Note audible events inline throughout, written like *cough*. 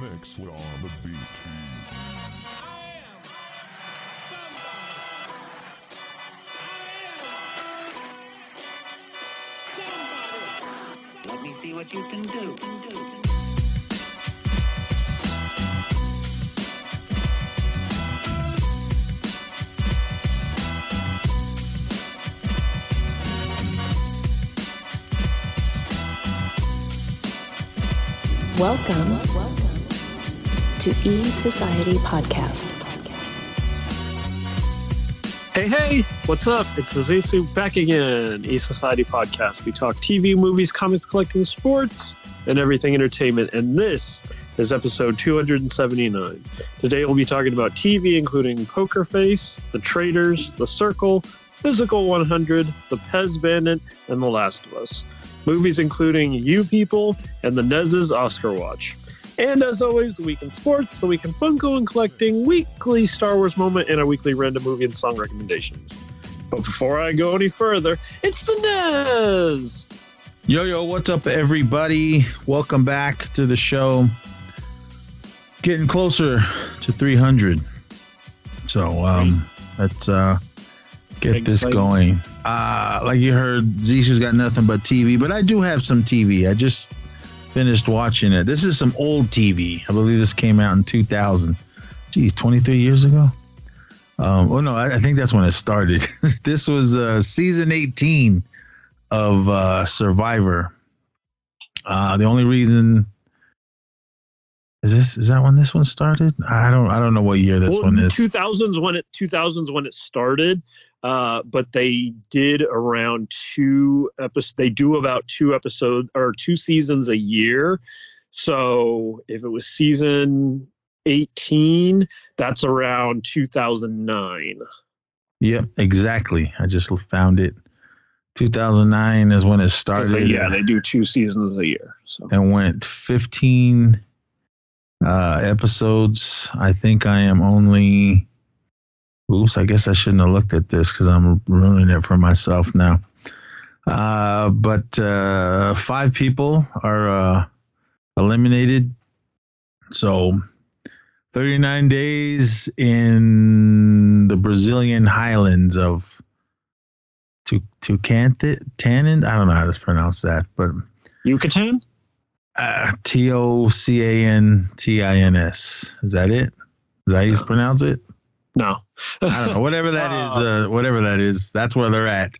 mix with on the beat. Let me see what you can do. Welcome to E Society Podcast. Hey, hey, what's up? It's Azizu back again, E Society Podcast. We talk TV, movies, comics, collecting, sports, and everything entertainment. And this is episode 279. Today we'll be talking about TV, including Poker Face, The Traitors, The Circle, Physical 100, The Pez Bandit, and The Last of Us. Movies including You People and The Nez's Oscar Watch. And as always, the week in sports, the week in Funko and collecting, weekly Star Wars moment, and our weekly random movie and song recommendations. But before I go any further, it's the Nez. Yo, yo, what's up, everybody? Welcome back to the show. Getting closer to 300. So, um, let's uh, get this going. Uh, like you heard, Zishu's got nothing but TV, but I do have some TV. I just finished watching it. This is some old TV. I believe this came out in 2000. Geez, 23 years ago? Um, oh, no, I, I think that's when it started. *laughs* this was uh, season 18 of uh, Survivor. Uh, the only reason is this is that when this one started? I don't I don't know what year this Well, one is. 2000s when it 2000s when it started, uh, but they did around two episodes. They do about two episodes or two seasons a year. So if it was season 18, that's around 2009. Yep, exactly. I just found it. 2009 is when it started. they- yeah, they do two seasons a year. So and went 15 uh, episodes. I think I am only. Oops, I guess I shouldn't have looked at this because I'm ruining it for myself now. Uh, but uh, five people are uh, eliminated. So 39 days in the Brazilian highlands of Tu- Tucantin. I don't know how to pronounce that, but Yucatan. uh, T O C A N T I N S. Is that it? Is that how you pronounce it? No, I don't know. Whatever that is, *laughs* uh, whatever that is, that's where they're at.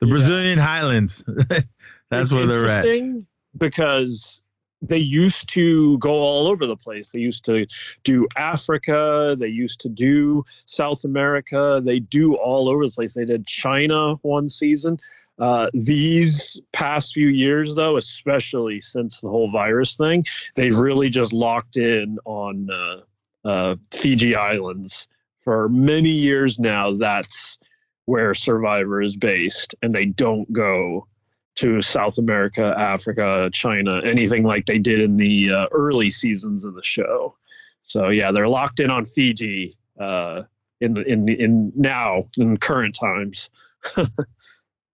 The Yeah. Brazilian Highlands. *laughs* that's It's where they're at. interesting because they used to go all over the place. They used to do Africa. They used to do South America. They do all over the place. They did China one season. Uh, these past few years, though, especially since the whole virus thing, they've really just locked in on uh, uh, Fiji Islands for many years now. That's where Survivor is based, and they don't go to South America, Africa, China, anything like they did in the uh, early seasons of the show. So yeah, they're locked in on Fiji uh, in the in the in now in current times. *laughs*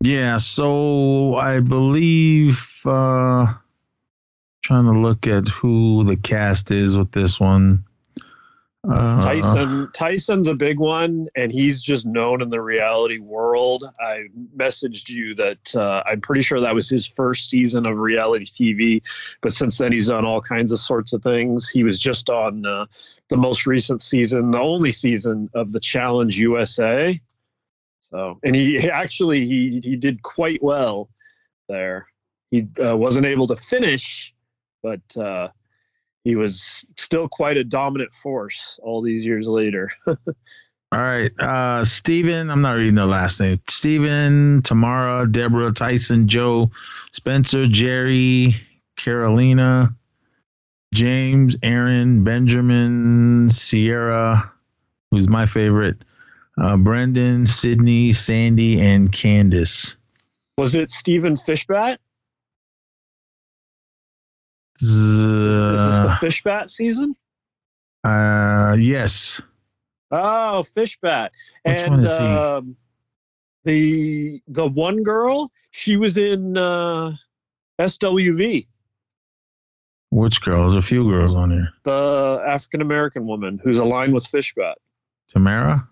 Yeah. So I believe. uh Trying to look at who the cast is with this one. Uh, Tyson Tyson's a big one, and he's just known in the reality world. I messaged you that uh, I'm pretty sure that was his first season of reality TV, but since then he's done all kinds of sorts of things. He was just on uh, the most recent season, the only season of the Challenge USA. So, and he actually he he did quite well there. He uh, wasn't able to finish, but. He was still quite a dominant force all these years later. *laughs* All right. Uh Steven, I'm not reading the last name. Steven, Tamara, Deborah, Tyson, Joe, Spencer, Jerry, Carolina, James, Aaron, Benjamin, Sierra, who's my favorite, uh, Brendan, Sydney, Sandy, and Candace. Was it Stephen Fishbach? Is this the Fishbach season? uh, yes. Oh, Fishbach. Which and one is he? Um, the the one girl, she was in uh, SWV. Which girl? There's a few girls on here. The African American woman who's aligned with Fishbach. Tamara.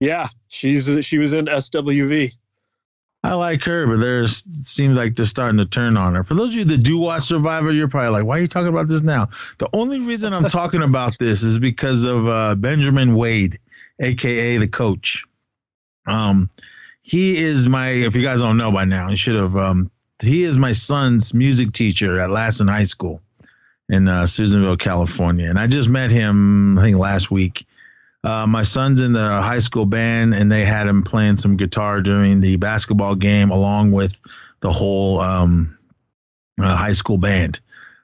Yeah, she's she was in SWV. I like her, but there's seems like they're starting to turn on her. For those of you that do watch Survivor, you're probably like, "Why are you talking about this now?" The only reason I'm talking about this is because of uh, Benjamin Wade, aka the coach. Um, he is my. If you guys don't know by now, you should have. Um, he is my son's music teacher at Lassen High School in uh, Susanville, California, and I just met him I think last week uh, my son's in the high school band, and they had him playing some guitar during the basketball game, along with the whole um, uh, high school band.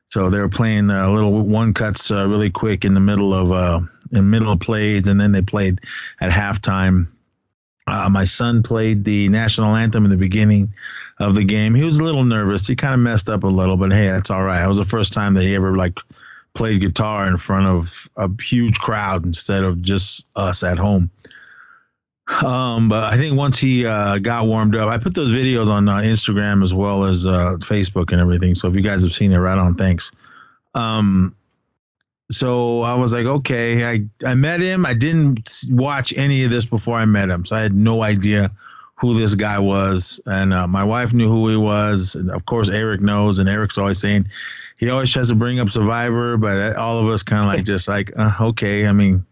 So they were playing uh, little one cuts uh, really quick in the middle of uh, in middle of plays, and then they played at halftime. Uh, my son played the national anthem in the beginning of the game. He was a little nervous. He kind of messed up a little, but hey, that's all right. It was the first time that he ever like played guitar in front of a huge crowd instead of just us at home. Um, but I think once he uh, got warmed up, I put those videos on uh, Instagram as well as uh, Facebook and everything. So if you guys have seen it, right on, thanks. Um, so I was like, okay, I, I met him. I didn't watch any of this before I met him. So I had no idea who this guy was. And uh, my wife knew who he was. And of course, Eric knows. And Eric's always saying, he always tries to bring up Survivor, but all of us kind of like just like, uh, okay. I mean,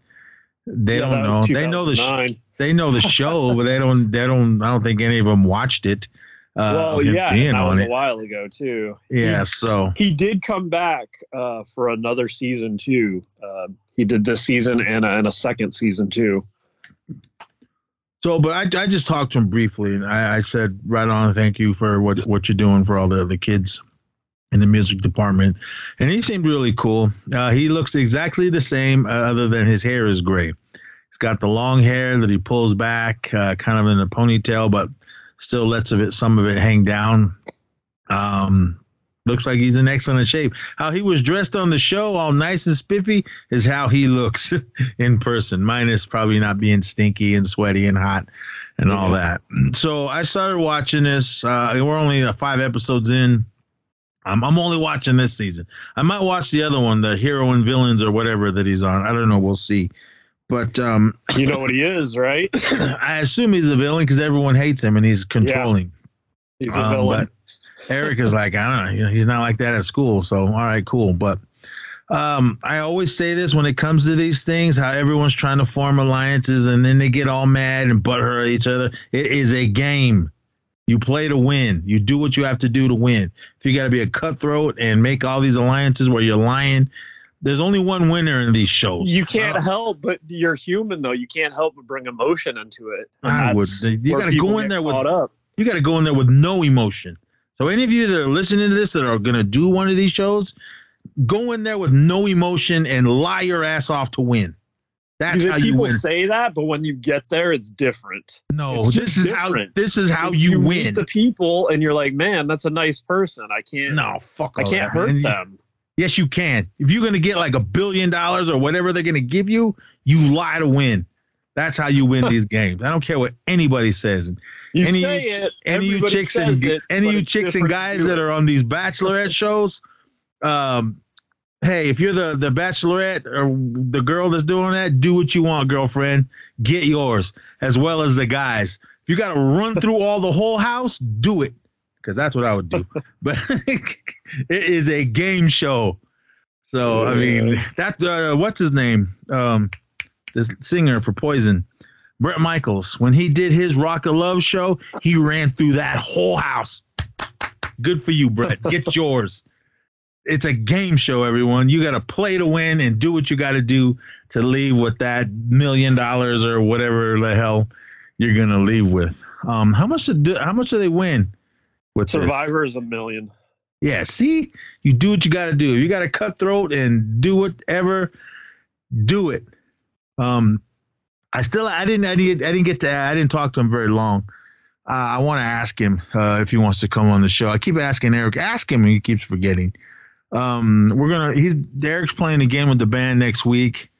they yeah, don't know. They know the sh- they know the show, *laughs* but they don't. They don't. I don't think any of them watched it. Uh, well, yeah, that was it. a while ago too. Yeah, he, so he did come back uh, for another season too. Uh, he did this season and a, and a second season too. So, but I, I just talked to him briefly, and I, I said, right on, thank you for what what you're doing for all the the kids in the music department, and he seemed really cool. Uh, he looks exactly the same, uh, other than his hair is gray. He's got the long hair that he pulls back, uh, kind of in a ponytail, but still lets of it some of it hang down. Um, looks like he's in excellent shape. How he was dressed on the show, all nice and spiffy, is how he looks *laughs* in person. Minus probably not being stinky and sweaty and hot and all that. So I started watching this. Uh, we're only uh, five episodes in. I'm, I'm only watching this season. I might watch the other one, the hero and villains or whatever that he's on. I don't know. We'll see. But um, *laughs* you know what he is, right? *clears throat* I assume he's a villain because everyone hates him and he's controlling. Yeah, he's a um, villain. But Eric is like, I don't know. He's not like that at school. So all right, cool. But um, I always say this when it comes to these things, how everyone's trying to form alliances and then they get all mad and butthurt at each other. It is a game. You play to win. You do what you have to do to win. If you got to be a cutthroat and make all these alliances where you're lying, there's only one winner in these shows. You can't uh, help, but you're human though. You can't help but bring emotion into it. I would. You got to go in there with. Up. You got to go in there with no emotion. So any of you that are listening to this that are going to do one of these shows, go in there with no emotion and lie your ass off to win. That's how people say that, but when you get there, it's different. No, it's this is different. how this is how you, you, win. Meet the people, and you're like, man, that's a nice person. I can't. No, fuck. I can't that, hurt man. them. Yes, you can. If you're gonna get like a billion dollars or whatever they're gonna give you, you lie to win. That's how you win *laughs* these games. I don't care what anybody says. You any say you, it. Any you chicks and it, any you chicks and guys that are on these bachelorette *laughs* shows, um, hey, if you're the the bachelorette or the girl that's doing that, do what you want, girlfriend. Get yours as well as the guys. If you got to run through all the whole house, do it because that's what I would do. *laughs* but *laughs* it is a game show. So I mean, that uh, what's his name? Um, this singer for Poison, Bret Michaels. When he did his Rock of Love show, he ran through that whole house. Good for you, Bret. Get *laughs* yours it's a game show, everyone. You got to play to win and do what you got to do to leave with that million dollars or whatever the hell you're gonna leave with. Um, how much do how much do they win? With Survivor is a million. Yeah, see, you do what you got to do. You got to cutthroat and do whatever. Do it. Um, I still I didn't I didn't I didn't get to I didn't talk to him very long. Uh, I want to ask him uh, if he wants to come on the show. I keep asking Eric, ask him, and he keeps forgetting. Um, we're gonna. He's Derek's playing again with the band next week,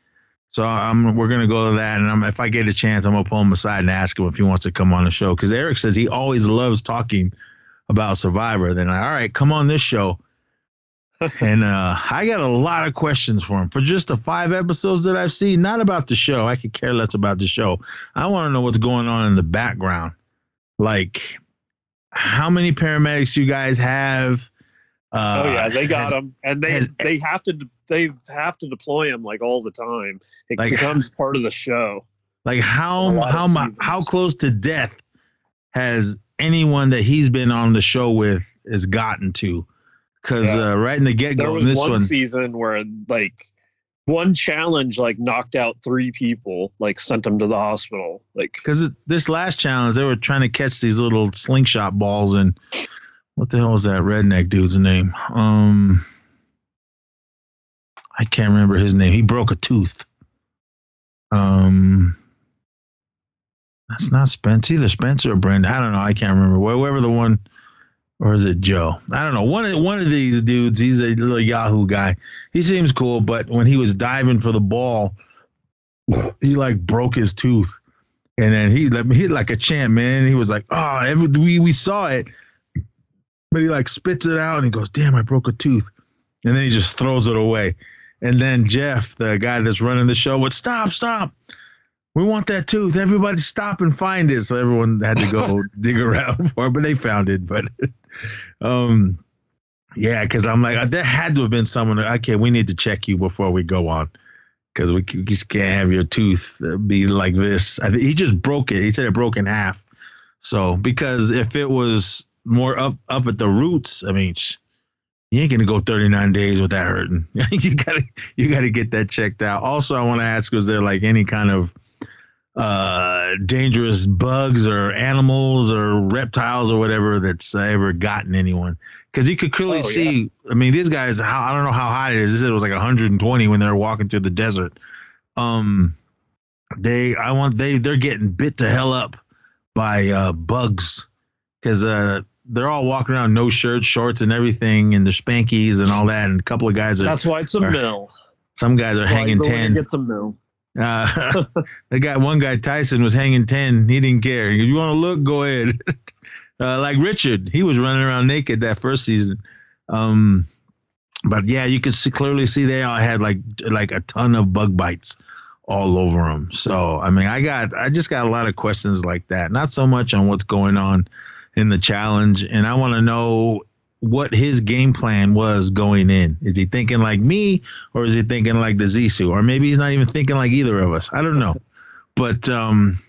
so I'm. We're gonna go to that, and I'm, if I get a chance, I'm gonna pull him aside and ask him if he wants to come on the show because Eric says he always loves talking about Survivor. Then, I, all right, come on this show. *laughs* and uh, I got a lot of questions for him for just the five episodes that I've seen. Not about the show. I could care less about the show. I want to know what's going on in the background. Like, how many paramedics you guys have? Uh, oh yeah, they got has, them, and they has, they have to they have to deploy them like all the time. It like, becomes part of the show. Like how how how close to death has anyone that he's been on the show with has gotten to? Because yeah. uh, right in the get go, this one, There was one season where like one challenge like knocked out three people, like sent them to the hospital. Like because this last challenge, they were trying to catch these little slingshot balls, and what the hell is that redneck dude's name? Um, I can't remember his name. He broke a tooth. Um, that's not Spencer, either Spencer or Brandon. I don't know. I can't remember. Whoever the one or is it Joe? I don't know. One of one of these dudes, he's a little Yahoo guy. He seems cool, but when he was diving for the ball, he like broke his tooth, and then he let me hit like a champ, man. He was like, "Oh, every, we we saw it," but he like spits it out and he goes, "Damn, I broke a tooth," and then he just throws it away. And then Jeff, the guy that's running the show, would stop, stop we want that tooth. Everybody stop and find it. So everyone had to go *laughs* dig around for it, but they found it. But *laughs* um, yeah, because I'm like, there had to have been someone. Okay, we need to check you before we go on, because we, we, just can't have your tooth be like this. I, he just broke it. He said it broke in half. So because if it was more up up at the roots, I mean, you ain't gonna go 39 days with that hurting. *laughs* you gotta you gotta get that checked out. Also, I want to ask, was there like any kind of uh, dangerous bugs or animals or reptiles or whatever that's ever gotten anyone. Because you could clearly oh, see. Yeah. I mean, these guys. How I don't know how hot it is. They said it was like 120 when they were walking through the desert. Um, they I want they they're getting bit to hell up by uh, bugs because uh, they're all walking around no shirts, shorts, and everything, and the spankies and all that. And a couple of guys are. That's why it's a are, mill. Some guys are hanging ten. Get some mill. Uh, *laughs* *laughs* the guy, one guy, Tyson, was hanging ten. He didn't care. If you want to look, go ahead. *laughs* uh, like Richard, he was running around naked that first season. Um, but yeah, you could see, clearly see they all had like like a ton of bug bites all over them. So I mean, I got I just got a lot of questions like that. Not so much on what's going on in the challenge, and I want to know what his game plan was going in. Is he thinking like me, or is he thinking like the Zisu, or maybe he's not even thinking like either of us? I don't know, but um,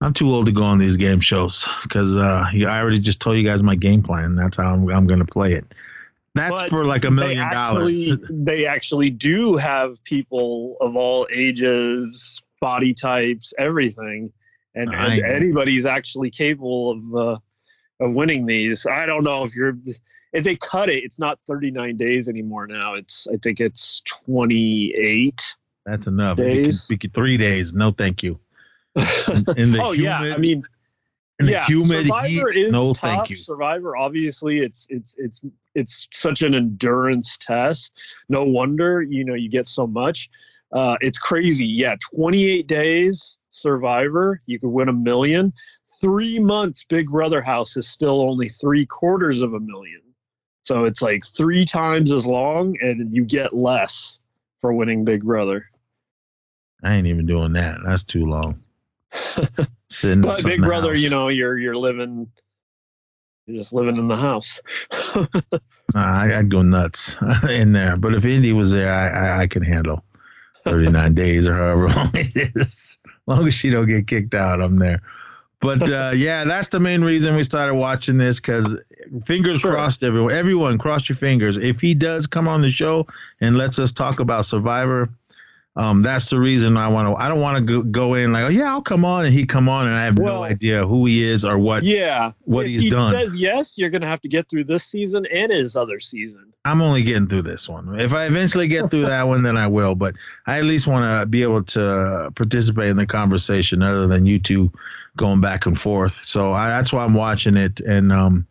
I'm too old to go on these game shows because uh, I already just told you guys my game plan. That's how I'm, I'm going to play it. That's but for like a million actually, dollars. They actually do have people of all ages, body types, everything, and, and anybody's actually capable of. Uh, of winning these. I don't know if you're if they cut it, it's not 39 days anymore now. It's I think it's 28. That's enough. Days. Speak three days. No, thank you. In, in *laughs* the oh humid, yeah, I mean, yeah, humid Survivor heat, is no, tough. thank you. Survivor, obviously, it's it's it's it's such an endurance test. No wonder you know you get so much. Uh, it's crazy. Yeah, 28 days Survivor, you could win a million three months, Big Brother House is still only three quarters of a million. So it's like three times as long, and you get less for winning Big Brother. I ain't even doing that. That's too long. *laughs* But Big Brother, house. you know, you're you're living, you're just living in the house. *laughs* I, would go nuts *laughs* in there. But if Indy was there, I I, I can handle thirty nine days or however long it is. Long as she don't get kicked out, I'm there. But uh, *laughs* yeah, that's the main reason we started watching this because fingers sure. crossed, everyone. Everyone, cross your fingers. If he does come on the show and lets us talk about Survivor, um, that's the reason I want to. I don't want to go, go in like, oh yeah, I'll come on, and he come on, and I have well, no idea who he is or what. Yeah, what if he's he done. Says yes, you're gonna have to get through this season and his other season. I'm only getting through this one. If I eventually get through that one, then I will. But I at least want to be able to participate in the conversation, other than you two going back and forth. So I, that's why I'm watching it, and um,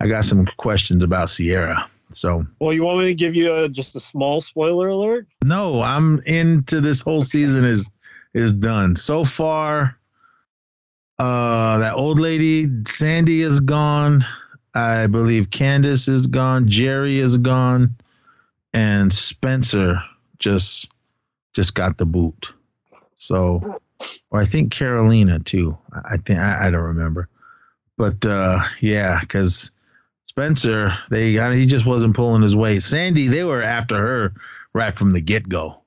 I got some questions about Sierra. So, well, you want me to give you a, just a small spoiler alert? No, I'm into this whole season is is done so far. Uh, that old lady Sandy is gone. I believe Candace is gone, Jerry is gone, and Spencer just just got the boot. So, or I think Carolina too. I think I, I don't remember, but uh, yeah, because Spencer, they he just wasn't pulling his weight. Sandy, they were after her right from the get go.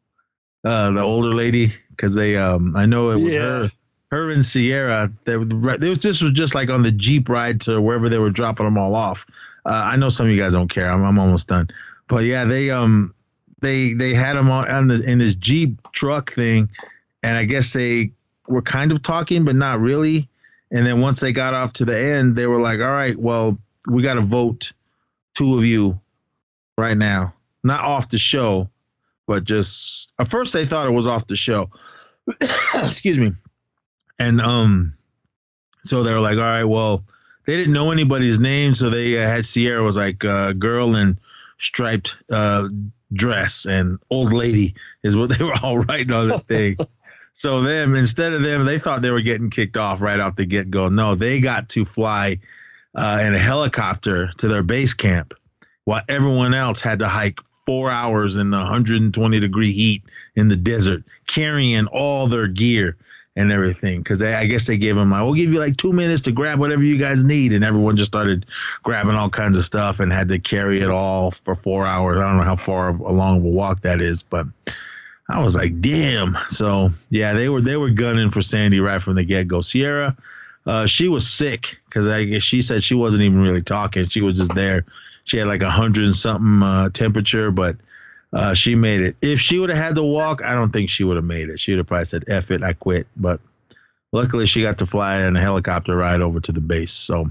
Uh, the older lady, because they, um, I know it was Yeah. her, her and Sierra. They, they was this was just like on the jeep ride to wherever they were dropping them all off. Uh, I know some of you guys don't care. I'm, I'm almost done, but yeah, they um they they had him on, on the, in this jeep truck thing, and I guess they were kind of talking, but not really. And then once they got off to the end, they were like, "All right, well, we got to vote two of you right now, not off the show, but just at first they thought it was off the show. *coughs* Excuse me. And um, so they were like, "All right, well." They didn't know anybody's name, so they uh, had Sierra was like uh, girl in striped uh, dress and old lady is what *laughs* they were all writing on the thing. *laughs* so them instead of them, they thought they were getting kicked off right off the get go. No, they got to fly uh, in a helicopter to their base camp, while everyone else had to hike four hours in the 120 degree heat in the desert, carrying all their gear and everything. Because I guess they gave them like, we'll give you like two minutes to grab whatever you guys need, and everyone just started grabbing all kinds of stuff and had to carry it all for four hours. I don't know how far along of a walk that is, but I was like, damn. So yeah, they were they were gunning for Sandy right from the get go. Sierra, uh, she was sick because I guess she said she wasn't even really talking. She was just there. She had like a hundred and something uh, temperature, but uh, she made it. If she would have had to walk, I don't think she would have made it. She would have probably said, "F it, I quit." But luckily, she got to fly in a helicopter ride over to the base. So,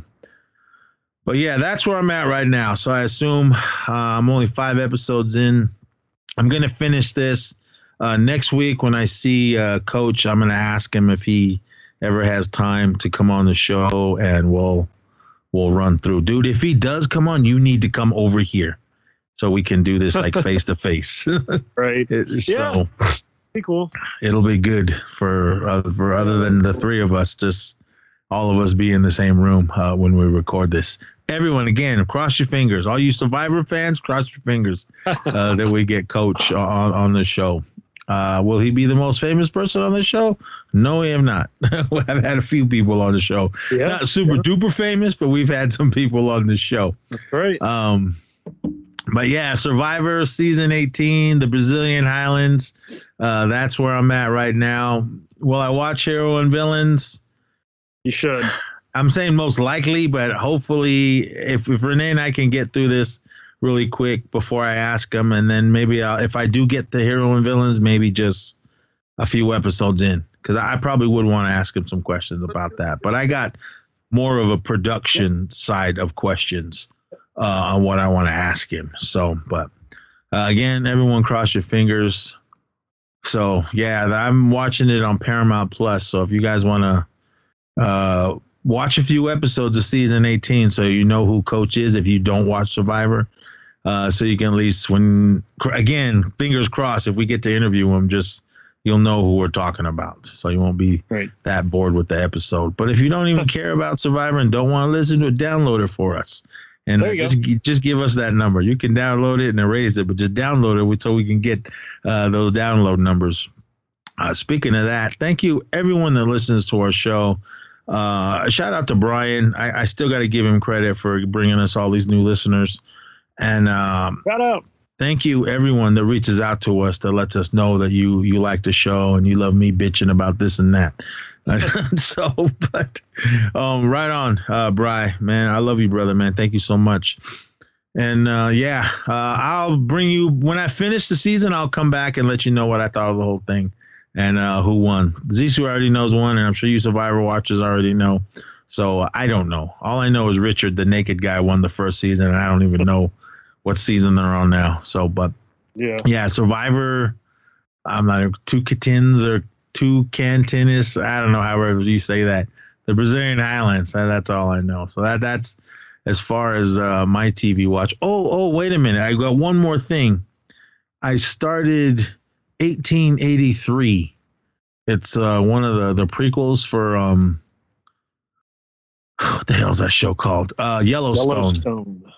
but yeah, that's where I'm at right now. So I assume uh, I'm only five episodes in. I'm gonna finish this uh, next week when I see uh, Coach. I'm gonna ask him if he ever has time to come on the show, and we'll we'll run through. Dude, if he does come on, you need to come over here so we can do this like face to face. Right. So Be cool. it'll be good for uh, for other than the three of us, just all of us be in the same room uh, when we record this. Everyone, again, cross your fingers. All you Survivor fans, cross your fingers uh, *laughs* that we get Coach on on the show. Uh, will he be the most famous person on the show? No, we have not. *laughs* I've had a few people on the show. Yeah. Not super duper famous, but we've had some people on the show. That's right. Um, but yeah, Survivor season 18, the Brazilian Highlands. Uh, that's where I'm at right now. Will I watch Hero and Villains? You should. *sighs* I'm saying most likely, but hopefully, if, if Renee and I can get through this really quick before I ask him, and then maybe if I do get the Hero and Villains, maybe just a few episodes in, because I probably would want to ask him some questions about that. But I got more of a production side of questions uh, on what I want to ask him. So, but uh, again, everyone cross your fingers. So yeah, I'm watching it on Paramount Plus. So if you guys want to uh, watch a few episodes of season 18, so you know who Coach is. If you don't watch Survivor, uh, so you can at least when again, fingers crossed, if we get to interview him, just you'll know who we're talking about. So you won't be Right. that bored with the episode. But if you don't even *laughs* care about Survivor and don't want to listen to it, download it for us. And just gi- just give us that number. You can download it and erase it, but just download it so we can get uh, those download numbers. Uh, speaking of that, thank you everyone that listens to our show. Uh, shout out to Brian. I, I still got to give him credit for bringing us all these new listeners. And um, Shout out. thank you everyone that reaches out to us that lets us know that you you like the show and you love me bitching about this and that. *laughs* so, but um, right on, uh, Bry, man, I love you, brother, man. Thank you so much. And uh, yeah, uh, I'll bring you when I finish the season. I'll come back and let you know what I thought of the whole thing and uh, who won. Zisu already knows one, and I'm sure you Survivor watchers already know. So I don't know. All I know is Richard, the naked guy, won the first season, and I don't even know what season they're on now. So, but Yeah. yeah, Survivor. I'm not two Catins or two Cantinis. I don't know however you say that. The Brazilian Highlands. that- That's all I know. So that that's as far as uh, my TV watch. Oh, oh, wait a minute. I got one more thing. I started 1883. It's uh, one of the the prequels for um *sighs* what the hell's that show called? Uh, Yellowstone. Yellowstone.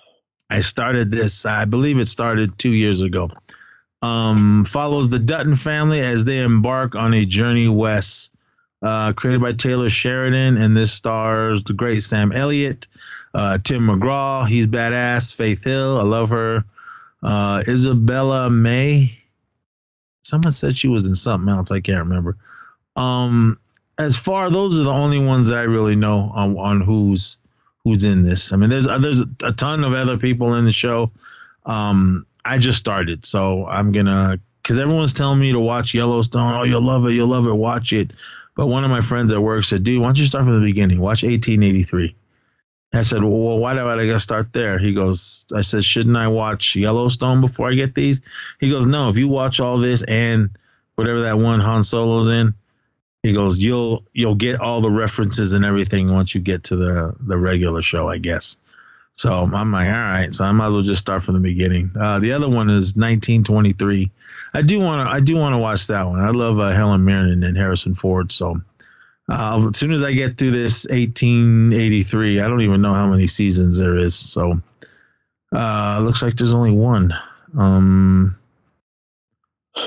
I started this. I believe it started two years ago. Um, follows the Dutton family as they embark on a journey west. Uh, created by Taylor Sheridan, and this stars the great Sam Elliott, uh, Tim McGraw. He's badass. Faith Hill. I love her. Uh, Isabella May. Someone said she was in something else. I can't remember. Um, as far those are the only ones that I really know on, on who's who's in this. I mean, there's there's a ton of other people in the show. Um, I just started, so I'm gonna because everyone's telling me to watch Yellowstone. Oh, you'll love it, you'll love it, watch it. But one of my friends at work said, "Dude, why don't you start from the beginning? Watch 1883." I said, "Well, why do I gotta start there?" He goes, "I said, shouldn't I watch Yellowstone before I get these?" He goes, "No, if you watch all this and whatever that one Han Solo's in." He goes, "You'll you'll get all the references and everything once you get to the the regular show, I guess." So I'm like, all right, so I might as well just start from the beginning. Uh, the other one is 1923. I do want to I do want to watch that one. I love uh, Helen Mirren and Harrison Ford. So uh, as soon as I get through this 1883, I don't even know how many seasons there is. So uh, looks like there's only one. Um,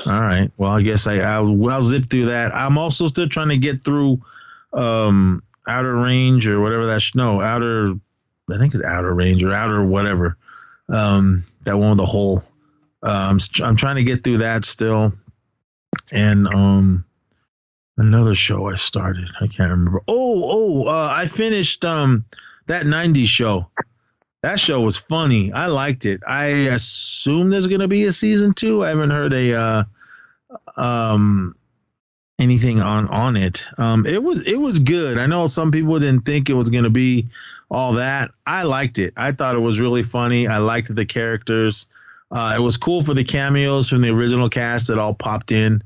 all right. Well, I guess I I'll, zip through that. I'm also still trying to get through um outer range or whatever that's no outer I think it's outer range or outer whatever. Um that one with the hole. Um I'm trying to get through that still. And um another show I started. I can't remember. Oh, oh, uh, I finished um that 90s show. That show was funny. I liked it. I assume there's to be a season 2. I haven't heard a uh um anything on on it. Um it was it was good. I know some people didn't think it was to be all that. I liked it. I thought it was really funny. I liked the characters. Uh, it was cool for the cameos from the original cast that all popped in.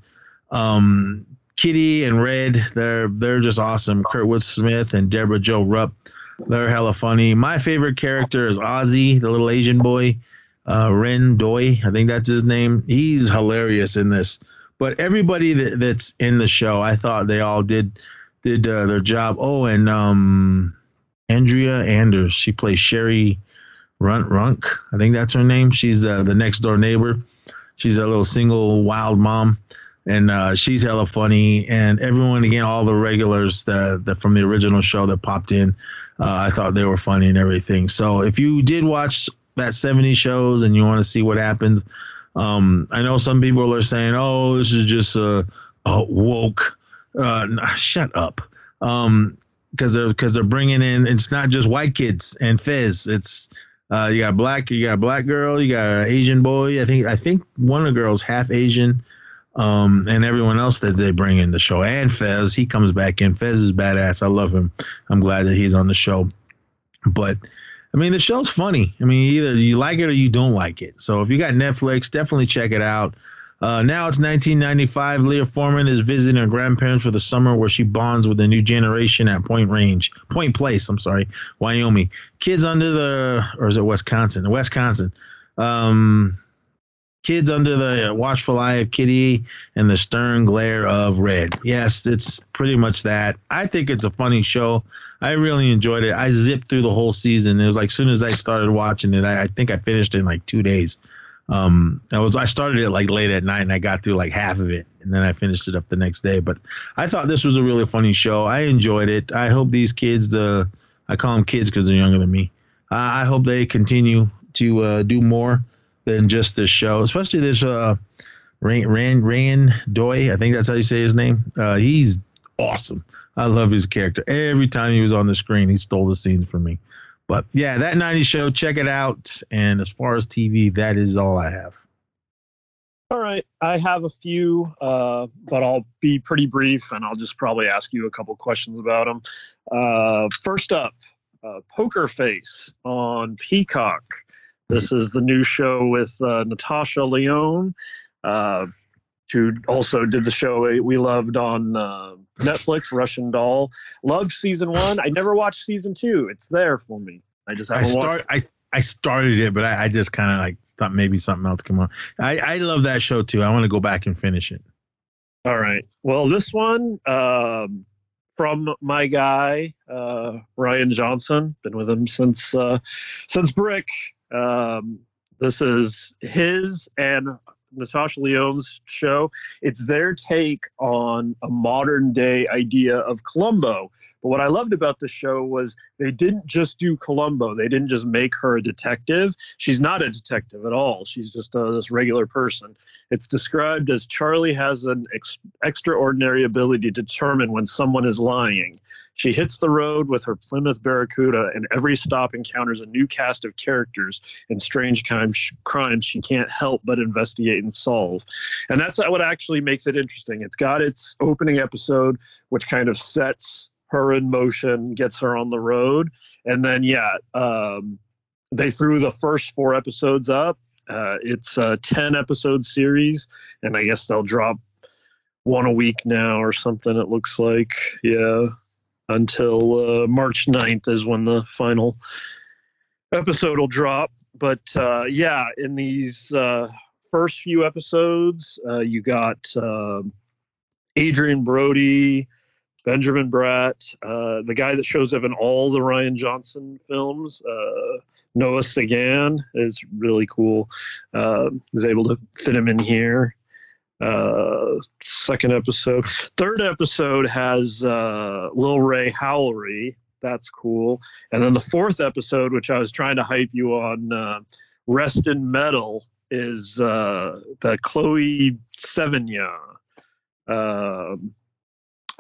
Um, Kitty and Red, they're they're just awesome. Kurtwood Smith and Debra Jo Rupp, they're hella funny. My favorite character is Ozzy, the little Asian boy, uh, Reyn Doi, I think that's his name. He's hilarious in this. But everybody that, that's in the show, I thought they all did did uh, their job. Oh, and um, Andrea Anders, she plays Sherry Runt Runk, I think that's her name. She's uh, the next door neighbor. She's a little single wild mom and uh, she's hella funny. And everyone, again, all the regulars that, that from the original show that popped in, uh, I thought they were funny and everything. So if you did watch that 70 shows and you want to see what happens, um, I know some people are saying, "Oh, this is just a, a woke." Uh, nah, shut up. Um, because they're because they're bringing in. It's not just white kids and fizz. It's uh, you got black, you got a black girl, you got an Asian boy. I think I think one of the girls half Asian um, and everyone else that they bring in the show. And Fez, he comes back in. Fez is badass. I love him. I'm glad that he's on the show. But I mean, the show's funny. I mean, either you like it or you don't like it. So if you got Netflix, definitely check it out. Uh, now it's 1995. Leia Forman is visiting her grandparents for the summer, where she bonds with the new generation at Point Range, Point Place. I'm sorry, Wyoming. Kids under the, or is it Wisconsin? Wisconsin. Um, kids under the watchful eye of Kitty and the stern glare of Red. Yes, it's pretty much that. I think it's a funny show. I really enjoyed it. I zipped through the whole season. It was like as soon as I started watching it, I, I think I finished in like two days. Um, I was I started it like late at night and I got through like half of it and then I finished it up the next day. But I thought this was a really funny show. I enjoyed it. I hope these kids, the I call them kids because they're younger than me. Uh, I hope they continue to uh, do more than just this show, especially this uh, Rand Rand Rand Doi. I think that's how you say his name. Uh, he's awesome. I love his character. Every time he was on the screen, he stole the scene from me. But yeah, that 90s show, check it out. And as far as TV, that is all I have. All right, I have a few, uh, but I'll be pretty brief, and I'll just probably ask you a couple questions about them. Uh, first up, uh, Poker Face on Peacock. This is the new show with uh, Natasha Lyonne, uh, who also did the show we loved on uh, Netflix, Russian Doll. Loved season one. I never watched season two. It's there for me. I just I start I I started it, but I, I just kind of like thought maybe something else come on. I I love that show too. I want to go back and finish it. All right. Well, this one, um, from my guy uh, Rian Johnson. Been with him since uh, since Brick. Um, this is his and Natasha Lyonne's show. It's their take on a modern day idea of Columbo. But what I loved about the show was they didn't just do Columbo. They didn't just make her a detective. She's not a detective at all. She's just a, this regular person. It's described as Charlie has an ex- extraordinary ability to determine when someone is lying. She hits the road with her Plymouth Barracuda, and every stop encounters a new cast of characters and strange crimes, she can't help but investigate and solve. And that's what actually makes it interesting. It's got its opening episode, which kind of sets her in motion, gets her on the road, and then yeah, um, they threw the first four episodes up. Uh, it's a ten episode series, and I guess they'll drop one a week now or something. It looks like yeah until uh, March 9th is when the final episode will drop. But uh, yeah, in these uh, first few episodes, uh, you got um, Adrien Brody, Benjamin Bratt, uh, the guy that shows up in all the Rian Johnson films. Uh, Noah Segan is really cool. Uh, was able to fit him in here uh, second episode. Third episode has uh, Lil Rel Howery. That's cool. And then the fourth episode, which I was trying to hype you on, uh, Rest in Metal, is uh, the Chloe Sevigny. Um,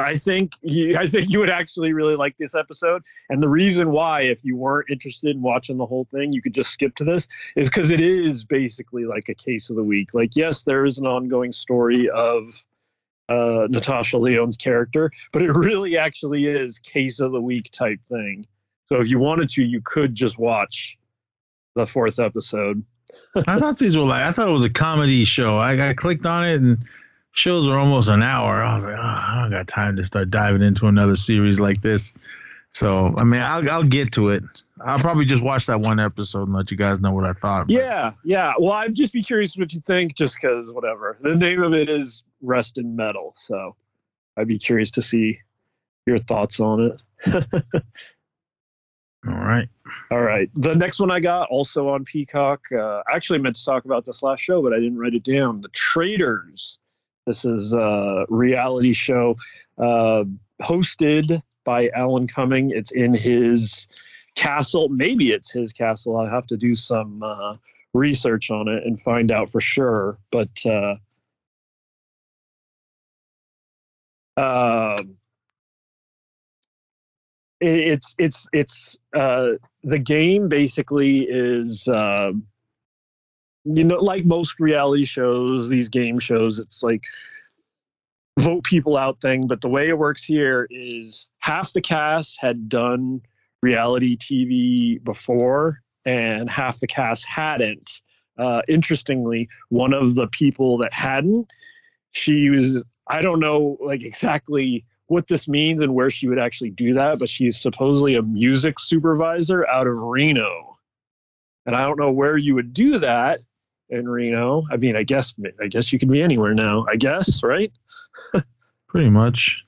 I think you, I think you would actually really like this episode. And the reason why, if you weren't interested in watching the whole thing, you could just skip to this, is because it is basically like a case of the week. Like, yes, there is an ongoing story of uh, Natasha Lyonne's character, but it really actually is case of the week type thing. So if you wanted to, you could just watch the fourth episode. *laughs* I thought these were like I thought it was a comedy show. I, I clicked on it and shows are almost an hour. I was like, oh, I don't got time to start diving into another series like this. So, I mean, I'll, I'll get to it. I'll probably just watch that one episode and let you guys know what I thought. Yeah, yeah. Well, I'd just be curious what you think, just because whatever. The name of it is Rest in Metal, so I'd be curious to see your thoughts on it. *laughs* All right. All right. The next one I got also on Peacock. Uh, I actually meant to talk about this last show, but I didn't write it down. The Traitors. This is a reality show uh, hosted by Alan Cumming. It's in his castle. Maybe it's his castle. I'll have to do some uh, research on it and find out for sure. But uh, uh, it, it's it's it's uh, the game basically is. Uh, you know, like most reality shows, these game shows, it's like vote people out thing. But the way it works here is half the cast had done reality TV before, and half the cast hadn't. Uh, interestingly, one of the people that hadn't, she was, I don't know like exactly what this means and where she would actually do that, but she's supposedly a music supervisor out of Reno. And I don't know where you would do that in Reno. I mean, I guess I guess you can be anywhere now. I guess, right? *laughs* Pretty much.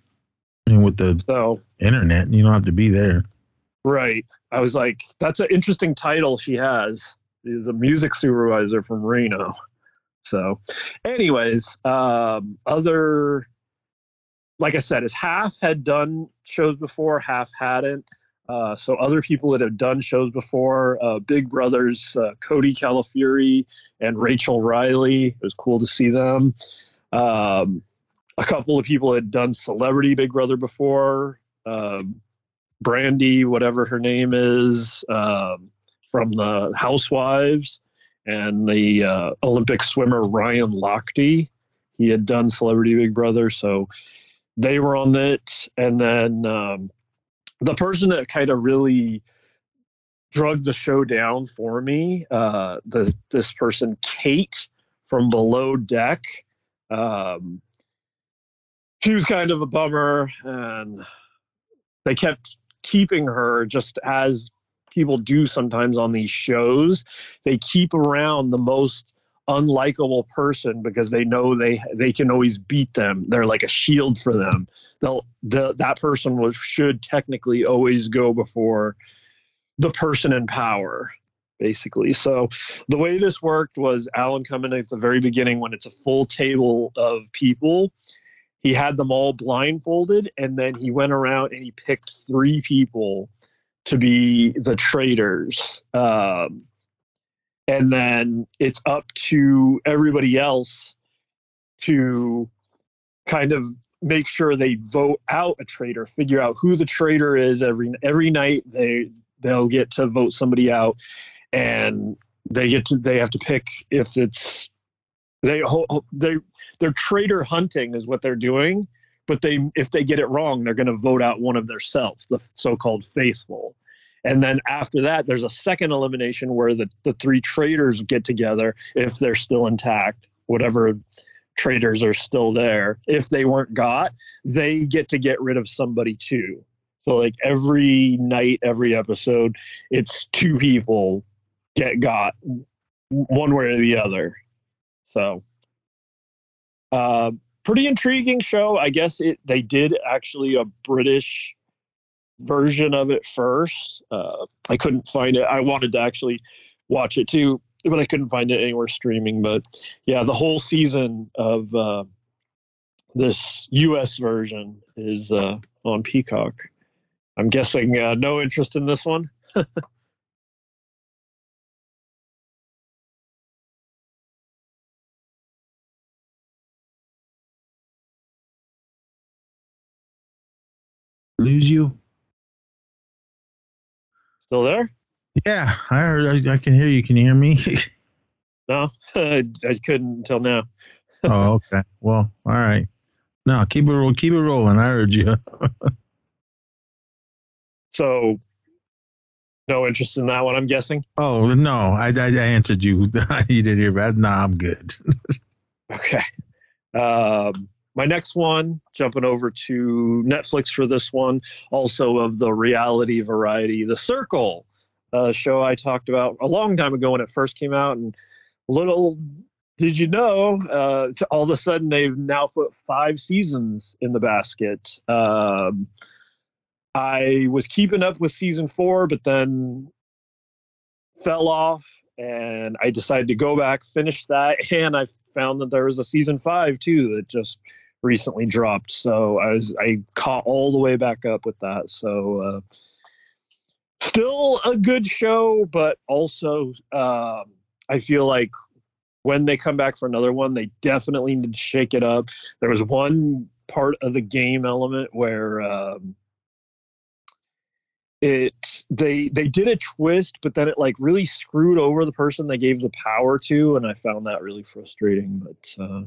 I mean, with the so internet, you don't have to be there. Right. I was like, that's an interesting title she has. Is a music supervisor from Reno. So, anyways, um, other, like I said, is half had done shows before, half hadn't. Uh, so other people that have done shows before, uh, Big Brothers, uh, Cody Calafiore and Rachel Reilly. It was cool to see them. Um, a couple of people had done Celebrity Big Brother before. Um, Brandi, whatever her name is, um, from the Housewives, and the uh, Olympic swimmer Ryan Lochte. He had done Celebrity Big Brother, so they were on it. And then um, the person that kind of really drug the show down for me, uh, the this person Kate from Below Deck. Um, she was kind of a bummer, and they kept keeping her just as people do sometimes on these shows. They keep around the most unlikable person because they know they they can always beat them. They're like a shield for them. They'll the that person was should technically always go before the person in power basically. So the way this worked was Alan Cumming at the very beginning when it's a full table of people. He had them all blindfolded, and then he went around and he picked three people to be the traitors. Um, and then it's up to everybody else to kind of make sure they vote out a traitor, figure out who the traitor is every every night. They they'll get to vote somebody out, and they get to they have to pick if it's they they they're traitor hunting is what they're doing but they if they get it wrong they're going to vote out one of their self the so-called faithful and then after that there's a second elimination where the, the three traitors get together if they're still intact whatever traitors are still there if they weren't got they get to get rid of somebody too so like every night every episode it's two people get got one way or the other. So, uh, pretty intriguing show. I guess it they did actually a British version of it first. Uh, I couldn't find it. I wanted to actually watch it too, but I couldn't find it anywhere streaming. But yeah, the whole season of uh, this U.S. version is uh, on Peacock. I'm guessing uh, no interest in this one. *laughs* Still there? Yeah, I heard. I, I can hear you. Can you hear me? *laughs* no, *laughs* I, I couldn't until now. *laughs* oh, okay. Well, all right. No, keep it keep it rolling. I heard you. so, no interest in that one. I'm guessing. Oh no, I I, I answered you. you didn't hear that. No, I'm good. okay. Um, my next one, jumping over to Netflix for this one, also of the reality variety, The Circle, a show I talked about a long time ago when it first came out. And little did you know, uh, all of a sudden they've now put five seasons in the basket. Um, I was keeping up with season four, but then fell off and I decided to go back, finish that, *laughs* and I found that there was a season five too that just recently dropped. So I was I caught all the way back up with that. So uh, still a good show, but also um, I feel like when they come back for another one, they definitely need to shake it up. There was one part of the game element where. Um, it they they did a twist but then it like really screwed over the person they gave the power to and i found that really frustrating but uh,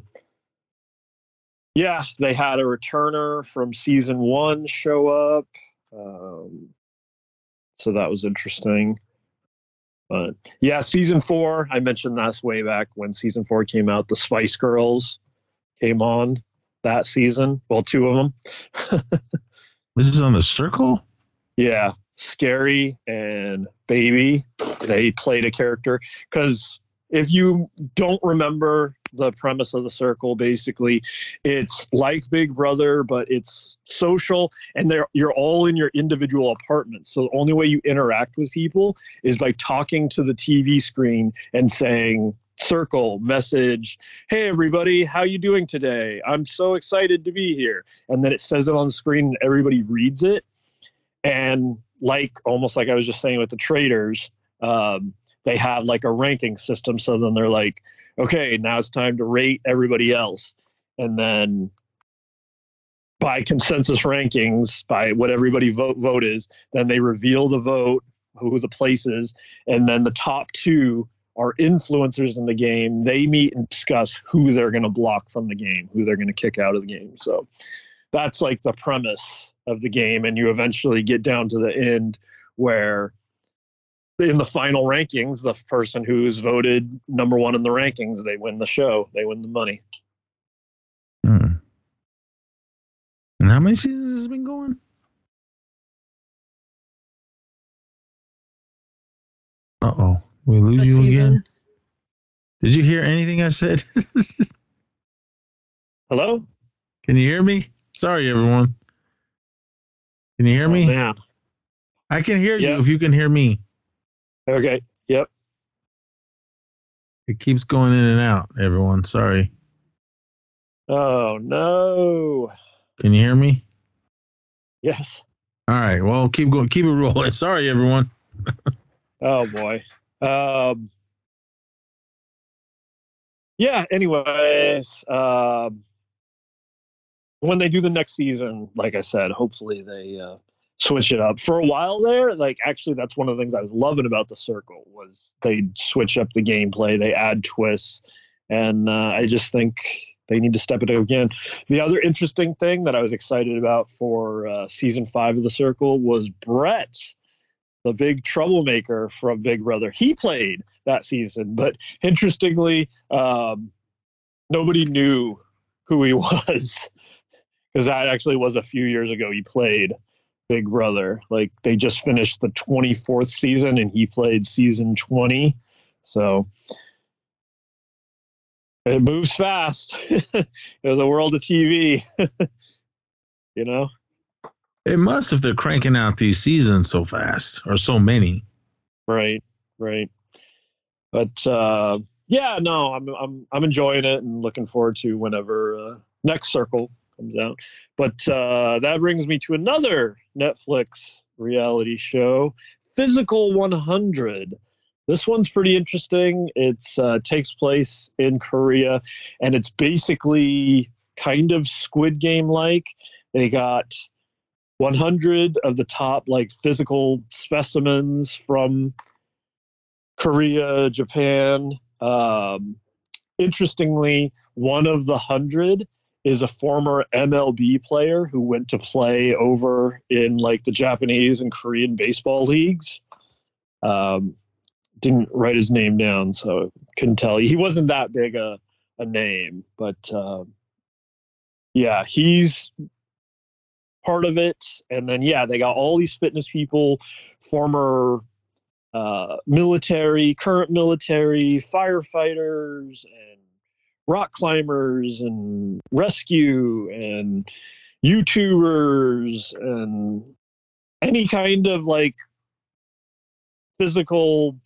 yeah, they had a returner from season one show up. Um, so that was interesting. But yeah, season four, I mentioned that's way back when season four came out. The Spice Girls came on that season. Well, two of them. *laughs* this is on the circle? Yeah. Scary and Baby. They played a character. Because if you don't remember the premise of the circle basically. It's like big brother but it's social and they're you're all in your individual apartments. So the only way you interact with people is by talking to the tv screen and saying circle message hey everybody how you doing today? I'm so excited to be here. And then it says it on the screen and everybody reads it. And like almost like i was just saying with the traitors um, they have like a ranking system so then they're like okay, now it's time to rate everybody else. And then by consensus rankings, by what everybody vote vote is, then they reveal the vote, who the place is, and then the top two are influencers in the game. They meet and discuss who they're going to block from the game, who they're going to kick out of the game. So that's like the premise of the game, and you eventually get down to the end where in the final rankings, the person who's voted number one in the rankings, they win the show. They win the money. Hmm. And how many seasons has it been going? Uh oh. We lose you again? Did you hear anything I said? *laughs* Hello? Can you hear me? Sorry, everyone. Can you hear Oh, me? man. I can hear Yeah. you if you can hear me. Okay. Yep. It keeps going in and out, everyone. Sorry. Oh no. Can you hear me? Yes. All right. Well, keep going. Keep it rolling. *laughs* Sorry, everyone. Oh boy. Um. Yeah. Anyways, um, when they do the next season, like I said, hopefully they uh, switch it up. For a while there, like actually, that's one of the things I was loving about the Circle was they switch up the gameplay, they add twists, and uh, I just think they need to step it up again. The other interesting thing that I was excited about for uh, season five of the Circle was Brett the big troublemaker from Big Brother. He played that season, but interestingly, um, nobody knew who he *laughs* was because that actually was a few years ago. He played Big Brother. Like they just finished the 24th season and he played season 20. So it moves fast *laughs* in the world of TV, *laughs* you know? It must if they're cranking out these seasons so fast or so many. Right, right. But uh, yeah, no, I'm I'm I'm enjoying it and looking forward to whenever uh, next circle comes out. But uh, that brings me to another Netflix reality show, Physical 100. This one's pretty interesting. It uh, takes place in Korea, and it's basically kind of Squid Game like. They got 100 of the top like physical specimens from Korea, Japan. Um, interestingly, one of the hundred is a former MLB player who went to play over in like the Japanese and Korean baseball leagues. Um, didn't write his name down, so couldn't tell you. He wasn't that big a, a name, but um, yeah, he's part of it. And then, yeah, they got all these fitness people, former uh, military, current military, firefighters, and rock climbers, and rescue, and YouTubers, and any kind of like physical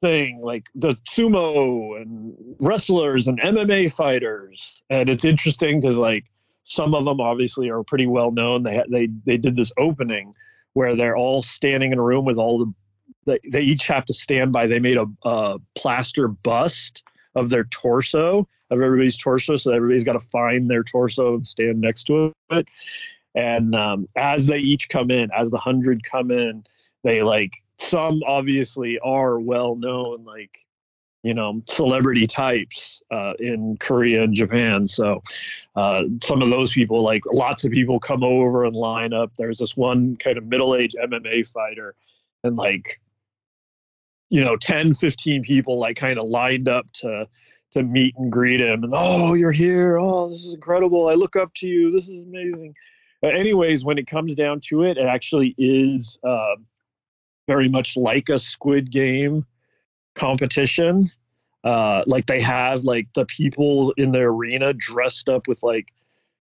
thing like the sumo and wrestlers and MMA fighters and it's interesting because like some of them obviously are pretty well known. They they they did this opening where they're all standing in a room with all the they, they each have to stand by. They made a, a plaster bust of their torso of everybody's torso, so everybody's got to find their torso and stand next to it. And um, as they each come in, as the hundred come in, they like some obviously are well known, like you know celebrity types uh, in Korea and Japan. So uh, some of those people, like lots of people, come over and line up. There's this one kind of middle aged MMA fighter, and like you know 10 15 people like kind of lined up to to meet and greet him. And oh you're here. Oh this is incredible. I look up to you. This is amazing. Anyways when it comes down to it it actually is uh, very much like a squid game competition. Uh, like they have like the people in the arena dressed up with like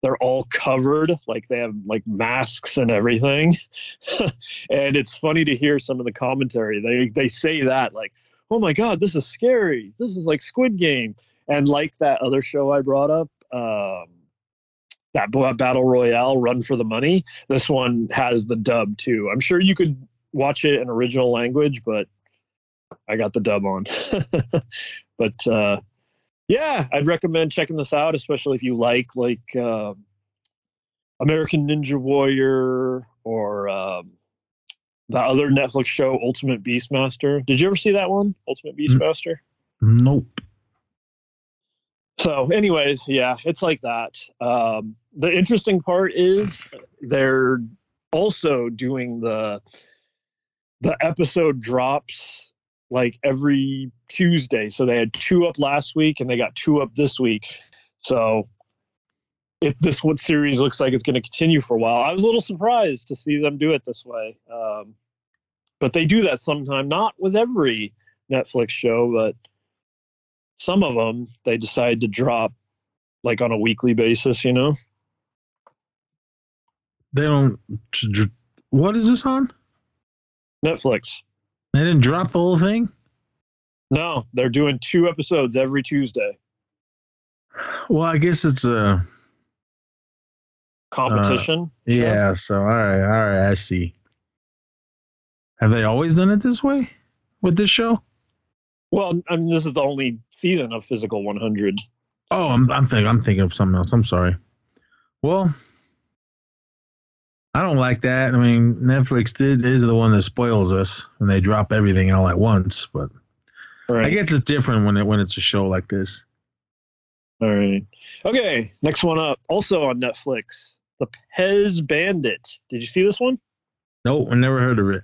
they're all covered like they have like masks and everything. *laughs* And it's funny to hear some of the commentary. They they say that like oh my god this is scary. This is like squid game. And like that other show i brought up um that battle royale run for the money this one has the dub too. I'm sure you could watch it in original language but i got the dub on. *laughs* But uh yeah i'd recommend checking this out especially if you like like uh, american ninja warrior or um, the other netflix show ultimate beastmaster. Did you ever see that one ultimate beastmaster? Nope. so anyways yeah it's like that. Um, the interesting part is they're also doing the the episode drops like every tuesday so they had two up last week and they got two up this week so if this what series looks like it's going to continue for a while i was a little surprised to see them do it this way um, but they do that sometime not with every netflix show but some of them they decide to drop like on a weekly basis. You know, They don't. What is this on? Netflix. They didn't drop the whole thing. No, they're doing two episodes every Tuesday. Well, I guess it's a uh, Competition. show. yeah. So all right, all right, I see. Have they always done it this way with this show? Well, I mean, this is the only season of Physical 100. Oh, I'm I'm thinking I'm thinking of something else. I'm sorry. Well, I don't like that. I mean, Netflix did is the one that spoils us when they drop everything all at once. But Right. I guess it's different when it when it's a show like this. All right. Okay. Next one up. Also on Netflix, The Pez Bandit. Did you see this one? Nope, I never heard of it.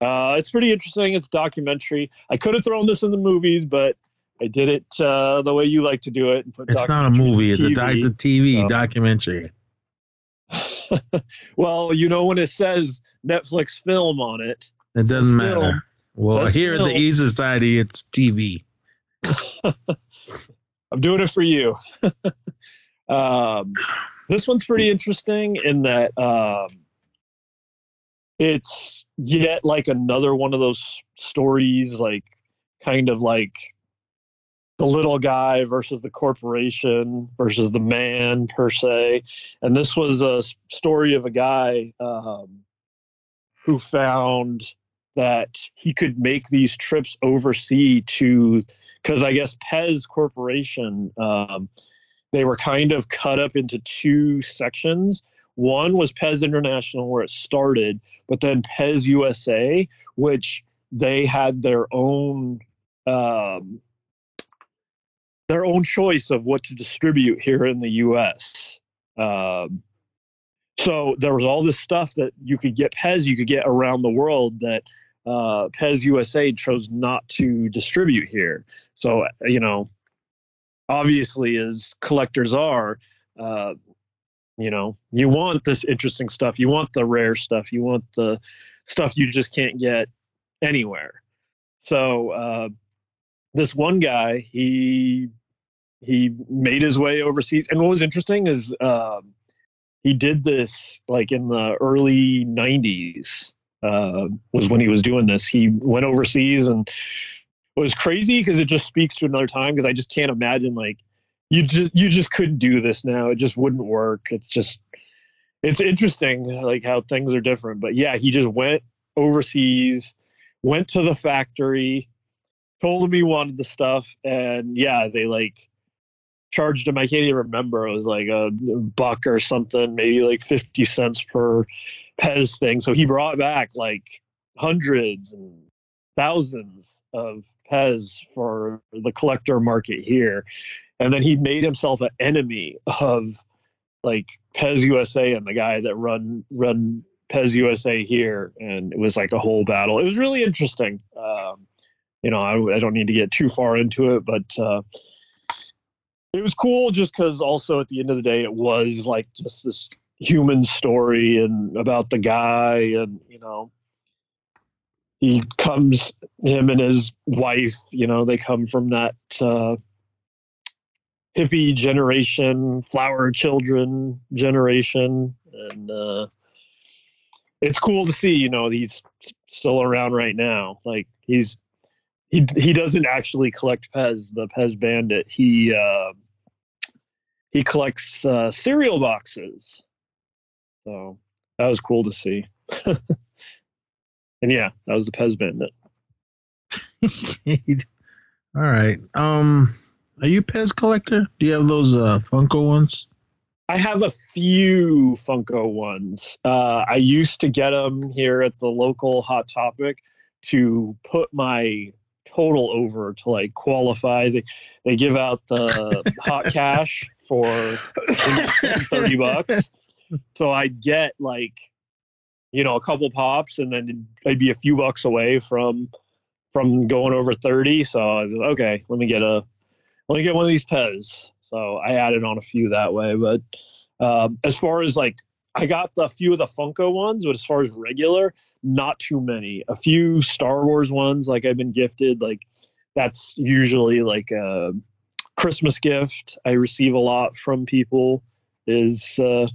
Uh, it's pretty interesting. It's documentary. I could have thrown this in the movies, but I did it uh, the way you like to do it. And put It's not a movie. It's a, doc, the TV so. documentary. *laughs* well, you know when it says Netflix film on it. It doesn't matter. film. Well, here at the. E Society, it's TV. *laughs* I'm doing it for you. *laughs* um, this one's pretty interesting in that um, it's yet like another one of those stories, like kind of like the little guy versus the corporation versus the man per se. And this was a story of a guy um, who found that he could make these trips overseas to because I guess Pez Corporation, um, they were kind of cut up into two sections. One was Pez International, where it started, but then Pez USA, which they had their own um, their own choice of what to distribute here in the U.S. Um, so there was all this stuff that you could get Pez, you could get around the world that uh, Pez USA chose not to distribute here. So you know, obviously, as collectors are, uh, you know, you want this interesting stuff. You want the rare stuff. You want the stuff you just can't get anywhere. So uh, this one guy, he he made his way overseas, and what was interesting is um, he did this like in the early '90s. Uh, was when he was doing this. He went overseas and it was crazy because it just speaks to another time because I just can't imagine like you just you just couldn't do this now. It just wouldn't work. It's just it's interesting like how things are different. But yeah, he just went overseas, went to the factory, told him he wanted the stuff, and yeah, they like charged him. I can't even remember. It was like a buck or something, maybe like fifty cents per Pez thing. So he brought back like hundreds and thousands of Pez for the collector market here. And then he made himself an enemy of like Pez USA and the guy that run run Pez USA here. And it was like a whole battle. It was really interesting. Um, you know, I, I don't need to get too far into it, but uh, it was cool just because also at the end of the day, it was like just this human story and about the guy and, you know, he comes him and his wife you know they come from that uh, hippie generation flower children generation and uh, it's cool to see you know he's still around right now like he's he he doesn't actually collect pez the pez bandit he uh, he collects uh, cereal boxes so that was cool to see *laughs* and yeah, that was the Pez Bandit. *laughs* All right. Um, are you a Pez collector? Do you have those uh, Funko ones? I have a few Funko ones. Uh, I used to get them here at the local Hot Topic to put my total over to like qualify. They, they give out the *laughs* hot cash for 30 *laughs* bucks. So I'd get like, you know, a couple pops and then I'd be a few bucks away from from going over 30. So I was like, okay, let me get a let me get one of these Pez. So I added on a few that way. But um, as far as like I got the few of the Funko ones, but as far as regular, not too many. A few Star Wars ones, like I've been gifted, like that's usually like a Christmas gift I receive a lot from people is uh,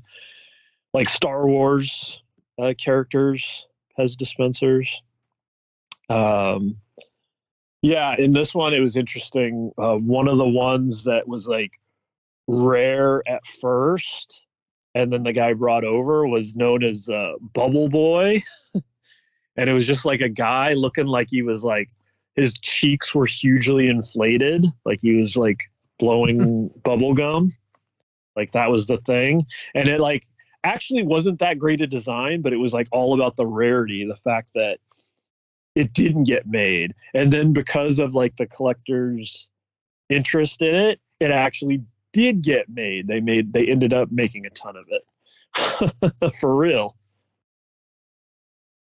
like Star Wars uh, characters Pez dispensers. Um, yeah, in this one it was interesting. Uh, one of the ones that was like rare at first, and then the guy brought over was known as uh, Bubble Boy, *laughs* and it was just like a guy looking like he was like his cheeks were hugely inflated, like he was like blowing *laughs* bubble gum, like that was the thing, and it like actually wasn't that great a design, but it was like all about the rarity, the fact that it didn't get made. And then because of like the collector's interest in it, it actually did get made. They made they ended up making a ton of it. *laughs* For real.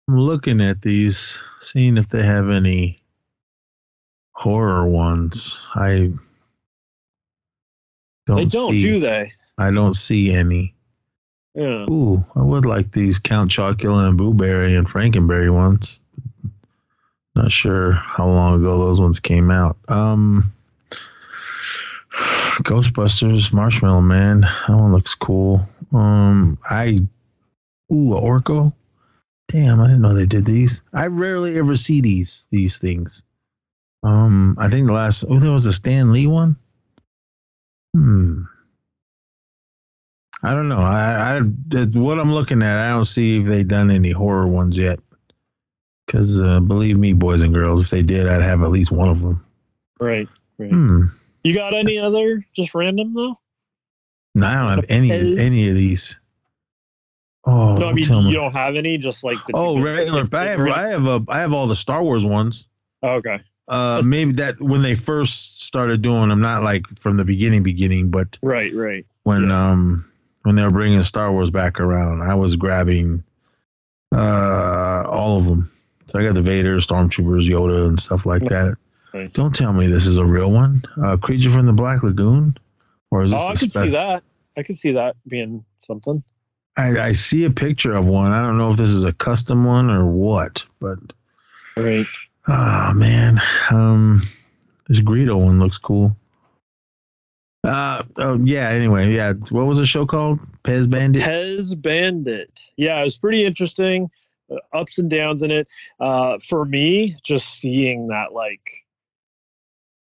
I'm looking at these, seeing if they have any horror ones. I don't they don't, see, do they? I don't see any. Yeah. Ooh, I would like these Count Chocula and Boo Berry and Frankenberry ones. Not sure how long ago those ones came out. Um, Ghostbusters, Marshmallow Man. That one looks cool. Um, I ooh, a Orko. Damn, I didn't know they did these. I rarely ever see these these things. Um, I think the last oh there was a Stan Lee one. Hmm. I don't know. I, I what I'm looking at. I don't see if they've done any horror ones yet. Because uh, believe me, boys and girls, if they did, I'd have at least one of them. Right. Right. Hmm. You got any other just random though? No, I don't have any any of these. Oh, no, I mean you me. don't have any. Just like the Oh, regular. I have I have a I have all the Star Wars ones. Oh, okay. Uh, maybe that when they first started doing them, not like from the beginning, beginning, but Right. Right. when Yeah. um when they were bringing Star Wars back around, I was grabbing uh all of them. So I got the Vader, Stormtroopers, Yoda, and stuff like that. Nice. Don't tell me this is a real one. Uh, Creature from the Black Lagoon, or is this? Oh, I could spec- see that. I could see that being something. I, I see a picture of one. I don't know if this is a custom one or what, but Right. oh man, um, this Greedo one looks cool. Uh oh yeah. Anyway, yeah. What was the show called? Pez Bandit. Pez Bandit. Yeah, it was pretty interesting. Uh, ups and downs in it. Uh, for me, just seeing that like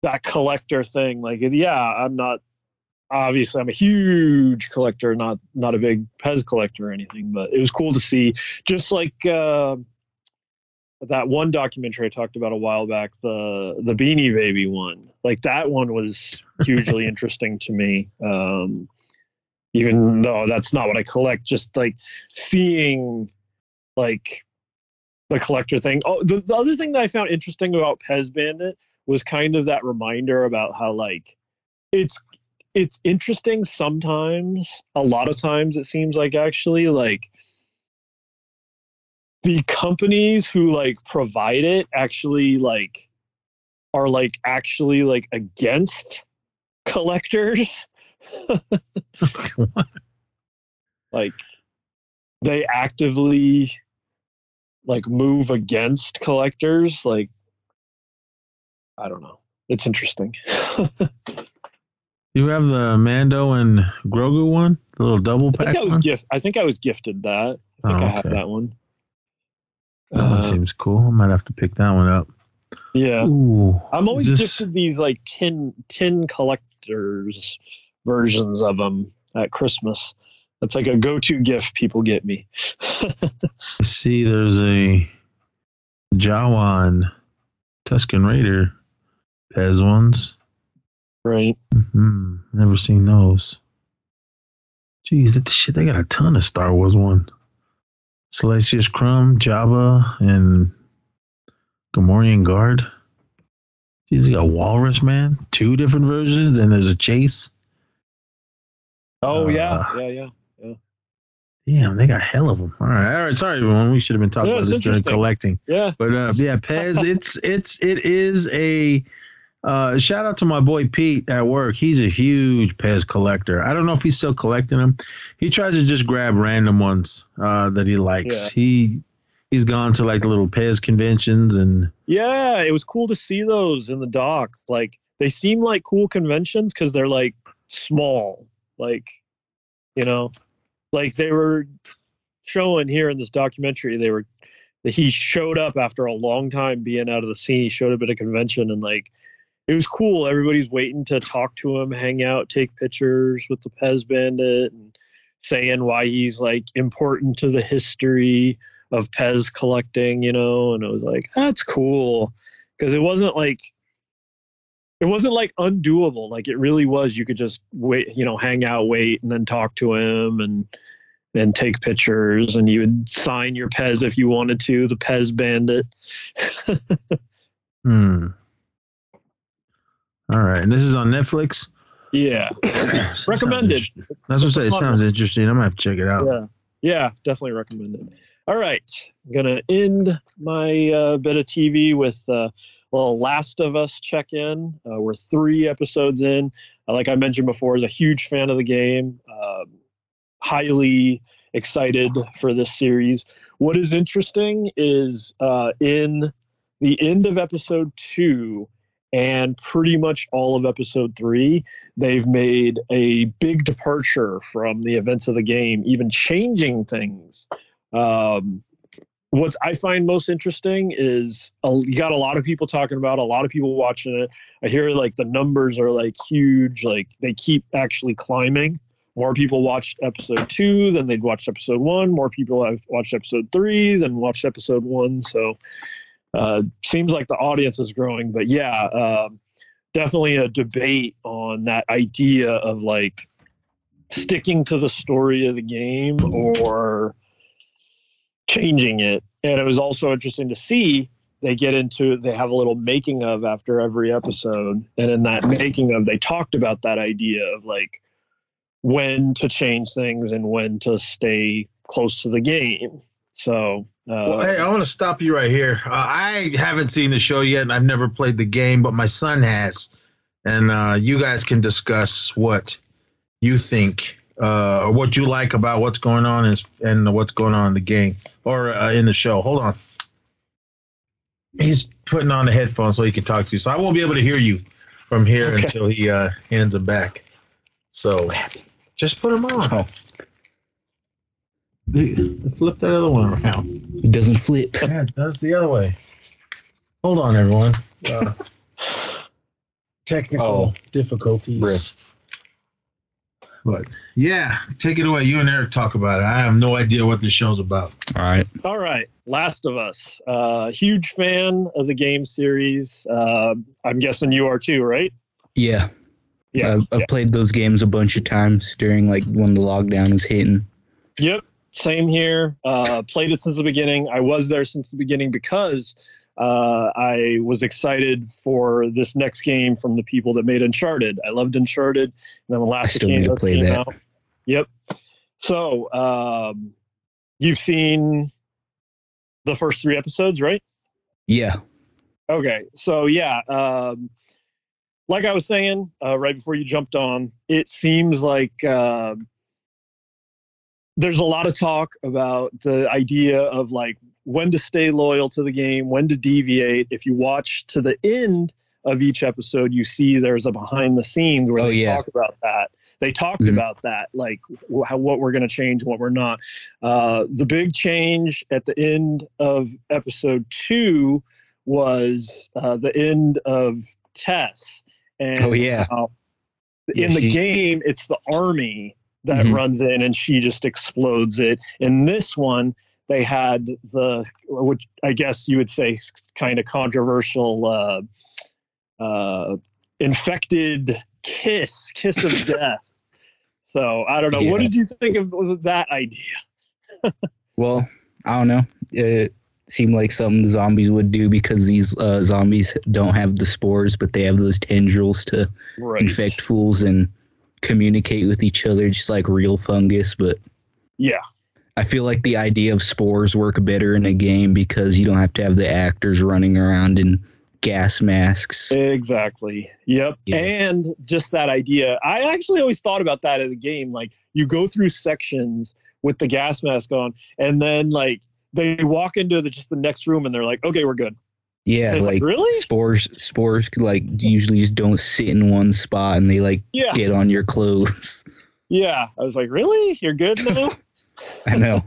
that collector thing. Like, yeah, I'm not obviously I'm a huge collector, not not a big Pez collector or anything, but it was cool to see. Just like uh, that one documentary I talked about a while back, the the Beanie Baby one. Like that one was hugely *laughs* interesting to me. Um, even though that's not what I collect, just like seeing like the collector thing. Oh, the, the other thing that I found interesting about Pez Bandit was kind of that reminder about how like it's it's interesting sometimes a lot of times it seems like actually like the companies who like provide it actually like are like actually like against collectors. *laughs* *laughs* Like they actively like move against collectors like i don't know it's interesting *laughs* you have the Mando and Grogu one, the little double pack. i think i was one. gift i think i was gifted that i think Oh, i have that one That one Uh, seems cool. I might have to pick that one up. yeah Ooh, i'm always is this- gifted these like tin tin collectors versions of them at christmas that's like a go-to gift people get me *laughs* I see there's a Jawan Tusken Raider Pez ones. right Hmm, never seen those. Jeez, that shit, they got a ton of Star Wars one. Salacious Crumb, Jabba, and Gamorrean Guard. Jeez, they got Walrus Man, two different versions, and there's a chase. oh Uh, yeah yeah yeah Damn, they got hell of them. All right, all right. Sorry, everyone. We should have been talking Yeah, about this during collecting. yeah But uh, yeah, Pez, it's it's it is a uh, shout out to my boy Pete at work. He's a huge Pez collector. I don't know if he's still collecting them. He tries to just grab random ones uh, that he likes. Yeah. He he's gone to like little Pez conventions and Yeah, it was cool to see those in the docks. Like they seem like cool conventions because they're like small. Like, you know, like they were showing here in this documentary, they were he showed up after a long time being out of the scene. He showed up at a convention and like it was cool. Everybody's waiting to talk to him, hang out, take pictures with the Pez Bandit, and saying why he's like important to the history of Pez collecting, you know. And I was like, that's cool because it wasn't like it wasn't like undoable. Like it really was. You could just wait, you know, hang out, wait, and then talk to him and and take pictures, and you would sign your Pez if you wanted to. The Pez Bandit. *laughs* hmm. All right, and this is on Netflix. yeah, *coughs* recommended. That's what I say. It sounds interesting. I'm gonna have to check it out. Yeah, yeah, definitely recommend it. All right, I'm gonna end my uh, bit of TV with uh, a little Last of Us check in. Uh, we're three episodes in. Uh, like I mentioned before, is a huge fan of the game. Um, highly excited for this series. What is interesting is uh, in the end of episode two and pretty much all of episode three, they've made a big departure from the events of the game, even changing things. Um, what I find most interesting is uh, you got a lot of people talking about, a lot of people watching it. I hear like the numbers are like huge, like they keep actually climbing. More people watched episode two than they'd watched episode one. More people have watched episode three than watched episode one. So uh, seems like the audience is growing. But yeah, um, definitely a debate on that idea of like sticking to the story of the game or changing it. And it was also interesting to see they get into they have a little making of after every episode and in that making of they talked about that idea of like when to change things and when to stay close to the game so Well, hey, I want to stop you right here. Uh, I haven't seen the show yet, and I've never played the game, but my son has, and uh, you guys can discuss what you think uh, or what you like about what's going on and, and what's going on in the game or uh, in the show. Hold on. He's putting on the headphones so he can talk to you, so I won't be able to hear you from here Okay. until he uh, hands them back. So just put them on. Oh. Flip that other one around. It doesn't flip. Yeah, it does the other way. Hold on, everyone. Uh, *laughs* technical Oh. difficulties. Rip. But yeah, take it away. You and Eric talk about it. I have no idea what this show's about. All right. All right, Last of Us. Uh, huge fan of the game series. Uh, I'm guessing you are too, right? Yeah. Yeah. I've, I've played those games a bunch of times during like when the lockdown was hitting. Yep. Same here. Uh, played it since the beginning. I was there since the beginning because uh, I was excited for this next game from the people that made Uncharted. I loved Uncharted, and then the last still game need to just play came that. out. Yep. So um, you've seen the first three episodes, right? Yeah. Okay, so yeah, um, like I was saying uh, right before you jumped on, it seems like uh, there's a lot of talk about the idea of like when to stay loyal to the game, when to deviate. If you watch to the end of each episode, you see there's a behind the scenes where Oh, they yeah. talk about that. They talked Mhm. about that, like how, what we're going to change, what we're not. Uh, the big change at the end of episode two was uh, the end of Tess. And Oh, yeah. Yeah, in the she- game, it's the army that Mhm. runs in and she just explodes it. In this one, they had the, which I guess you would say, kind of controversial, uh, uh, infected kiss, kiss of *laughs* death. So I don't know. What did you think of that idea? *laughs* Well, I don't know. It seemed like something the zombies would do because these uh, zombies don't have the spores, but they have those tendrils to Right. infect fools and communicate with each other, just like real fungus. But Yeah. I feel like the idea of spores work better in a game because you don't have to have the actors running around in gas masks. Exactly. Yep. Yeah. And just that idea. I actually always thought about that in the game. Like you go through sections with the gas mask on, and then like they walk into the just the next room and they're like, okay, we're good. Yeah, like, like really? spores spores like usually just don't sit in one spot and they like Yeah, get on your clothes. *laughs* yeah. I was like, really? You're good now? *laughs* I know.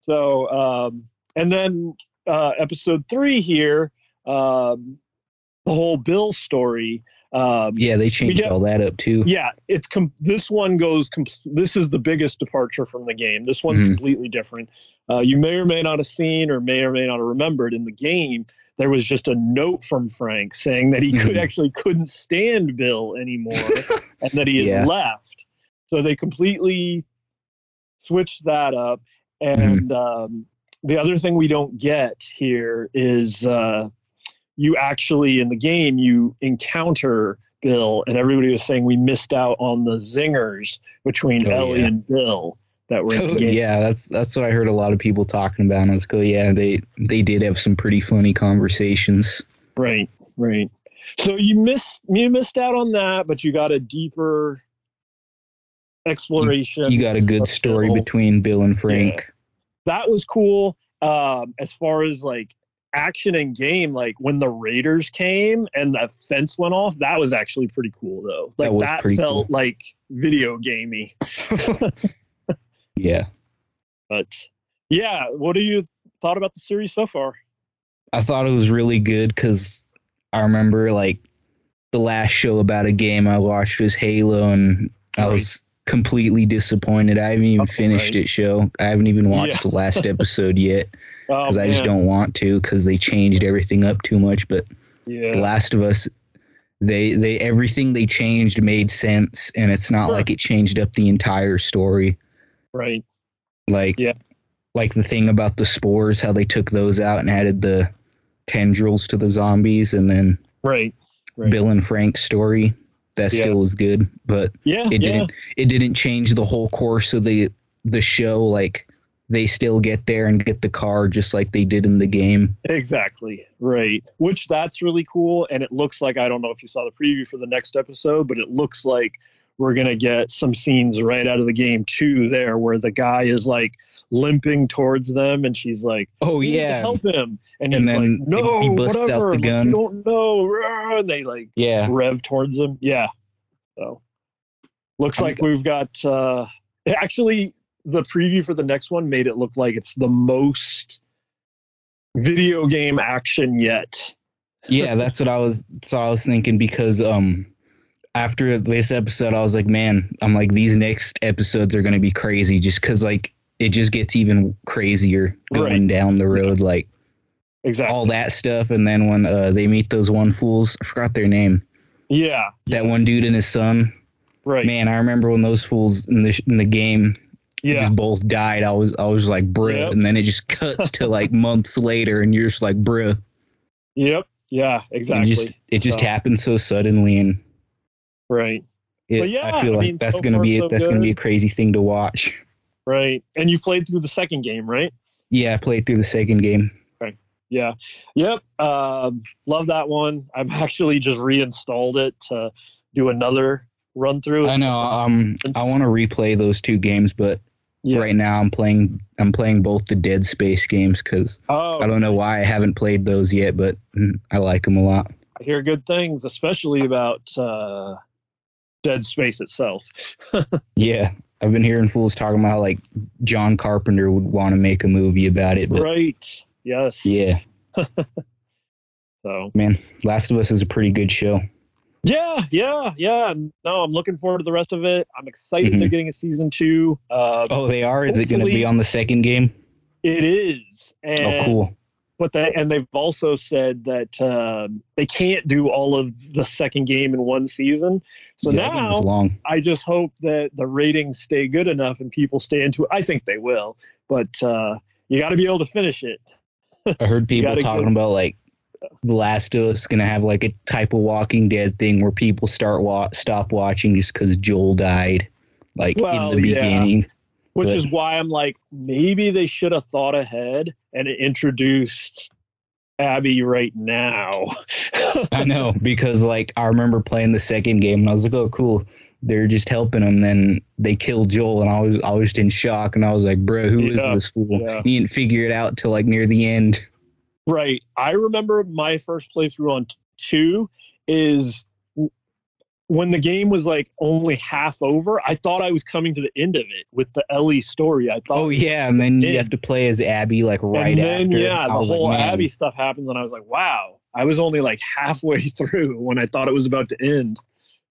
so, um, and then uh, episode three here, um, the whole Bill story. Um, Yeah, they changed all that up too. yeah it's com- this one goes com- this is the biggest departure from the game this one's Mhm. completely different uh, you may or may not have seen or may or may not have remembered in the game there was just a note from frank saying that he could Mhm. actually couldn't stand bill anymore *laughs* and that he had Yeah. left so they completely switched that up and um, the other thing we don't get here is uh, you actually in the game you encounter Bill, and everybody was saying we missed out on the zingers between Oh, Ellie yeah. and Bill that were in the game. *laughs* yeah, that's that's what I heard a lot of people talking about. And I was like, oh yeah, they they did have some pretty funny conversations. right, right. So you missed you missed out on that, but you got a deeper exploration. You got a good story Bill. between Bill and Frank. that was cool. Um, as far as like action and game, like when the Raiders came and the fence went off, that was actually pretty cool though. Like that, pretty felt cool. like video gamey. *laughs* Yeah, But yeah, what do you thought about the series so far? I thought it was really good because I remember like the last show about a game I watched was Halo, and I was completely disappointed. I haven't even Oh, finished right. it. Show I haven't even watched Yeah. the last *laughs* episode yet Oh, because I just don't want to because they changed everything up too much. But The Last of Us, they they everything they changed made sense, and it's not Sure. like it changed up the entire story. right. Like Yeah. like the thing about the spores, how they took those out and added the tendrils to the zombies, and then Right. Right. Bill and Frank's story. That Yeah. still was good, but Yeah. it yeah. didn't it didn't change the whole course of the the show. Like they still get there and get the car just like they did in the game. Exactly. Right. Which that's really cool. And it looks like I don't know if you saw the preview for the next episode, but it looks like we're gonna get some scenes right out of the game too there where the guy is like limping towards them and she's like, Oh "We need to yeah, help him. And, And he's then like, No, he whatever. like, you don't know. And they like yeah. rev towards him. Yeah. So looks like we've got uh actually the preview for the next one made it look like it's the most video game action yet. yeah, that's what I was what I was thinking because um after this episode I was like, man, I'm like these next episodes are gonna be crazy just cause like it just gets even crazier going Right. down the road, like Exactly. all that stuff. And then when uh, they meet those one fools, I forgot their name. yeah. That one dude and his son. Right. Man, I remember when those fools in the sh- in the game yeah. just both died. I was I was like, bruh, Yep. and then it just cuts to like *laughs* months later, and you're just like, bruh. Yep. Yeah. It Exactly. just it just So- happened so suddenly, and right. it, But yeah, I feel I like mean, that's so gonna be so that's gonna be a crazy thing to watch. Right. And you played through the second game, right? Yeah, I played through the second game. Yeah. Yep. Um, love that one. I've *laughs* actually just reinstalled it to do another run through. I know. Um, I want to replay those two games, but Yeah. right now I'm playing I'm playing both the Dead Space games because Oh, I don't know why I haven't played those yet, but mm, I like them a lot. I hear good things, especially about uh, Dead Space itself. *laughs* Yeah, I've been hearing fools talking about like John Carpenter would want to make a movie about it, but right. Yes. yeah, *laughs* So man, Last of Us is a pretty good show. Yeah, yeah, yeah. No, I'm looking forward to the rest of it. I'm excited Mhm. they're getting a season two. Uh, Oh, they are. Is it going to be on the second game? It is. And, Oh, cool. But they and they've also said that um, they can't do all of the second game in one season. So Yeah, that one was now long. I just hope that the ratings stay good enough and people stay into it. I think they will, but uh, you got to be able to finish it. I heard *laughs* people talking get- about like The Last of Us going to have like a type of Walking Dead thing where people start wa- stop watching just because Joel died, like Well, in the yeah. beginning. Which But- is why I'm like, maybe they should have thought ahead and introduced Abby right now. *laughs* I know because like I remember playing the second game and I was like, oh cool. they're just helping him. Then they kill Joel, and I was I was just in shock, and I was like, bro, who is Yeah, this fool? yeah. He didn't figure it out till like near the end. Right. I remember my first playthrough on two is when the game was like only half over. I thought I was coming to the end of it with the Ellie story. I thought. Oh yeah, and then you have to play as Abby like right and then after. yeah, the was like, whole Abby stuff happens, and I was like, wow. I was only like halfway *laughs* through when I thought it was about to end.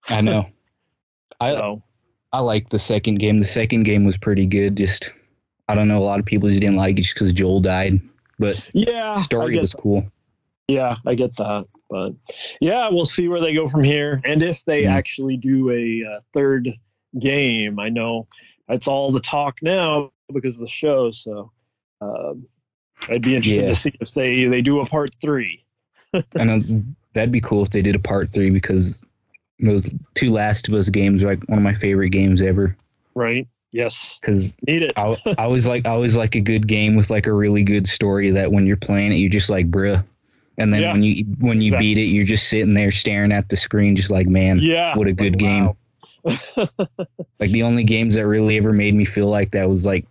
I know. *laughs* I So I liked the second game. The second game was pretty good. Just I don't know. A lot of people just didn't like it just because Joel died, but yeah, story was cool. Yeah, I get that. But yeah, we'll see where they go from here. And if they Mhm. actually do a uh, third game, I know it's all the talk now because of the show. So um, I'd be interested Yeah. to see if they, they do a part three. and that'd be cool if they did a part three because those two Last of Us games are like one of my favorite games ever. Right? Yes. Because Need it. I, *laughs* I always like I always like a good game with like a really good story that when you're playing it you're just like bruh, and then Yeah. when you when you Exactly. beat it you're just sitting there staring at the screen just like man Yeah. what a good game. *laughs* *laughs* like the only games that really ever made me feel like that was like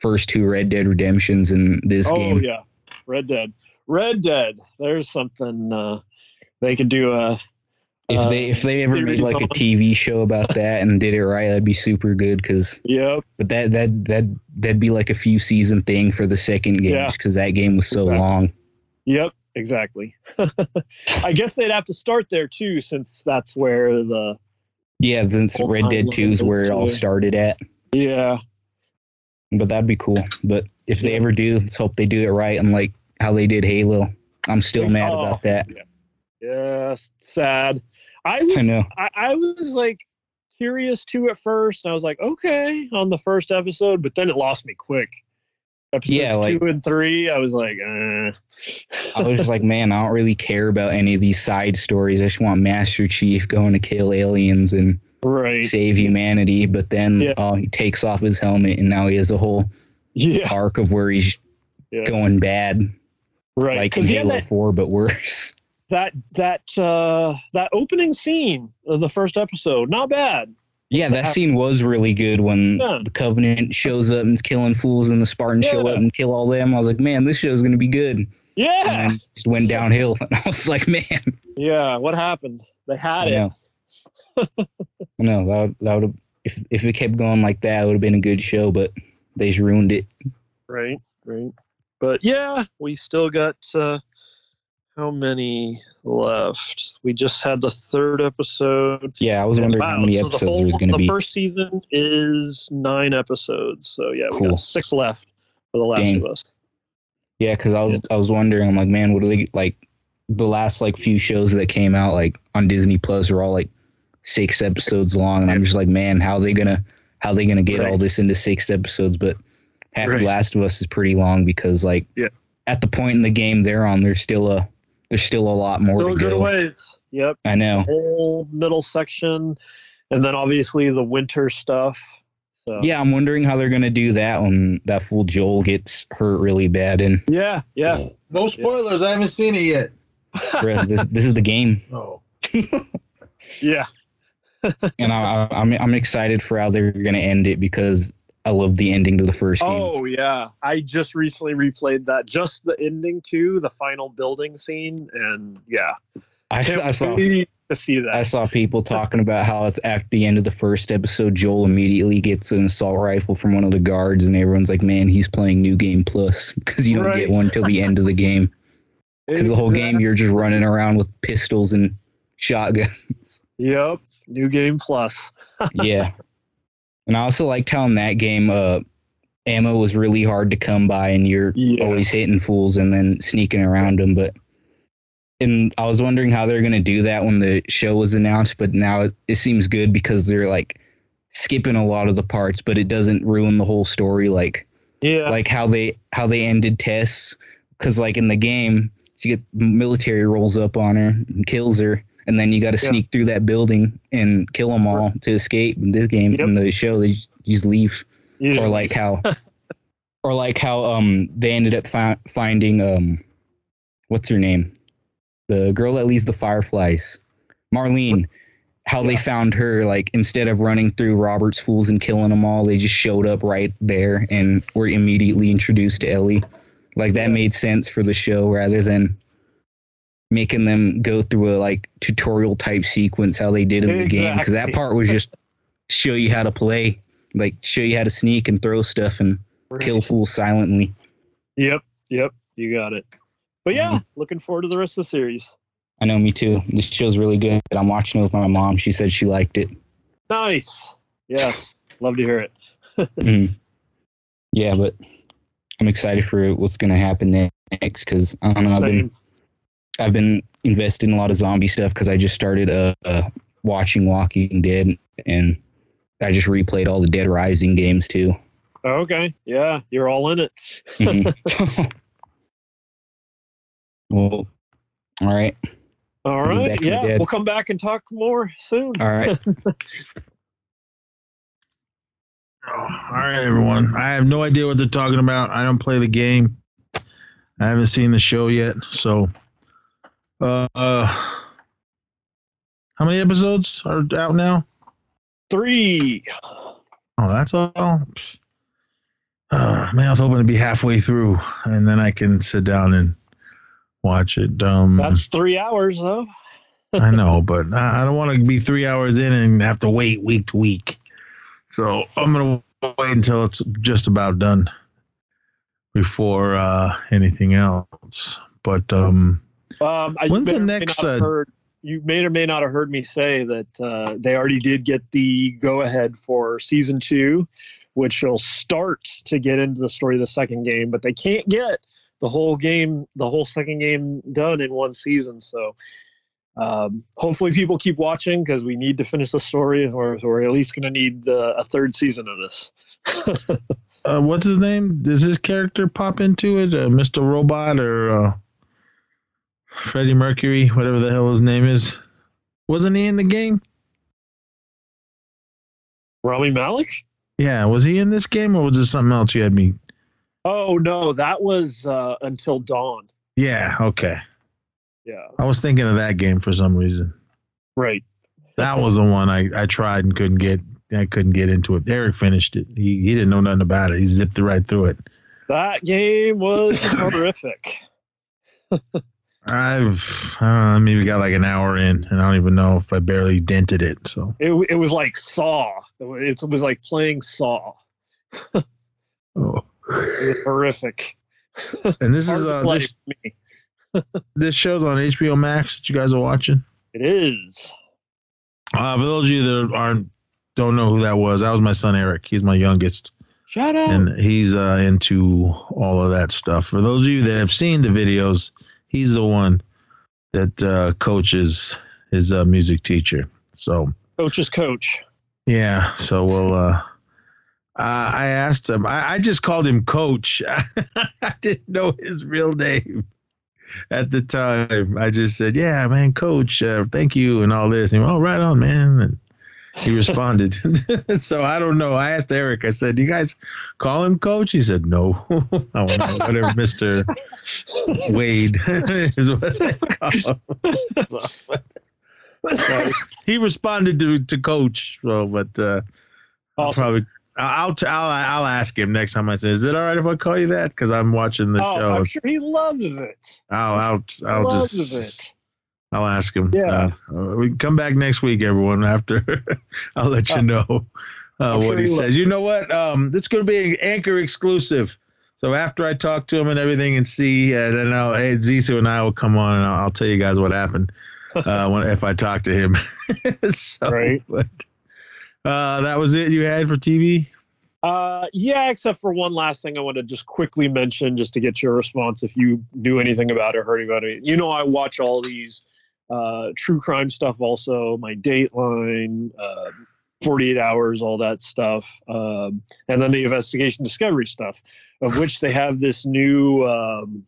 first two Red Dead Redemptions and this oh, game. yeah. Red Dead. Red Dead. There's something uh, they could do. A, If uh, they if they ever made like a TV show about that and did it right, that'd be super good. Cause yeah, but that that that that'd be like a few season thing for the second game, Yeah. because that game was so Exactly. long. Yep, exactly. *laughs* I guess they'd have to start there too, since that's where the Yeah, since Red Dead Two is where it all started at. yeah, But that'd be cool. But if they ever do, let's hope they do it right and like how they did Halo. I'm still mad Oh, about that. Yes, sad. I was, I know. I, I was like curious too at first, and I was like, okay, on the first episode, but then it lost me quick. Episodes Yeah, like- two and three, I was like, uh. I was just like, man, I don't really care about any of these side stories. I just want Master Chief going to kill aliens and right, save humanity. But then Yeah. uh, he takes off his helmet and now he has a whole yeah, arc of where he's Yeah. going bad, right. like in Because yeah, Halo that 4, but worse. That that uh, that opening scene of the first episode, not bad. Yeah, that scene was really good when Yeah. the Covenant shows up and is killing fools and the Spartans show up and kill all them. I was like, man, this show's going to be good. And Yeah, then just went downhill. And *laughs* I was like, man, yeah. What happened? They had it. *laughs* know that would, that would have if if it kept going like that, it would have been a good show. But they just ruined it. Right, right. But yeah, we still got uh how many left? We just had the third episode. Yeah, I was wondering how many so the episodes whole- there was going to be. The first season is nine episodes. So yeah, we Cool. got six left for The Last Dang. of Us. Yeah, because I was I was wondering. I'm like, man, what are they like? The last like few shows that came out like on Disney Plus are all like six episodes long, and I'm just like, man, how are they gonna how are they gonna get all this into six episodes? But half Right. the Last of Us is pretty long because like Yeah. at the point in the game they're on, there's still a there's still a lot more Still a to good go. ways. Yep. I know. Whole middle section. And then obviously the winter stuff. So Yeah, I'm wondering how they're gonna do that when that fool Joel gets hurt really bad. And Yeah, yeah. No spoilers. I haven't seen it yet. *laughs* bruh, this this is the game. Oh. *laughs* Yeah. and I, I, I'm I'm excited for how they're gonna end it because I love the ending to the first game. Oh yeah, I just recently replayed that, just the ending to the final building scene, and yeah, I, I saw to see I saw people talking about how it's after the end of the first episode, Joel immediately gets an assault rifle from one of the guards, and everyone's like, "Man, he's playing New Game Plus *laughs* because you don't Right. get one till the end of the game. Because the whole game you're just running around with pistols and shotguns. Yep, new game plus. *laughs* yeah, and I also liked how in that game, uh, ammo was really hard to come by, and you're Yes. always hitting fools and then sneaking around them. But and I was wondering how they're gonna do that when the show was announced, but now it, it seems good because they're like skipping a lot of the parts, but it doesn't ruin the whole story. Like Yeah, like how they how they ended Tess, because like in the game, she get military rolls up on her and kills her. And then you got to Yeah. sneak through that building and kill them all to escape. In this game, Yep. in the show, they just, just leave yeah. or like how *laughs* or like how um they ended up fi- finding um what's her name the girl that leads the fireflies marlene how they found her like instead of running through Robert's fools and killing them all, they just showed up right there and were immediately introduced to Ellie. Like that Yeah. made sense for the show rather than making them go through a like tutorial type sequence how they did in the game because that part was just show you how to play, like show you how to sneak and throw stuff and kill fools silently. Yep, yep, you got it. But yeah, Mm-hmm. looking forward to the rest of the series. I know, me too. This show's really good. I'm watching it with my mom. She said she liked it. Nice. Yes, love to hear it. *laughs* Mhm. Yeah, but I'm excited for what's gonna happen next because I don't know. I've been. I've been investing in a lot of zombie stuff because I just started uh, uh watching Walking Dead and I just replayed all the Dead Rising games too. Okay, yeah, you're all in it. Mhm. *laughs* *laughs* well, all right, All I'll be right, back from the yeah, we'll come back and talk more soon. all right. *laughs* Oh, all right, everyone. I have no idea what they're talking about. I don't play the game. I haven't seen the show yet. So, uh, uh how many episodes are out now? Three. Oh, that's all. *sighs* Uh, man, I was hoping to be halfway through, and then I can sit down and watch it. Um, That's three hours though. *laughs* I know, but I I don't want to be three hours in and have to wait week to week. So I'm gonna wait until it's just about done before uh, anything else. But um, Um, I- When's the may or may next, uh, heard, you may or may not have heard me say that uh, they already did get the go ahead for season two, which will start to get into the story of the second game, but they can't get the whole game, the whole second game done in one season. So um, hopefully people keep watching because we need to finish the story, or we're at least going to need uh, a third season of this. *laughs* uh, what's his name? Does his character pop into it? Uh, Mr. Robot or uh, Freddie Mercury, whatever the hell his name is? Wasn't he in the game? Rami Malek? Yeah, was he in this game or was it something else you had me? Oh no, that was uh, until dawn. Yeah, okay. Yeah, I was thinking of that game for some reason. right. That was the one I, I tried and couldn't get. I couldn't get into it. Eric finished it. He he didn't know nothing about it. He zipped it right through it. That game was *laughs* horrific. *laughs* I've I know, maybe got like an hour in, and I don't even know if I barely dented it. So It, it was like Saw. It was, like playing Saw. *laughs* oh. It was horrific. and this is uh, this, me. *laughs* this show's on HBO Max that you guys are watching. It is. Uh, for those of you that aren't don't know who that was, that was my son Eric. He's my youngest. Shout out. and he's uh, into all of that stuff. For those of you that have seen the videos, he's the one that uh, coaches his uh, music teacher. So coach is coach. yeah, so we'll. Uh, uh, I asked him. I, I just called him Coach. *laughs* I didn't know his real name at the time. I just said, "Yeah, man, Coach. Uh, thank you," and all this. And he went, "Oh, right on, man." And he responded. *laughs* so I don't know. I asked Eric. I said, "Do you guys call him Coach?" He said, "No." *laughs* I went, "Oh, whatever, Mister Wade *laughs* is what they call him. So, he responded to to Coach. So, but uh, I'll Awesome. probably. I'll, t- I'll I'll ask him next time I say, "Is it all right if I call you that?" Because I'm watching the Oh, show. I'm sure he loves it. I'll I'll I'll loves just it. I'll ask him. Yeah. Uh, uh, we can come back next week, everyone. After *laughs* I'll let you know uh, what sure he will. says. You know what? Um, it's going to be an anchor exclusive. So after I talk to him and everything and see, and then I'll, hey, Zisu and I will come on and I'll, I'll tell you guys what happened *laughs* uh, when, if I talk to him. *laughs* so, Right. But, uh, that was it you had for TV. Uh, yeah, except for one last thing I want to just quickly mention, just to get your response if you knew anything about it, heard about it. You know, I watch all these uh, true crime stuff, also my Dateline, uh, 48 Hours, all that stuff, um, and then the investigation discovery stuff, of which they have this new. Um,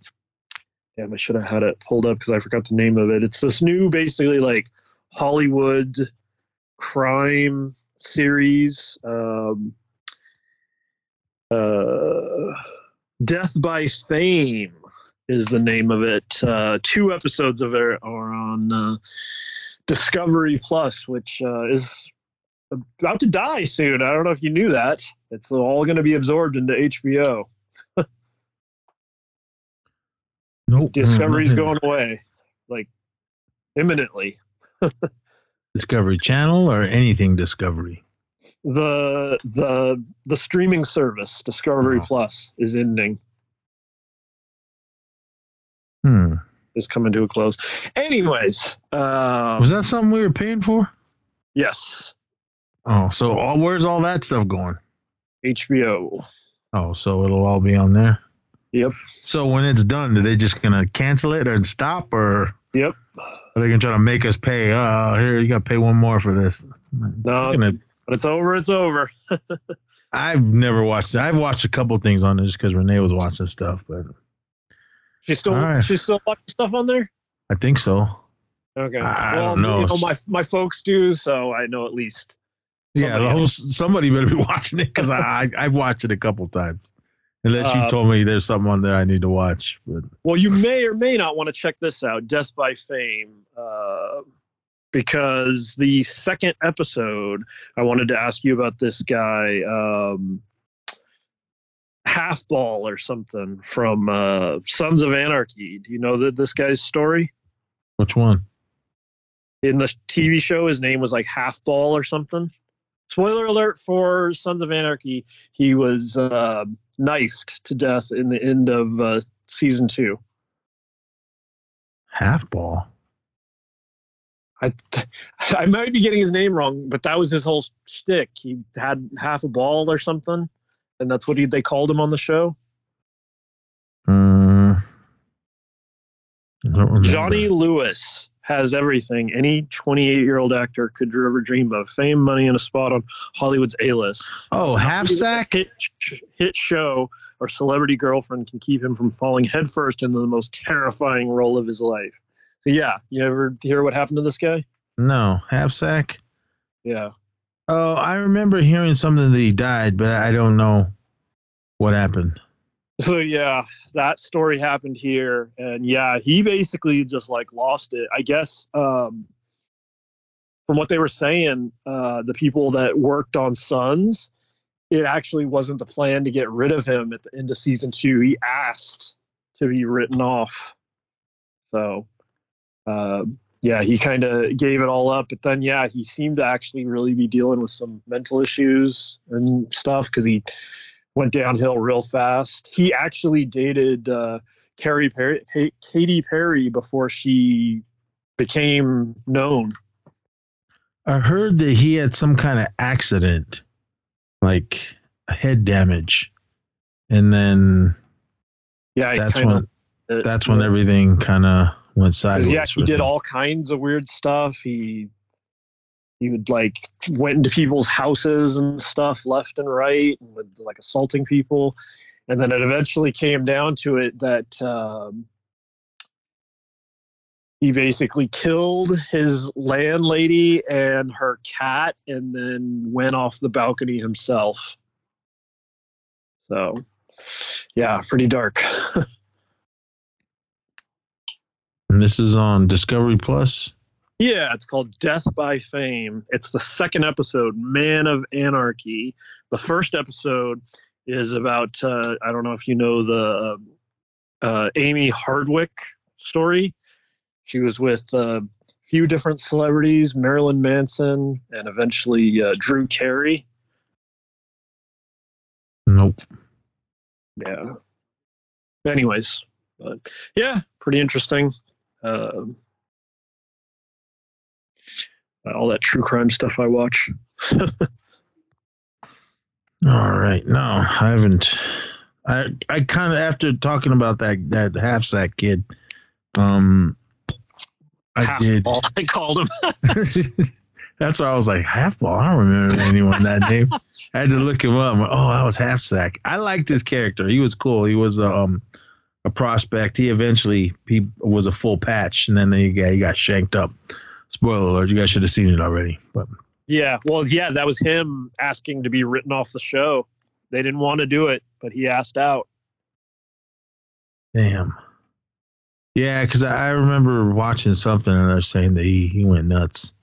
damn, I should have had it pulled up because I forgot the name of it. It's this new, basically like Hollywood crime series. Um, uh, Death by Fame is the name of it. Uh, two episodes of it are on uh, Discovery Plus, which uh, is about to die soon. I don't know if you knew that. It's all going to be absorbed into HBO. *laughs* Nope. Discovery's Mm, going away, like imminently. Discovery Channel or anything Discovery. The the the streaming service Discovery Oh. Plus is ending. Hmm. Is coming to a close. Anyways, um, Was that something we were paying for? yes, Oh, so all, where's all that stuff going? HBO. Oh, so it'll all be on there. Yep. So when it's done, are they just gonna cancel it and stop, or Yep. are they gonna try to make us pay? Oh, here you got to pay one more for this. No, Gonna- but it's over. It's over. *laughs* I've never watched. I've watched a couple things on it just because Renee was watching stuff, but She's still right. she's still watching stuff on there. I think so. Okay. I well, don't know. You know, my my folks do, so I know at least. yeah, the Somebody whole somebody better be *laughs* watching it because I, I I've watched it a couple times. Unless you Uh, told me there's something on there I need to watch, but Well, you may or may not want to check this out, Death by Fame, uh, because the second episode, I wanted to ask you about this guy, um, Halfball or something from uh, Sons of Anarchy. Do you know that this guy's story? which one? In the TV show, his name was like Halfball or something. Spoiler alert for Sons of Anarchy: he was uh, knifed to death in the end of uh, season two. Half ball. I, *laughs* I might be getting his name wrong, but that was his whole shtick. He had half a ball or something, and that's what he, they called him on the show. Uh, I don't remember. Johnny Lewis has everything any 28 year old actor could ever dream of fame, money, and a spot on Hollywood's A list. Oh, half sack. Hit, hit show or celebrity girlfriend can keep him from falling headfirst into the most terrifying role of his life. So, yeah, you ever hear what happened to this guy? No, half sack. Yeah. Oh, I remember hearing something that he died, but I don't know what happened. So yeah, that story happened here, and yeah, he basically just like lost it. I guess um, from what they were saying, uh, the people that worked on Sons, it actually wasn't the plan to get rid of him at the end of season two. He asked to be written off. So uh, yeah, he kind of gave it all up. But then yeah, he seemed to actually really be dealing with some mental issues and stuff because he went downhill real fast. He actually dated uh, Carrie Perry, Ka- Katy Perry before she became known. I heard that he had some kind of accident, like a head damage, and then Yeah, that's when of. that's when everything kind of went sideways. Yeah, he did him. all kinds of weird stuff. He he would like went into people's houses and stuff left and right, and would like assaulting people. And then it eventually came down to it that um, he basically killed his landlady and her cat, and then went off the balcony himself. So, yeah, pretty dark. *laughs* And this is on Discovery Plus. Yeah, it's called Death by Fame. It's the second episode, Man of Anarchy. The first episode is about uh, I don't know if you know the uh, Amie Harwick story. She was with a few different celebrities, Marilyn Manson, and eventually uh, Drew Carey. Nope. Yeah. Anyways, but yeah, pretty interesting. Um all that true crime stuff I watch. *laughs* All right. No, I haven't. I I kind of after talking about that that half sack kid, um, I Half did. ball, I called him. *laughs* *laughs* That's why I was like half ball. I don't remember anyone that name. I had to look him up. Oh, that was half sack. I liked his character. He was cool. He was um a prospect. He eventually he was a full patch, and then he got he got shanked up. Spoiler alert! You guys should have seen it already. But yeah, well, yeah, that was him asking to be written off the show. They didn't want to do it, but he asked out. damn. Yeah, because I remember watching something and they're saying that he, he went nuts.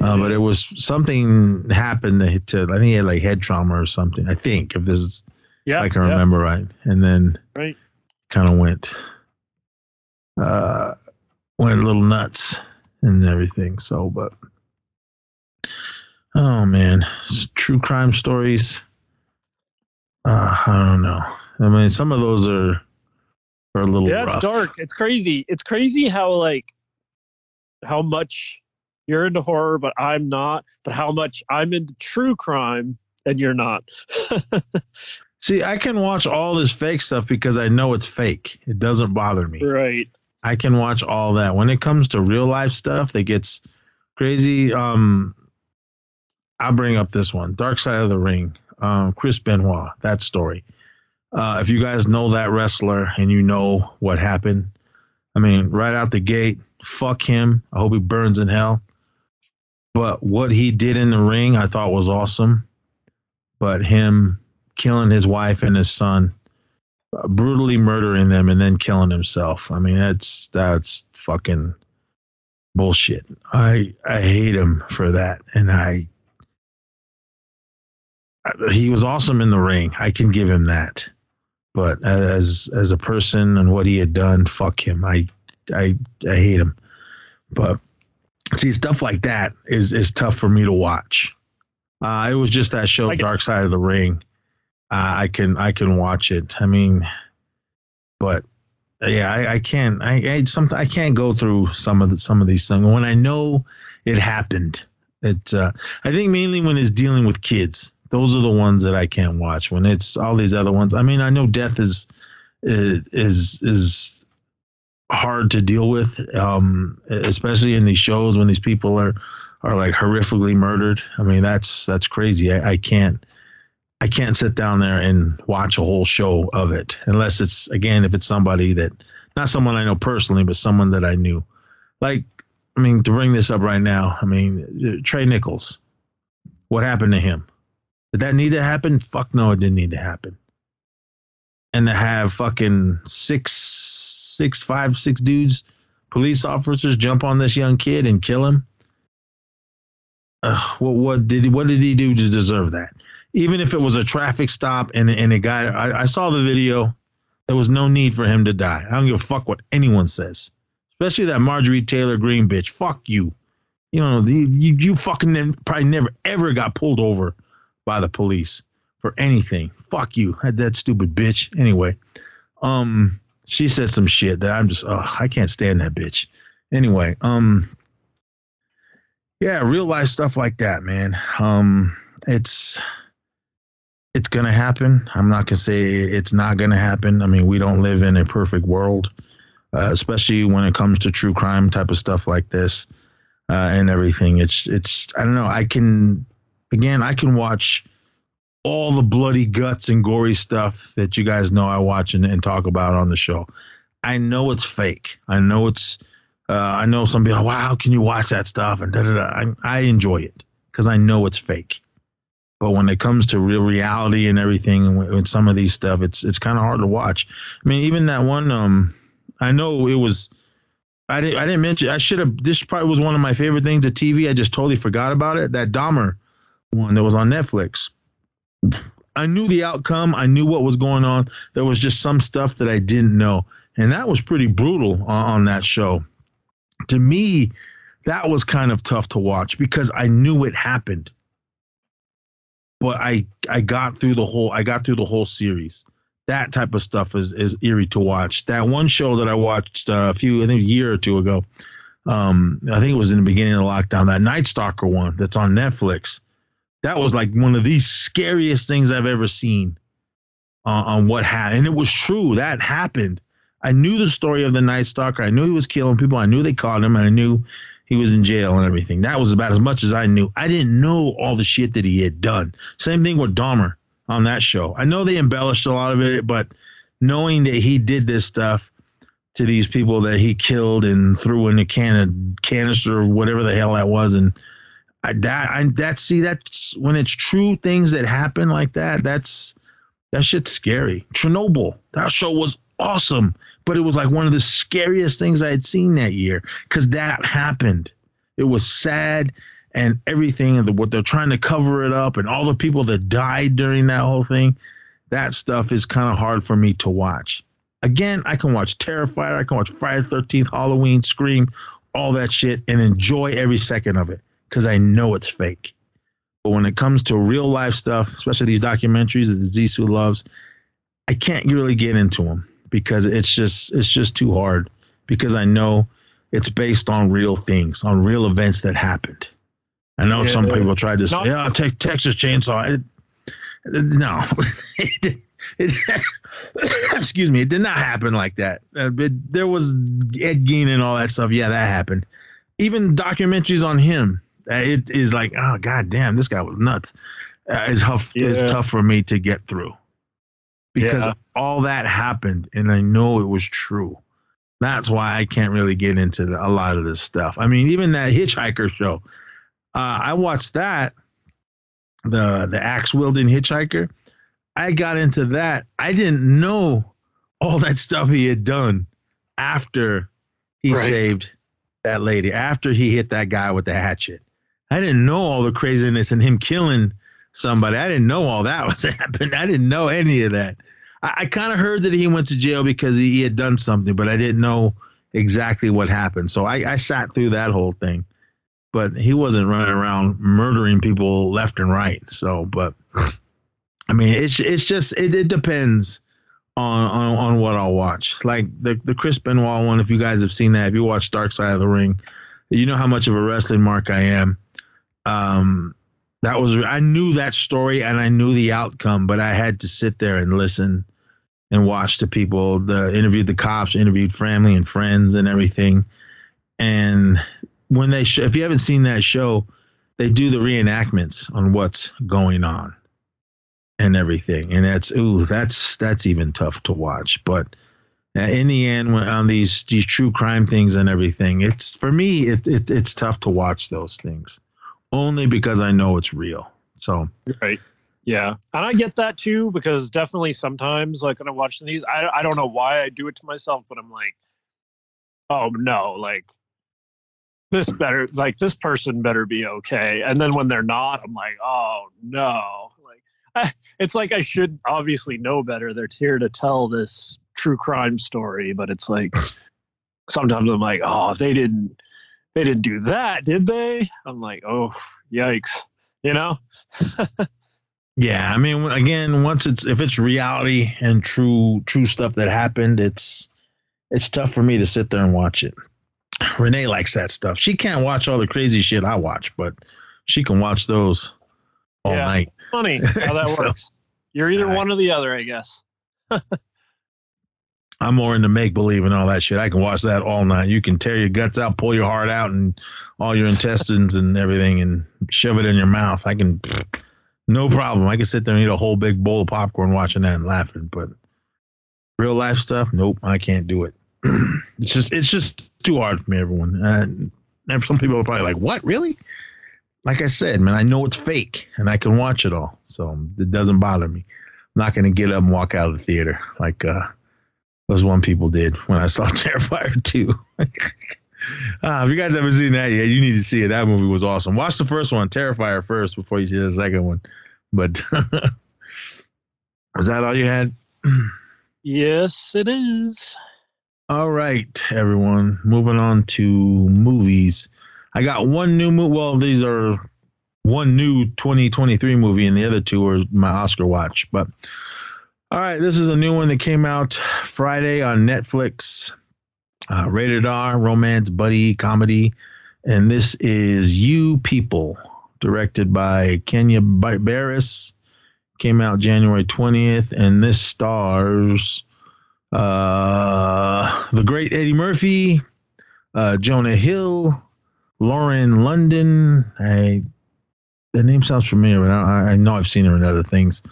Uh, but it was something happened to, to I think he had like head trauma or something. I think if this is yeah, I can yeah, remember right, and then right. Kind of went uh went a little nuts and everything. So, but oh man, true crime stories. Uh, I don't know. I mean, some of those are are a little Yeah, it's dark. It's crazy. It's crazy how like how much you're into horror, but I'm not. But how much I'm into true crime and you're not. *laughs* See, I can watch all this fake stuff because I know it's fake. It doesn't bother me. right. I can watch all that. When it comes to real life stuff that gets crazy, um, I'll bring up this one, Dark Side of the Ring, um, Chris Benoit, that story. Uh, if you guys know that wrestler and you know what happened, I mean, right out the gate, fuck him. I hope he burns in hell. But what he did in the ring, I thought was awesome. But him killing his wife and his son, uh, brutally murdering them and then killing himself. I mean, that's that's fucking bullshit. I I hate him for that, and I. I- He was awesome in the ring. I can give him that, but as as a person and what he had done, fuck him. I I I hate him. But see, stuff like that is is tough for me to watch. Uh, it was just that show, Dark Side of the Ring. Uh, I can I can watch it. I mean, but yeah, I, I can't. I I some I can't go through some of the, some of these things when I know it happened. It uh, I think mainly when it's dealing with kids. Those are the ones that I can't watch. When it's all these other ones, I mean, I know death is is is hard to deal with, um, especially in these shows when these people are are like horrifically murdered. I mean, that's that's crazy. I, I can't I can't sit down there and watch a whole show of it unless it's again if it's somebody that not someone I know personally, but someone that I knew. Like, I mean, to bring this up right now, I mean, Tyre Nichols. What happened to him? Did that need to happen? Fuck no, it didn't need to happen. And to have fucking six, six, five, six dudes, police officers jump on this young kid and kill him. Uh, what what did what did he do to deserve that? Even if it was a traffic stop and and a guy, I, I saw the video. There was no need for him to die. I don't give a fuck what anyone says, especially that Marjorie Taylor Greene bitch. Fuck you. You know, the, you you fucking probably never ever got pulled over by the police for anything. Fuck you, that, stupid bitch. Anyway, um, she said some shit that I'm just, oh, I can't stand that bitch. Anyway, um, yeah, real life stuff like that, man. Um, it's it's gonna happen. I'm not gonna say it's not gonna happen. I mean, we don't live in a perfect world, uh, especially when it comes to true crime type of stuff like this uh, and everything. It's it's I don't know. I can again, I can watch all the bloody guts and gory stuff that you guys know I watch and, and talk about on the show. I know it's fake. I know it's. Uh, I know some people. Wow, how can you watch that stuff? And da da da. I, I enjoy it because I know it's fake. But when it comes to real reality and everything, and with, some of these stuff, it's it's kind of hard to watch. I mean, even that one. Um, I know it was. I didn't. I didn't mention. I should have. This probably was one of my favorite things to TV. I just totally forgot about it. That Dahmer one that was on Netflix. I knew the outcome. I knew what was going on. There was just some stuff that I didn't know, and that was pretty brutal on, on that show. To me, that was kind of tough to watch because I knew it happened, but I I got through the whole I got through the whole series. That type of stuff is is eerie to watch. That one show that I watched uh, a few I think a year or two ago, um, I think it was in the beginning of lockdown. That Night Stalker one that's on Netflix that was like one of the scariest things I've ever seen uh, on what happened. And it was true. That happened. I knew the story of the Night Stalker. I knew he was killing people. I knew they caught him. And I knew he was in jail and everything. That was about as much as I knew. I didn't know all the shit that he had done. Same thing with Dahmer on that show. I know they embellished a lot of it, but knowing that he did this stuff to these people that he killed and threw in a can of canister or whatever the hell that was and I, that I that see that's when it's true things that happen like that. That's that shit's scary. Chernobyl. That show was awesome, but it was like one of the scariest things I had seen that year because that happened. It was sad and everything, and the, what they're trying to cover it up, and all the people that died during that whole thing. That stuff is kind of hard for me to watch. Again, I can watch Terrifier, I can watch Friday the 13th, Halloween, Scream, all that shit, and enjoy every second of it because I know it's fake. But when it comes to real life stuff, especially these documentaries that Zissou loves, I can't really get into them because it's just it's just too hard because I know it's based on real things, on real events that happened. I know Yeah, some people tried to say, "Yeah, take Texas Chainsaw." It, no, *laughs* it, it, *laughs* excuse me, it did not happen like that. Uh, there was Ed Gein and all that stuff. Yeah, that happened. Even documentaries on him, uh, it is like, oh god damn, this guy was nuts. Uh, it's tough. Yeah. It's tough for me to get through because Yeah. all that happened, and I know it was true. That's why I can't really get into the, a lot of this stuff. I mean, even that Hitchhiker show, uh, I watched that, the the axe wielding hitchhiker. I got into that. I didn't know all that stuff he had done after he Right. saved that lady, after he hit that guy with the hatchet. I didn't know all the craziness and him killing somebody. I didn't know all that *laughs* was happening. I didn't know any of that. I, I kind of heard that he went to jail because he, he had done something, but I didn't know exactly what happened. So I, I sat through that whole thing. But he wasn't running around murdering people left and right. So, but I mean, it's it's just it, it depends on, on on what I'll watch. Like the the Chris Benoit one, if you guys have seen that, if you watch Dark Side of the Ring, you know how much of a wrestling mark I am. Um, that was I knew that story and I knew the outcome, but I had to sit there and listen and watch the people. The interviewed the cops, interviewed family and friends and everything. And when they sh- if you haven't seen that show, they do the reenactments on what's going on and everything. And that's ooh, that's that's even tough to watch. But in the end, when on these these true crime things and everything, it's for me it, it it's tough to watch those things only because I know it's real. So Right. Yeah. And I get that too, because definitely sometimes, like when I'm watching these, I, I don't know why I do it to myself, but I'm like, oh no, like this better, like this person better be okay. And then when they're not, I'm like, oh no. Like, I, *laughs* it's like I should obviously know better. They're here to tell this true crime story, but it's like sometimes I'm like, oh, they didn't, they didn't do that, did they? I'm like, oh, yikes. You know? *laughs* yeah, I mean, again, once it's if it's reality and true true stuff that happened, it's it's tough for me to sit there and watch it. Renee likes that stuff. She can't watch all the crazy shit I watch, but she can watch those all Yeah. night. funny how that *laughs* So- works. You're either I- one or the other, I guess. *laughs* I'm more into make believe and all that shit. I can watch that all night. You can tear your guts out, pull your heart out, and all your intestines and everything, and shove it in your mouth. I can, no problem. I can sit there and eat a whole big bowl of popcorn watching that and laughing. But real life stuff, nope, I can't do it. *clears throat* it's just, it's just too hard for me. Everyone, uh, and some people are probably like, "What, really?" Like I said, man, I know it's fake, and I can watch it all, so it doesn't bother me. I'm not gonna get up and walk out of the theater like. uh those one people did when I saw *laughs* Terrifier 2. *laughs* Ah, if you guys haven't seen that yet, you need to see it. That movie was awesome. Watch the first one, Terrifier, first before you see the second one. But *laughs* was that all you had? Yes, it is. All right, everyone. Moving on to movies. I got one new movie. Well, these are one new 2023 movie, and the other two are my Oscar watch. But all right, this is a new one that came out Friday on Netflix. Uh, rated R, romance, buddy, comedy. And this is You People, directed by Kenya Bar- Barris. Came out January 20th, and this stars uh, the great Eddie Murphy, uh, Jonah Hill, Lauren London. I the name sounds familiar, but I, I know I've seen her in other things.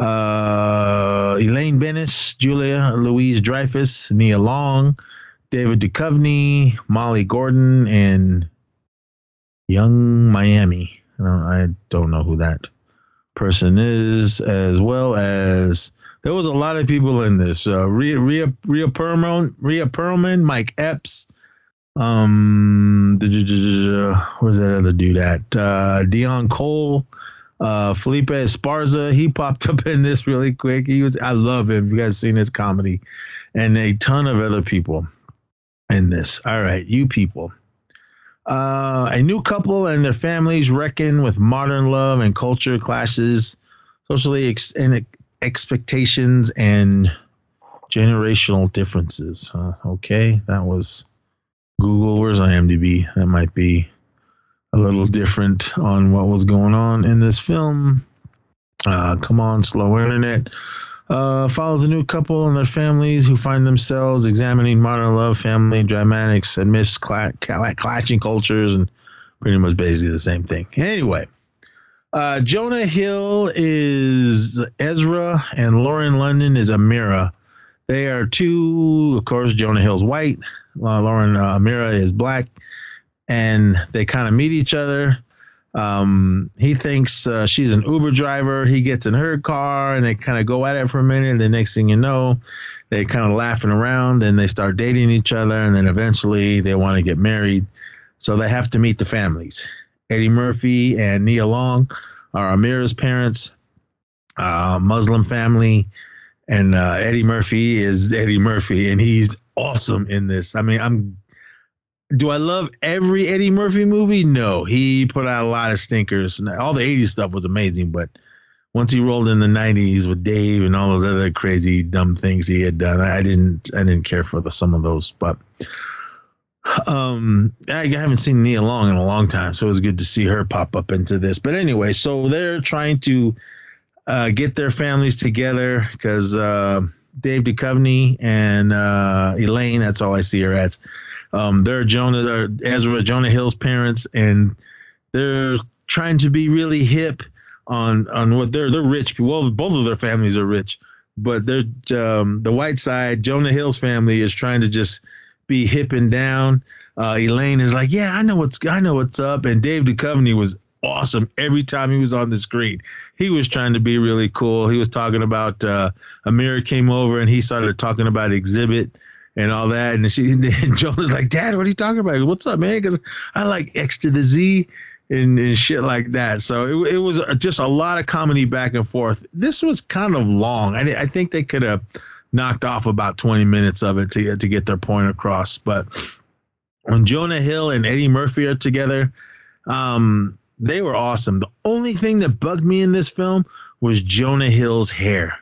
Uh, Elaine Benes, Julia Louise Dreyfus, Nia Long, David Duchovny, Molly Gordon, and Yung Miami. I don't, know who that person is, as well as there was a lot of people in this. Uh, Rhea Rhea Rhea Perlman, Rhea Perlman, Mike Epps, um, where's that other dude at? Uh, Deon Cole, uh, Felipe Esparza. He popped *laughs* up in this really quick. He was I love him. You guys seen his comedy, and a ton of other people in this. All right, you people. Uh, a new couple and their families reckon with modern love and culture clashes, socially ex- and expectations and generational differences. Uh, okay, that was Google. Where's IMDb? That might be a little different on what was going on in this film. Uh, come on, slow internet. Uh, follows a new couple and their families who find themselves examining modern love, family dynamics, amidst cla- clashing cultures, and pretty much basically the same thing. Anyway, uh, Jonah Hill is Ezra, and Lauren London is Amira. They are two, of course. Jonah Hill's white, Lauren uh, Amira is black, and they kind of meet each other. Um, he thinks uh, she's an Uber driver. He gets in her car, and they kind of go at it for a minute. And the next thing you know, they kind of laughing around. Then they start dating each other, and then eventually they want to get married. So they have to meet the families. Eddie Murphy and Nia Long are Amira's parents, uh, Muslim family, and uh, Eddie Murphy is Eddie Murphy, and he's awesome in this. I mean, I'm. Do I love every Eddie Murphy movie? No, he put out a lot of stinkers. All the '80s stuff was amazing, but once he rolled in the '90s with Dave and all those other crazy dumb things he had done, I didn't. I didn't care for the, some of those, but um, I haven't seen Nia Long in a long time, so it was good to see her pop up into this. But anyway, so they're trying to uh, get their families together because uh, Dave Duchovny and uh, Elaine, that's all I see her as. Um, they're Jonah, they're Ezra, Jonah Hill's parents, and they're trying to be really hip on on what they're they're rich. Well, both of their families are rich, but they're um, the white side. Jonah Hill's family is trying to just be hip and down. Uh, Elaine is like, yeah, I know what's I know what's up, and Dave Duchovny was awesome every time he was on the screen. He was trying to be really cool. He was talking about uh, Amira came over and he started talking about Xzibit and all that, and she *laughs* and like, Dad, what are you talking about? What's up, man? Because I like X to the Z. And, and shit like that. So it, it was just a lot of comedy back and forth. This was kind of long. I, I think they could have knocked off about 20 minutes of it to, to get their point across. But when Jonah Hill and Eddie Murphy are together, um, they were awesome. The only thing that bugged me in this film was Jonah Hill's hair.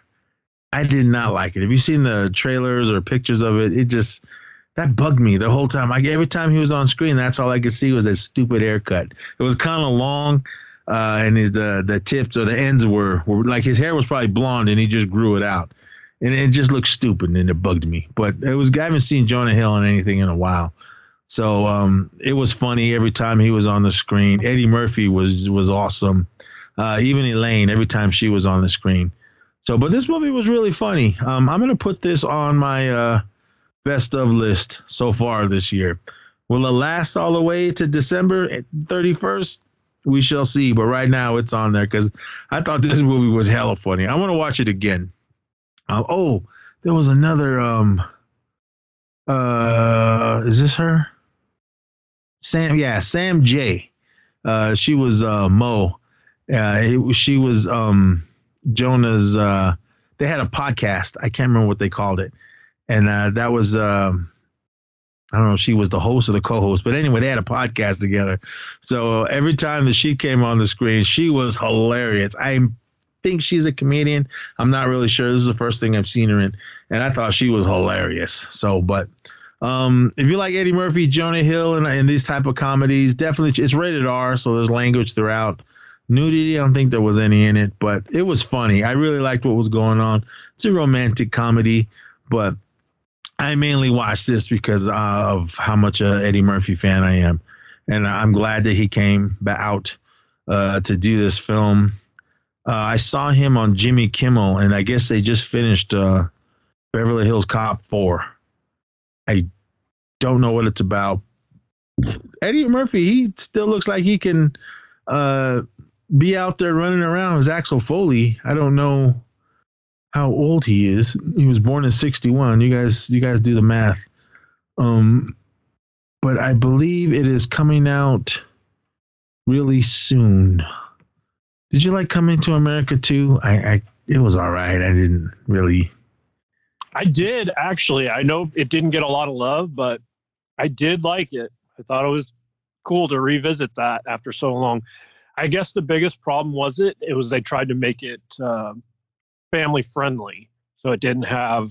I did not like it. Have you seen the trailers or pictures of it? It just that bugged me the whole time. Like every time he was on screen, that's all I could see was that stupid haircut. It was kind of long, uh, and his the the tips or the ends were, were like his hair was probably blonde, and he just grew it out and it just looked stupid and it bugged me. But it was I haven't seen Jonah Hill in anything in a while. So um, it was funny every time he was on the screen. Eddie Murphy was was awesome. Uh, even Elaine, every time she was on the screen. So, but this movie was really funny. Um, I'm gonna put this on my uh, best of list so far this year. Will it last all the way to December 31st? We shall see. But right now, it's on there because I thought this movie was hella funny. I want to watch it again. Uh, oh, there was another. Um, uh, is this her? Sam, yeah, Sam Jay. Uh, she was uh, Mo. Uh, it, she was um, Jonah's. Uh, they had a podcast. I can't remember what they called it, and uh, that was. Um, I don't know if she was the host or the co-host, but anyway, they had a podcast together. So every time that she came on the screen, she was hilarious. I'm think she's a comedian. I'm not really sure. This is the first thing I've seen her in, and I thought she was hilarious. So, but um, if you like Eddie Murphy, Jonah Hill, and, and these type of comedies, definitely it's rated R, so there's language throughout. Nudity, I don't think there was any in it, but it was funny. I really liked what was going on. It's a romantic comedy, but I mainly watched this because of how much a Eddie Murphy fan I am, and I'm glad that he came out uh, to do this film. Uh, I saw him on Jimmy Kimmel, and I guess they just finished uh, Beverly Hills Cop 4. I don't know what it's about. Eddie Murphy, he still looks like he can uh, be out there running around as Axel Foley. I don't know. how old he is. He was born in '61. You guys, you guys do the math. Um, but I believe it is coming out really soon. Did you like Coming to America too? I, I it was all right. I didn't really. I did actually. I know it didn't get a lot of love, but I did like it. I thought it was cool to revisit that after so long. I guess the biggest problem was it. It was they tried to make it uh, family friendly, so it didn't have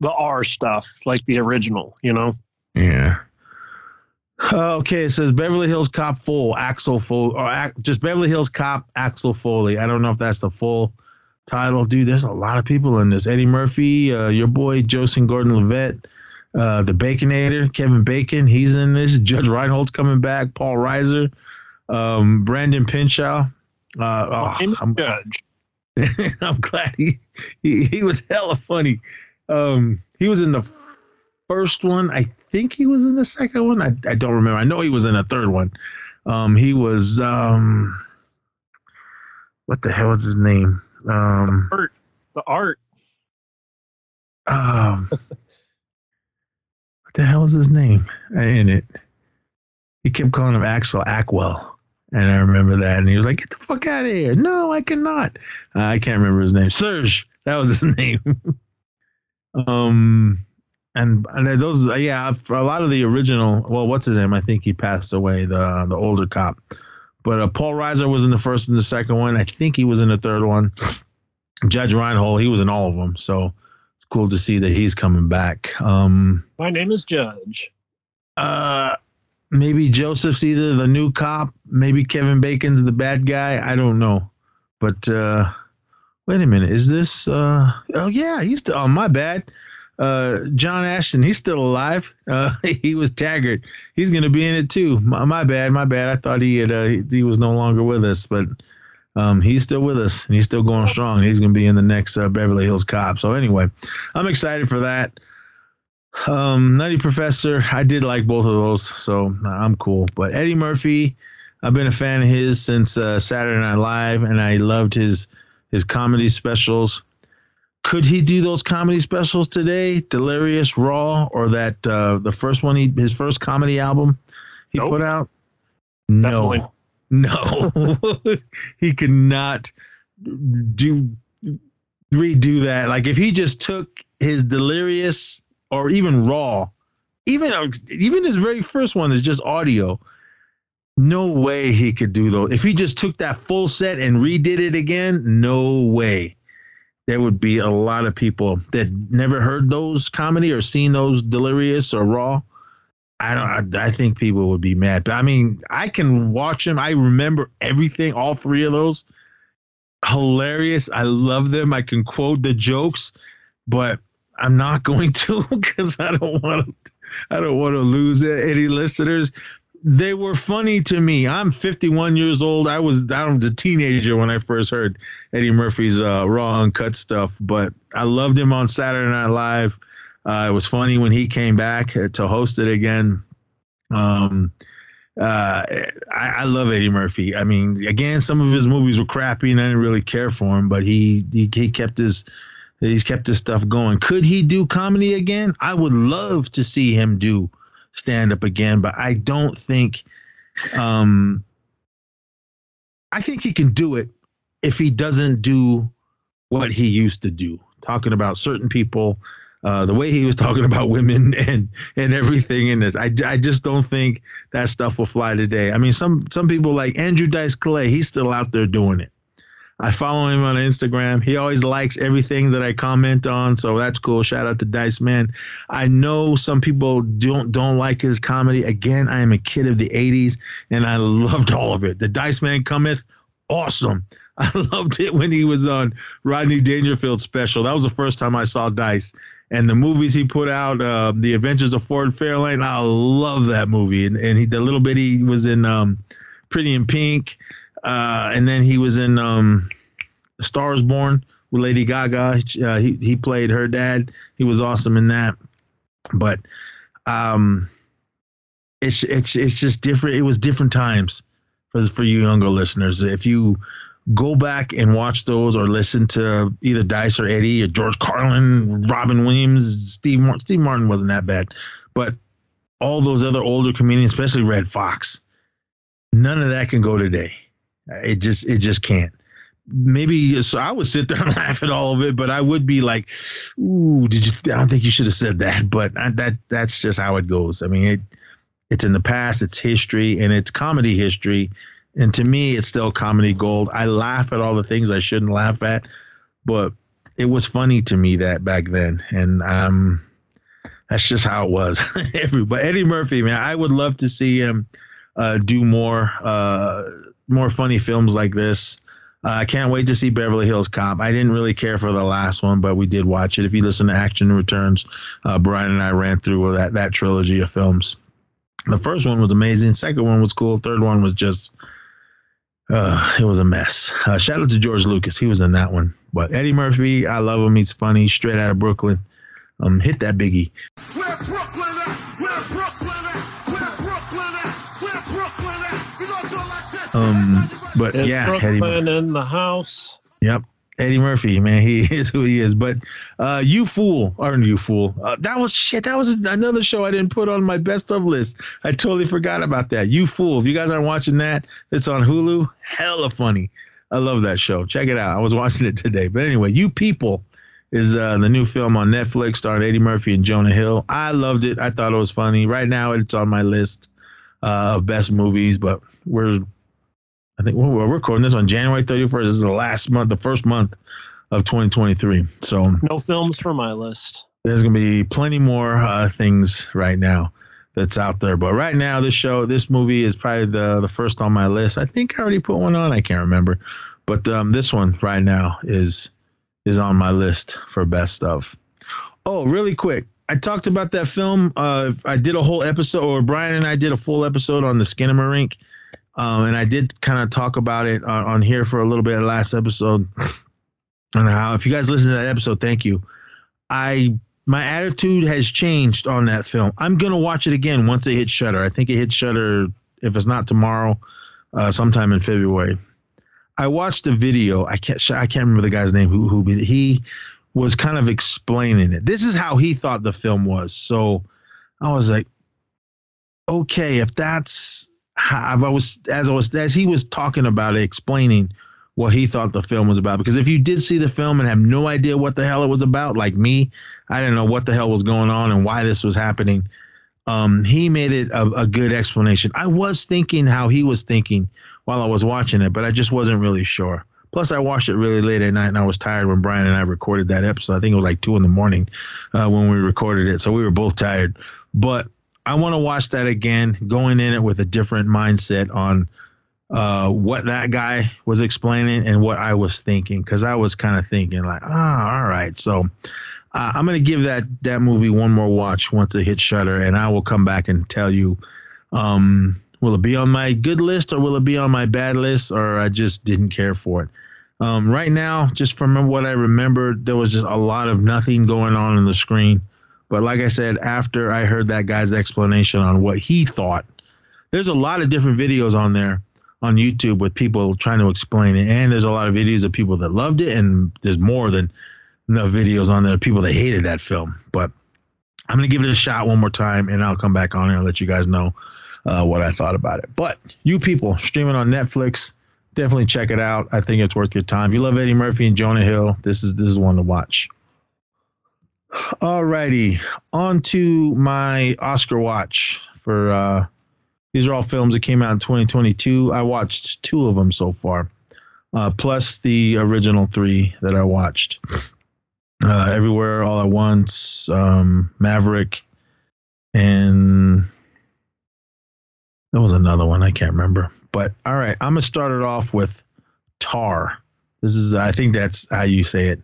the R stuff like the original. You know. Yeah. Okay, it says Beverly Hills Cop full Axel Foley, or ac- just Beverly Hills Cop Axel Foley. I don't know if that's the full title, dude. There's a lot of people in this. Eddie Murphy, uh, your boy Joseph Gordon-Levitt, uh, the Baconator, Kevin Bacon, he's in this. Judge Reinhold's coming back. Paul Reiser, um, Bronson Pinchot. Uh, oh, I'm judge. *laughs* I'm glad he, he he was hella funny. Um, he was in the first one. I think he was in the second one. I, I don't remember. I know he was in the third one. Um, he was um, what the hell is his name? Um, Art, the art. um, what the hell is his name in it? He kept calling him Axel Ackwell. And I remember that. And he was like, get the fuck out of here. No, I cannot. Uh, I can't remember his name. Serge. That was his *laughs* name. um, and, and those, yeah, for a lot of the original, well, what's his name? I think he passed away, the the older cop. But uh, Paul Reiser was in the first and the second one. I think he was in the third one. Judge Reinhold, he was in all of them. So it's cool to see that he's coming back. Um, My name is Judge. uh, maybe Joseph's either the new cop, maybe Kevin Bacon's the bad guy. I don't know. But uh, wait a minute, is this? Uh, oh yeah, he's still. Oh my bad. Uh, John Ashton, he's still alive. *laughs* Uh, he was Taggart. He's gonna be in it too. My, my bad, my bad. I thought he had uh, he, he was no longer with us, but um, he's still with us and he's still going strong. He's gonna be in the next uh, Beverly Hills Cop. So anyway, I'm excited for that. Um, Nutty Professor, I did like both of those, so I'm cool. But Eddie Murphy, I've been a fan of his since uh, Saturday Night Live, and I loved his his comedy specials. Could he do those comedy specials today? Delirious, Raw, or that uh, the first one he his first comedy album he Nope. put out? No, Definitely. no, *laughs* *laughs* he could not do redo that. Like if he just took his Delirious or even Raw, even uh, even his very first one is just audio. No way he could do those. If he just took that full set and redid it again, no way. There would be a lot of people that never heard those comedy or seen those Delirious or Raw. I don't. I, I think people would be mad. But I mean, I can watch them. I remember everything, all three of those. Hilarious. I love them. I can quote the jokes, but I'm not going to *laughs* because I don't want to. I don't want to lose any listeners. They were funny to me. I'm 51 years old. I was I was a teenager when I first heard Eddie Murphy's uh, raw uncut stuff, but I loved him on Saturday Night Live. Uh, it was funny when he came back uh, to host it again. Um, uh, I, I love Eddie Murphy. I mean, again, some of his movies were crappy, and I didn't really care for him. But he he, he kept his he's kept his stuff going. Could he do comedy again? I would love to see him do stand up again, but I don't think. Um, I think he can do it if he doesn't do what he used to do, talking about certain people, uh, the way he was *laughs* talking about women and and everything in this. I, I just don't think that stuff will fly today. I mean, some some people like Andrew Dice Clay, he's still out there doing it. I follow him on Instagram. He always likes everything that I comment on, so that's cool. Shout out to Dice Man. I know some people don't don't like his comedy. Again, I am a kid of the '80s, and I loved all of it. The Dice Man cometh, awesome. *laughs* I loved it when he was on Rodney Dangerfield special. That was the first time I saw Dice. And the movies he put out, uh, The Adventures of Ford Fairlane, I love that movie. And, and he, the little bit he was in um, Pretty in Pink, uh, and then he was in um, Stars Born with Lady Gaga. Uh, he he played her dad. He was awesome in that. But um, it's it's it's just different. It was different times for for you younger listeners. If you go back and watch those or listen to either Dice or Eddie or George Carlin, Robin Williams, Steve Martin. Steve Martin wasn't that bad, but all those other older comedians, especially Redd Foxx, none of that can go today. It just it just can't. Maybe so I would sit there and *laughs* laugh at all of it, but I would be like, "Ooh, did you? I don't think you should have said that." *laughs* But I, that that's just how it goes. I mean, it it's in the past, it's history, and it's comedy history. And to me, it's still comedy gold. I laugh at all the things I shouldn't laugh at, but it was funny to me that back then, and um, that's just how it was. *laughs* Everybody, Eddie Murphy, man, I would love to see him uh, do more uh, more funny films like this. Uh, I can't wait to see Beverly Hills Cop. I didn't really care for the last one, but we did watch it. If you listen to Action Returns, uh, Brian and I ran through that that trilogy of films. The first one was amazing. Second one was cool. Third one was just uh, it was a mess. Uh, shout out to George Lucas. He was in that one. But Eddie Murphy, I love him. He's funny. Straight out of Brooklyn. Um, hit that biggie. Um, but yeah, Eddie. Brooklyn in the house? Yep. Eddie Murphy, man, he *laughs* is who he is. But uh, you fool, or you fool, uh, that was shit. That was another show I didn't put on my best of list. I totally forgot about that. You fool. If you guys aren't watching that, it's on Hulu. Hella funny. I love that show. Check it out. I was *laughs* watching it today. But anyway, you people is uh, the new film on Netflix starring Eddie Murphy and Jonah Hill. I loved it. I thought it was funny. Right now, it's on my list uh, of best movies. But we're I think well, we're recording this on January 31st. This is the last month, the first month of 2023. So No films for my list. there's going to be plenty more uh, things right now that's out there. But right now, this show, this movie is probably the the first on my list. I think I already put one on. I can't remember, but um, this one right now is is on my list for best of. Oh, really quick. I talked about that film. Uh, I did a whole episode, or Brian and I did a full episode on the Skinamarink. Um, and I did kind of talk about it on, on here for a little bit last episode. And how, if you guys listen to that episode, thank you. I my attitude has changed on that film. I'm gonna watch it again once it hits Shudder. I think it hits Shudder if it's not tomorrow, uh, sometime in February. I watched the video. I can't I can't remember the guy's name who who he was kind of explaining it. This is how he thought the film was. So I was like, okay, if that's how I was as I was as he was talking about it, explaining what he thought the film was about. Because if you did see the film and have no idea what the hell it was about, like me, I didn't know what the hell was going on and why this was happening. Um, he made it a, a good explanation. I was thinking how he was thinking while I was watching it, but I just wasn't really sure. Plus, I watched it really late at night, and I was tired when Brian and I recorded that episode. I think it was like two in the morning uh, when we recorded it, so we were both tired. But I want to watch that again, going in it with a different mindset on uh, what that guy was explaining and what I was thinking, because I was kind of thinking like, ah, all right. So uh, I'm gonna give that that movie one more watch once it hits Shudder, and I will come back and tell you. Um, will it be on my good list or will it be on my bad list or I just didn't care for it? Um, right now, just from what I remember, there was just a lot of nothing going on on the screen. But like I said, after I heard that guy's explanation on what he thought, there's a lot of different videos on there on YouTube with people trying to explain it. And there's a lot of videos of people that loved it. And there's more than enough videos on there of people that hated that film. But I'm going to give it a shot one more time and I'll come back on and let you guys know uh, what I thought about it. But you people streaming on Netflix, definitely check it out. I think it's worth your time. If you love Eddie Murphy and Jonah Hill, this is this is one to watch. Alrighty, on to my Oscar watch for uh, these are all films that came out in 2022. I watched two of them so far, uh, plus the original three that I watched. Uh, Everywhere, All at Once, um, Maverick, and there was another one I can't remember. But all right, I'm gonna start it off with Tar. This is I think that's how you say it.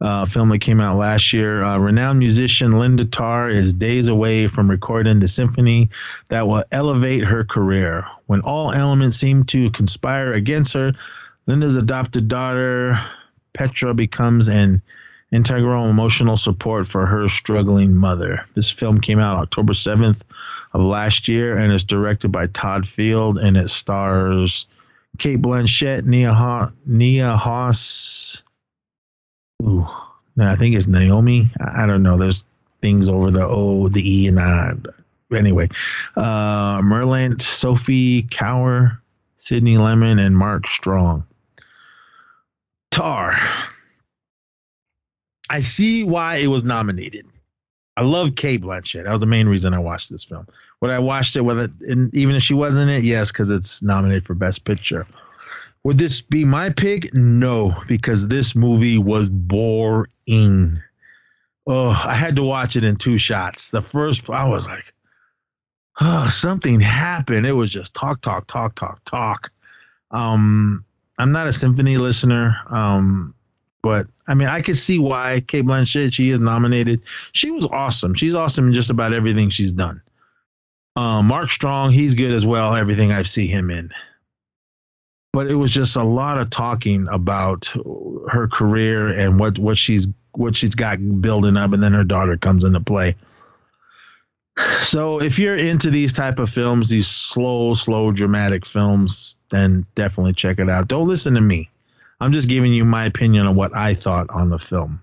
Uh, film that came out last year. Uh, renowned musician Linda Tarr is days away from recording the symphony that will elevate her career. When all elements seem to conspire against her, Linda's adopted daughter Petra becomes an integral emotional support for her struggling mother. This film came out October 7th of last year and is directed by Todd Field and it stars Cate Blanchett, Nia ha- Nia Haas. Ooh, I think it's Naomi. I, I don't know. There's things over the O, the E, and the anyway. Uh, Merlant, Sophie Kauer, Sydney Lemmon, and Mark Strong. Tar. I see why it was nominated. I love Cate Blanchett. That was the main reason I watched this film. Would I watched it it, and even if she wasn't in it? Yes, because it's nominated for Best Picture. Would this be my pick? No, because this movie was boring. Oh, I had to watch it in two shots. The first, I was like, oh, something happened. It was just talk, talk, talk, talk, talk. Um, I'm not a symphony listener. Um, but I mean, I could see why Cate Blanchett she is nominated. She was awesome. She's awesome in just about everything she's done. Um, Mark Strong, he's good as well. Everything I see him in. But it was just a lot of talking about her career and what what she's what she's got building up, and then her daughter comes into play. So if you're into these type of films, these slow, slow, dramatic films, then definitely check it out. Don't listen to me. I'm just giving you my opinion on what I thought on the film.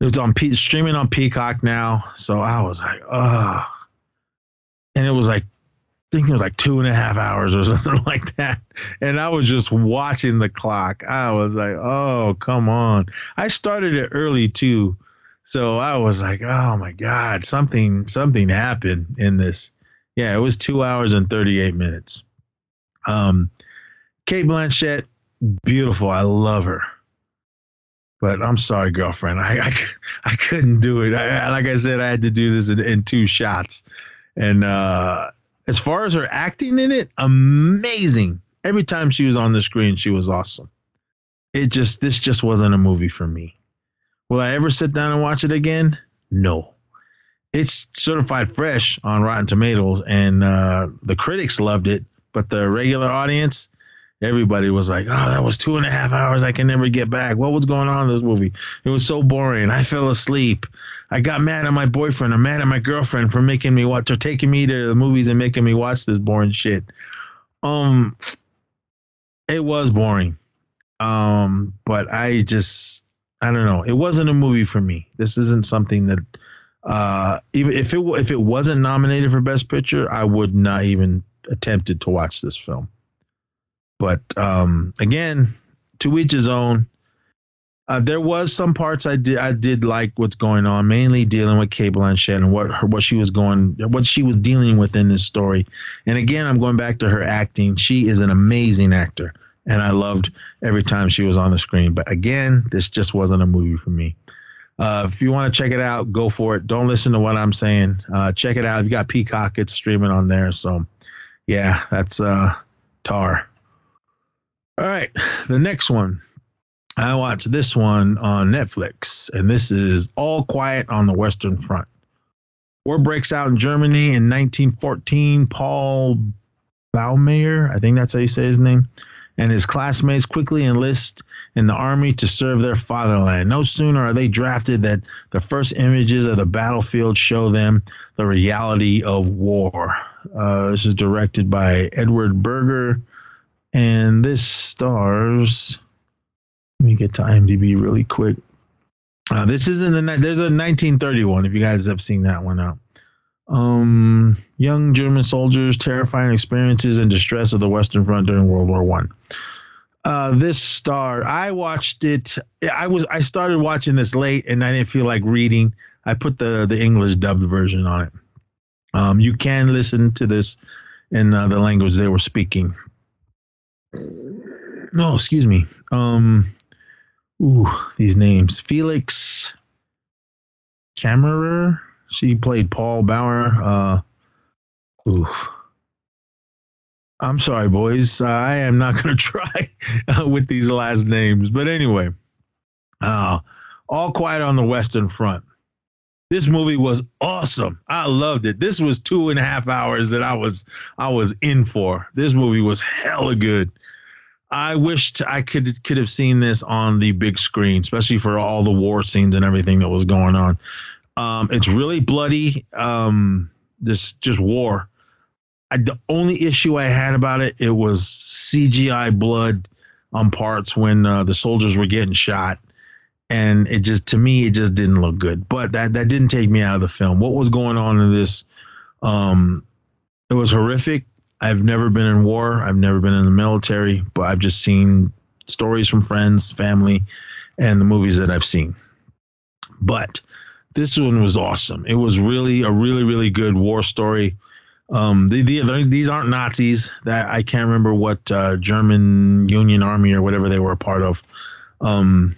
It's on streaming on Peacock now, so I was like, ugh. And it was like, I think it was like two and a half hours or *laughs* something like that. And I was just watching the clock. I was like, oh, come on. I started it early too. So I was like, oh my God, something something happened in this. Yeah, it was two hours and 38 minutes. Um Cate Blanchett, beautiful. I love her. But I'm sorry, girlfriend. I I, *laughs* I couldn't do it. I, like I said, I had to do this in, in two shots. And uh, as far as her acting in it, amazing. Every time she was on the screen, she was awesome. It just this just wasn't a movie for me. Will I ever sit down and watch it again? No. It's certified fresh on Rotten Tomatoes, and uh, the critics loved it, but the regular audience, everybody was like, "Oh, that was two and a half hours. I can never get back. What was going on in this movie? It was so boring. I fell asleep. I got mad at my boyfriend. I'm mad at my girlfriend for making me watch or taking me to the movies and making me watch this boring shit." Um, it was boring. Um, but I just I don't know. It wasn't a movie for me. This isn't something that uh even if it if it wasn't nominated for best picture, I would not even attempted to watch this film. But um again, to each his own. Uh, there was some parts I did I did like what's going on, mainly dealing with Cate Blanchett and what her, what she was going what she was dealing with in this story. And again, I'm going back to her acting. She is an amazing actor and I loved every time she was on the screen. But again, this just wasn't a movie for me. Uh, if you want to check it out, go for it. Don't listen to what I'm saying. Uh, check it out. If you got Peacock, it's streaming on there. So, yeah, that's uh, Tar. All right, the next one. I watched this one on Netflix, and this is All Quiet on the Western Front. War breaks out in Germany in 1914. Paul Baumeier, I think that's how you say his name, and his classmates quickly enlist in the army to serve their fatherland. No sooner are they drafted that the first images of the battlefield show them the reality of war. Uh, this is directed by Edward Berger, and this stars. Let me get to IMDb really quick. Uh, this is in the there's a 1931. If you guys have seen that one out. Um, young German soldiers, terrifying experiences and distress of the Western Front during World War One. Uh, this star, I watched it. I was I started watching this late, and I didn't feel like reading. I put the the English dubbed version on it. Um, you can listen to this in uh, the language they were speaking. No, excuse me. Um, ooh, these names: Felix Kammerer. She played Paul Bauer. Uh. I'm sorry, boys. I am not *laughs* going to try uh, with these last names. But anyway, uh, All Quiet on the Western Front. This movie was awesome. I loved it. This was two and a half hours that I was I was in for. This movie was hella good. I wished I could could have seen this on the big screen, especially for all the war scenes and everything that was going on. Um, it's really bloody. Um, this just war. I, the only issue I had about it it was CGI blood on parts when uh, the soldiers were getting shot, and it just to me it just didn't look good. But that that didn't take me out of the film. What was going on in this? Um, it was horrific. I've never been in war. I've never been in the military, but I've just seen stories from friends, family, and the movies that I've seen. But this one was awesome. It was really a really really good war story. Um, the, the, these aren't Nazis. That I can't remember what uh, German Union Army or whatever they were a part of. Um,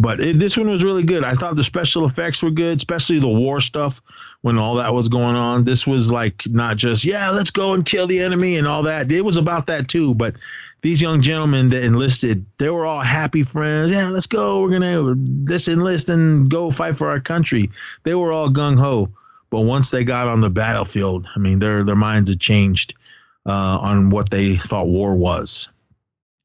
but it, this one was really good. I thought the special effects were good, especially the war stuff when all that was going on. This was like not just yeah, let's go and kill the enemy and all that. It was about that too, but these young gentlemen that enlisted, they were all happy friends. Yeah, let's go. We're gonna let's enlist and go fight for our country. They were all gung ho. But once they got on the battlefield, I mean, their their minds had changed uh, on what they thought war was,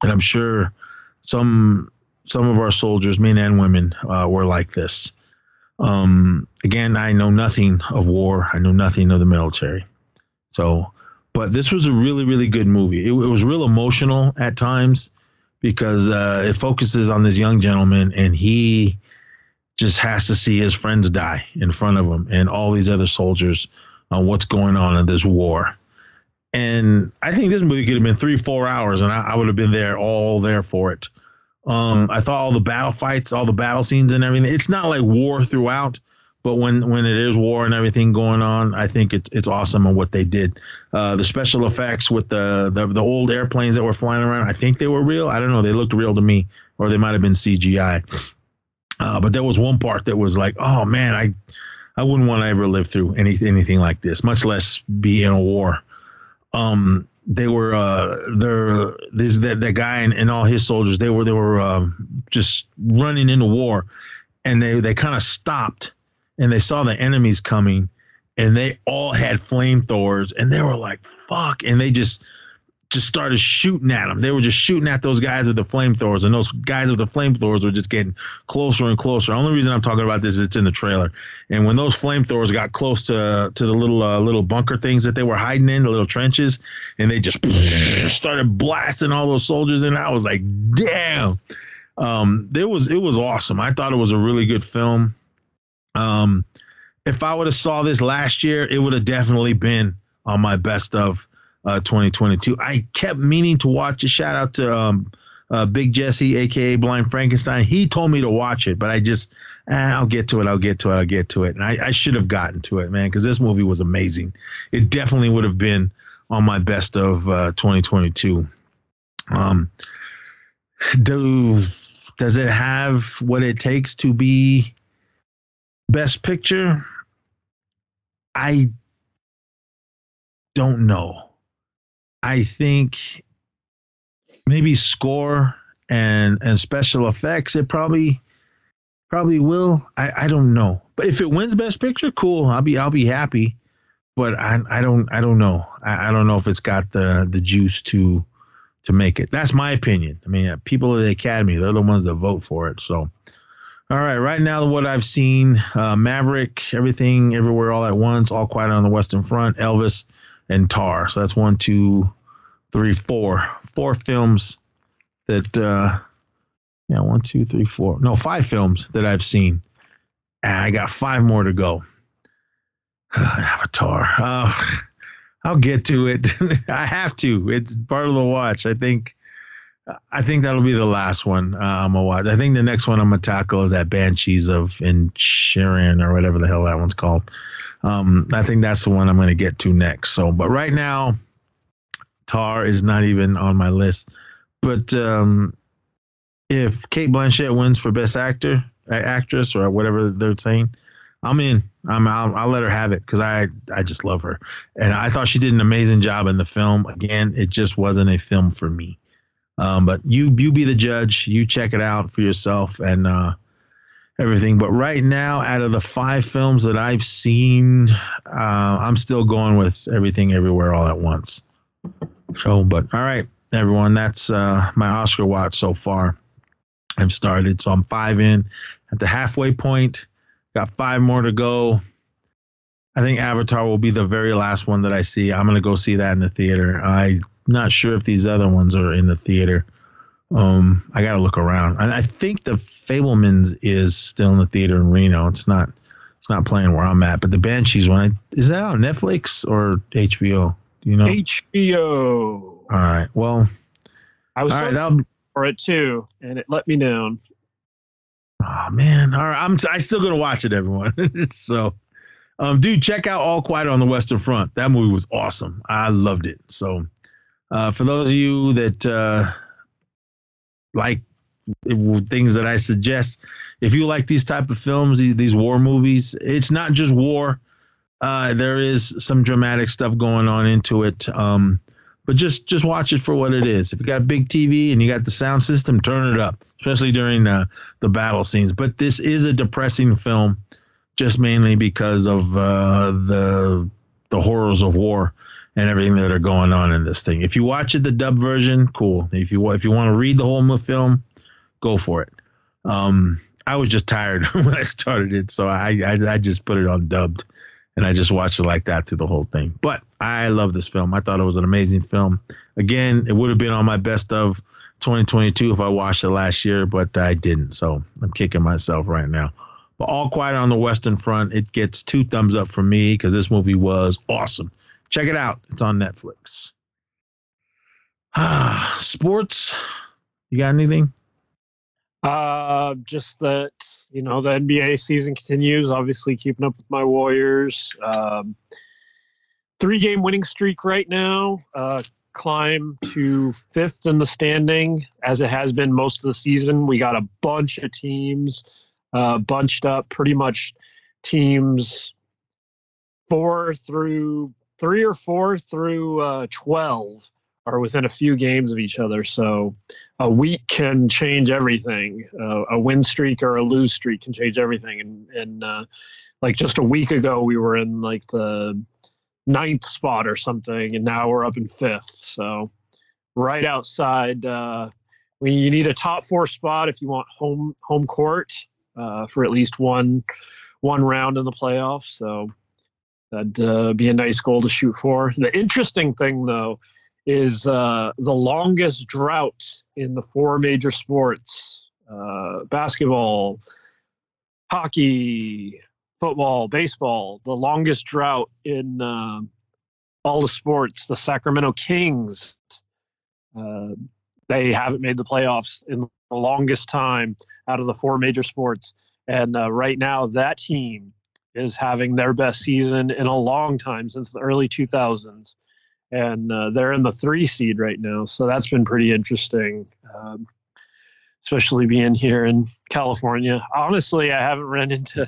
and I'm sure some some of our soldiers, men and women, uh, were like this. Um, again, I know nothing of war. I know nothing of the military. So, but this was a really, really good movie. It, it was real emotional at times because uh, it focuses on this young gentleman and he just has to see his friends die in front of him and all these other soldiers on what's going on in this war. And I think this movie could have been three, four hours, and I, I would have been there all there for it. Um, I thought all the battle fights, all the battle scenes, and everything. It's not like war throughout, but when when it is war and everything going on, I think it's it's awesome on what they did. Uh, the special effects with the, the the old airplanes that were flying around, I think they were real. I don't know. They looked real to me, or they might have been CGI. Uh, but there was one part that was like, oh man, I I wouldn't want to ever live through any anything like this, much less be in a war. Um, they were uh, they're this that, that guy and, and all his soldiers they were they were um, just running into war, and they they kind of stopped and they saw the enemies coming, and they all had flamethrowers, and they were like fuck, and they just just started shooting at them. They were just shooting at those guys with the flamethrowers, and those guys with the flamethrowers were just getting closer and closer. The only reason I'm talking about this is it's in the trailer. And when those flamethrowers got close to to the little uh, little bunker things that they were hiding in, the little trenches, and they just *laughs* started blasting all those soldiers, and I was like, damn. Um, it was it was awesome. I thought it was a really good film. Um, if I would have saw this last year, it would have definitely been on my best of uh, 2022. I kept meaning to watch it. Shout out to um, uh, Big Jesse, aka Blind Frankenstein. He told me to watch it, but I just, eh, I'll get to it. I'll get to it. I'll get to it. And I, I should have gotten to it, man, because this movie was amazing. It definitely would have been on my best of uh, 2022. Um, do does it have what it takes to be best picture? I don't know. I think maybe score and and special effects it probably probably will. I, I don't know. But if it wins best picture, cool. I'll be I'll be happy. But I I don't I don't know. I, I don't know if it's got the the juice to to make it. That's my opinion. I mean, people of the Academy, they're the ones that vote for it. So, all right, right now, what I've seen uh, Maverick, Everything, Everywhere, All at Once, All Quiet on the Western Front, Elvis, and Tar. So that's one, two, three, four. Four films that, uh, yeah, one, two, three, four. No, five films that I've seen. And I got five more to go. *sighs* Avatar. Uh, I'll get to it. *laughs* I have to. It's part of the watch. I think. I think that'll be the last one uh, I'm gonna watch. I think the next one I'm gonna tackle is that Banshees of Inisherin or whatever the hell that one's called. Um, I think that's the one I'm gonna get to next. So, but right now, Tar is not even on my list. But um, if Cate Blanchett wins for Best Actor, actress, or whatever they're saying, I'm in. I'm. I'll, I'll let her have it because I I just love her, and I thought she did an amazing job in the film. Again, it just wasn't a film for me. Um, but you you be the judge. You check it out for yourself and uh, everything. But right now, out of the five films that I've seen, uh, I'm still going with everything, everywhere, all at once. So, but all right, everyone, that's uh, my Oscar watch so far. I've started, so I'm five in at the halfway point. Got five more to go. I think Avatar will be the very last one that I see. I'm gonna go see that in the theater. I'm not sure if these other ones are in the theater. Um, I gotta look around. And I think the Fabelmans is still in the theater in Reno. It's not. It's not playing where I'm at. But the Banshees one is that on Netflix or HBO? Do you know? HBO. All right. Well, I was all right. That'll, for it too, and it let me down. Oh man! All right, I'm I still gonna watch it, everyone. *laughs* so, um, dude, check out All Quiet on the Western Front. That movie was awesome. I loved it. So, uh, for those of you that uh, like things that I suggest, if you like these type of films, these, war movies, it's not just war. Uh, there is some dramatic stuff going on into it. Um, but just just watch it for what it is. If you got a big TV and you got the sound system, turn it up, especially during the battle scenes. But this is a depressing film, just mainly because of uh, the the horrors of war and everything that are going on in this thing. If you watch it the dub version, cool. If you if you want to read the whole film, go for it. Um, I was just tired *laughs* when I started it, so I, I I just put it on dubbed and I just watched it like that through the whole thing. But I love this film. I thought it was an amazing film. Again, it would have been on my best of 2022 if I watched it last year, but I didn't. So I'm kicking myself right now. But All Quiet on the Western Front, it gets two thumbs up from me because this movie was awesome. Check it out. It's on Netflix. Ah, *sighs* sports. You got anything? Uh, just that you know the NBA season continues. Obviously, keeping up with my Warriors. Um, three game winning streak right now. Uh, climb to fifth in the standing as it has been most of the season. We got a bunch of teams uh, bunched up, pretty much teams four through three or four through uh, 12 are within a few games of each other. So a week can change everything. Uh, a win streak or a lose streak can change everything. And, and uh, like just a week ago, we were in like the ninth spot or something, and now we're up in fifth. So right outside. Uh, you need a top four spot if you want home home court uh, for at least one one round in the playoffs. So that'd uh, be a nice goal to shoot for. The interesting thing, though, is uh, the longest drought in the four major sports: uh, basketball, hockey, football, baseball. The longest drought in uh, all the sports. The Sacramento Kings. Uh, they haven't made the playoffs in the longest time out of the four major sports. And uh, right now, that team is having their best season in a long time since the early 2000s. And uh, they're in the three seed right now. So that's been pretty interesting, um, especially being here in California. Honestly, I haven't run into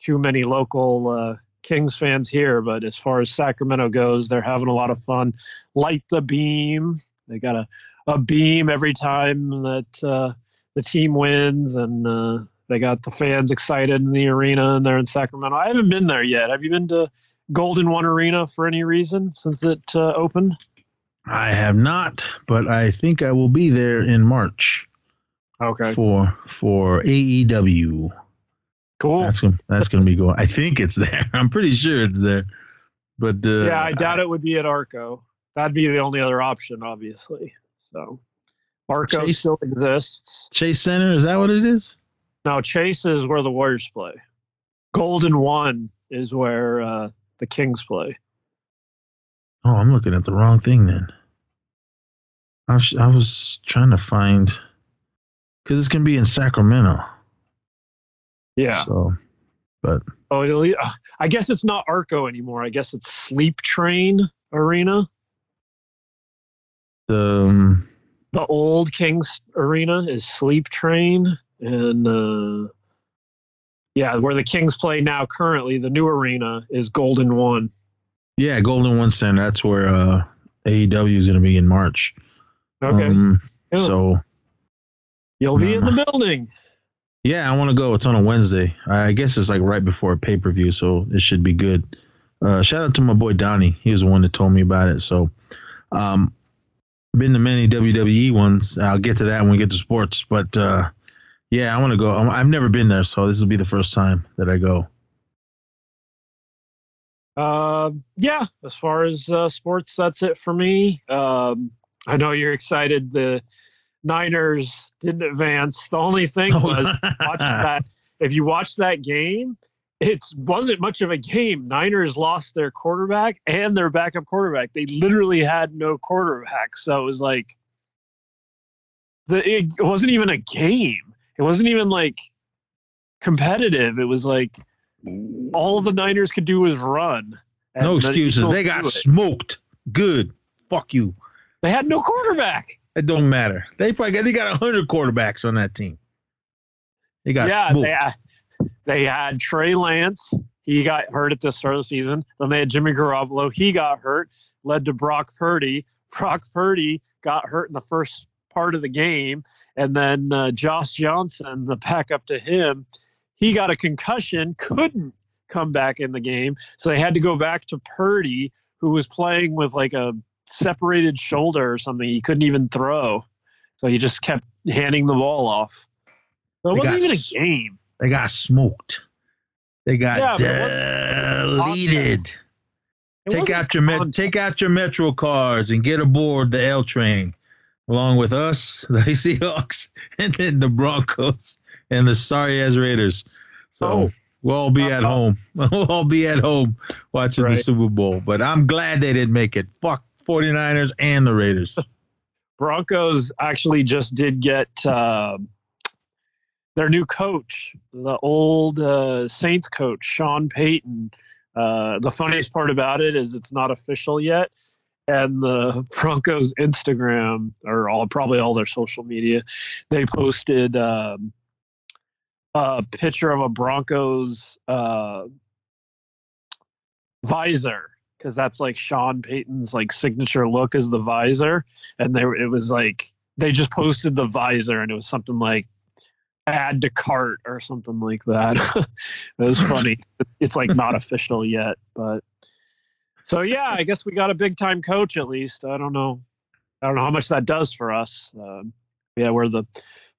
too many local uh, Kings fans here, but as far as Sacramento goes, they're having a lot of fun. Light the beam. They got a, a beam every time that uh, the team wins, and uh, they got the fans excited in the arena, and they're in Sacramento. I haven't been there yet. Have you been to Golden One Arena for any reason since it uh, opened? I have not, but I think I will be there in March Okay, for for AEW. cool. That's gonna that's gonna be going. I think it's there. *laughs* I'm pretty sure it's there. But uh, yeah, I doubt it would be at Arco. That'd be the only other option, obviously. So Arco Chase- still exists. Chase Center is that what it is? Now Chase is where the Warriors play. Golden One is where uh, the Kings play. Oh, I'm looking at the wrong thing then. I was, I was trying to find because it's gonna be in Sacramento. Yeah. So, but Oh, it'll, I guess it's not Arco anymore. I guess it's Sleep Train Arena. um, The old Kings Arena is Sleep Train, and uh, yeah, where the Kings play now currently, the new arena is Golden One. yeah, Golden One Center. That's where uh, AEW is gonna be in March. Okay, Um, so you'll be in the building. Yeah, I want to go. It's on a Wednesday. I guess it's like right before a pay per view, so it should be good. Uh, shout out to my boy Donnie. He was the one that told me about it. So, um, been to many WWE ones. I'll get to that when we get to sports. But uh, yeah, I want to go. I've never been there, so this will be the first time that I go. Um, yeah, as far as uh, sports, that's it for me. Um, I know you're excited. The Niners didn't advance. The only thing was *laughs* watch that. If you watch that game, it wasn't much of a game. Niners lost their quarterback and their backup quarterback. They literally had no quarterback, so it was like the it wasn't even a game. It wasn't even like competitive. It was like all the Niners could do was run. No excuses. They got smoked. Good. Fuck you. They had no quarterback. It don't matter. They probably got, they got hundred quarterbacks on that team. They got yeah, smoked. they had, they had Trey Lance. He got hurt at the start of the season. Then they had Jimmy Garoppolo. He got hurt, led to Brock Purdy. Brock Purdy got hurt in the first part of the game. And then uh, Josh Johnson, the backup to him, he got a concussion, couldn't come back in the game. So they had to go back to Purdy, who was playing with like a separated shoulder or something. He couldn't even throw. So he just kept handing the ball off. So it They wasn't got even a game. They got smoked. They got Yeah, deleted. Take out your met, take out your Metro cards and get aboard the L train, along with us, *laughs* the Seahawks, *laughs* and then the Broncos and the sorry ass Raiders. So Oh. we'll all be Uh, at uh, home. *laughs* We'll all be at home watching the Super Bowl. But I'm glad they didn't make it. Fuck 49ers and the Raiders. Broncos actually just did get uh, their new coach, the old uh, Saints coach, Sean Payton. Uh, the funniest part about it is it's not official yet. And the Broncos Instagram, or all probably all their social media, they posted um, a picture of a Broncos uh, visor because that's like Sean Payton's like signature look is the visor, and they it was like they just posted the visor and it was something like add to cart or something like that. *laughs* it was funny. It's like not official yet, but so yeah, I guess we got a big time coach at least. I don't know. I don't know how much that does for us. Um, yeah, we're the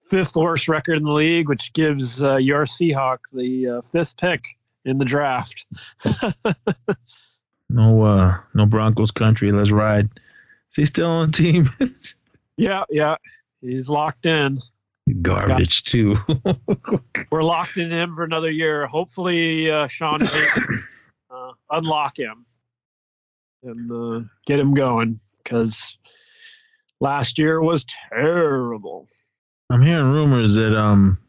fifth worst record in the league, which gives uh, your Seahawk the uh, fifth pick in the draft. *laughs* No, uh, no Broncos country. Let's ride. Is he still on the team? *laughs* Yeah, yeah, he's locked in. Garbage too. *laughs* We're locked in him for another year. Hopefully, uh, Sean *coughs* Payton, uh, unlock him and uh, get him going because last year was terrible. I'm hearing rumors that um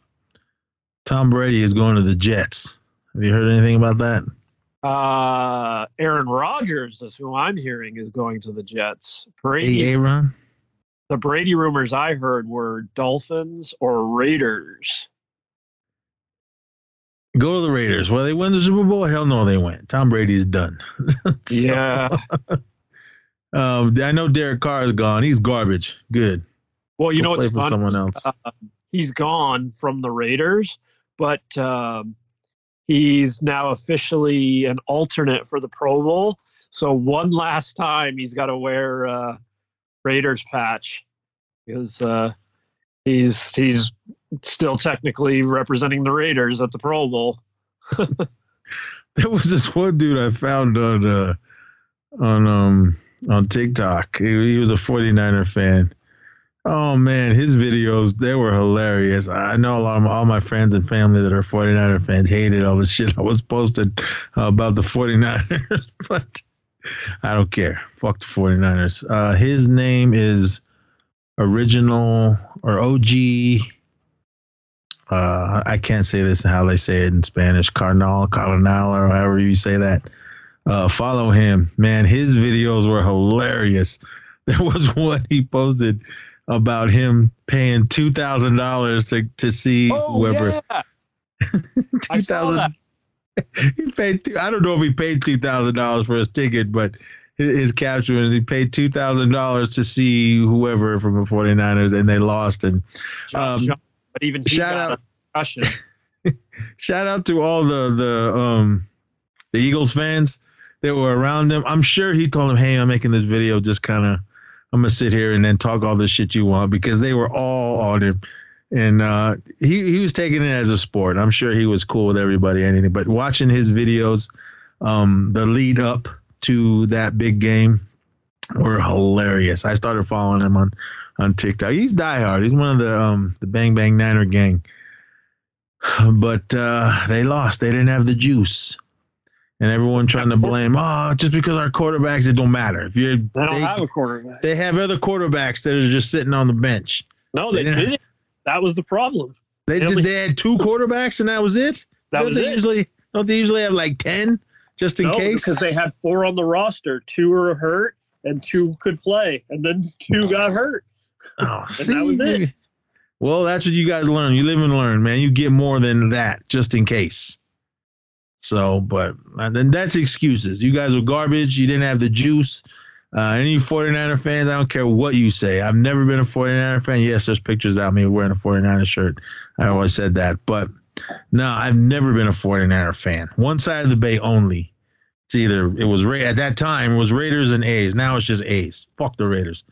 Tom Brady is going to the Jets. Have you heard anything about that? Uh, Aaron Rodgers is who I'm hearing is going to the Jets. Hey, Brady, Aaron. the Brady rumors I heard were Dolphins or Raiders. Go to the Raiders. Well, they win the Super Bowl. Hell no, they went. Tom Brady's done. *laughs* So, Yeah. *laughs* Um, I know Derek Carr is gone. He's garbage. Good. Well, you Go know what's fun? someone else. he's gone from the Raiders, but um, he's now officially an alternate for the Pro Bowl. So one last time, he's got to wear uh, Raiders patch because uh, he's he's still technically representing the Raiders at the Pro Bowl. *laughs* There was this one dude I found on uh, on um on TikTok. He, he was a 49er fan. Oh man, his videos they were hilarious. I know a lot of my, all my friends and family that are 49er fans hated all the shit I was uh, about the 49ers, *laughs* but I don't care. Fuck the 49ers. Uh, his name is original or OG uh, I can't say this how they say it in Spanish, Cardinal, Cardinal, or however you say that. Uh, follow him, man. His videos were hilarious. *laughs* There was one he posted about him paying two thousand dollars to to see whoever. Oh, yeah. *laughs* I saw that. He paid two. I don't know if he paid two thousand dollars for his ticket, but his, his caption was he paid two thousand dollars to see whoever from the 49ers, and they lost. And Um, but even shout out- concussion. *laughs* shout out to all the the um the Eagles fans that were around him. I'm sure he told them, "Hey, I'm making this video. Just kind of, I'm gonna sit here and then talk all the shit you want," because they were all on him, and uh, he he was taking it as a sport. I'm sure he was cool with everybody, anything. But watching his videos, um, the lead up to that big game were hilarious. I started following him on on TikTok. He's diehard. He's one of the um the Bang Bang Niner gang. *sighs* But uh, they lost. They didn't have the juice. And everyone trying to blame, oh, just because our quarterbacks, it don't matter. If you're, They don't they, have a quarterback. they have other quarterbacks that are just sitting on the bench. No, they they didn't- didn't. That was the problem. They They just only- they had two quarterbacks and that was it. That don't was they it. Usually, don't they usually have like ten just in no, case? because they had four on the roster. Two were hurt, and two could play, and then two got hurt. Oh, that was it. Well, that's what you guys learn. You live and learn, man. You get more than that just in case. So, but then that's excuses. You guys were garbage. You didn't have the juice. Uh, any 49er fans, I don't care what you say. I've never been a 49er fan. Yes, there's pictures out of me wearing a 49er shirt. I always said that. But no, I've never been a 49er fan. One side of the bay only. It's either, it was, Ra- at that time, it was Raiders and A's. Now it's just A's. Fuck the Raiders.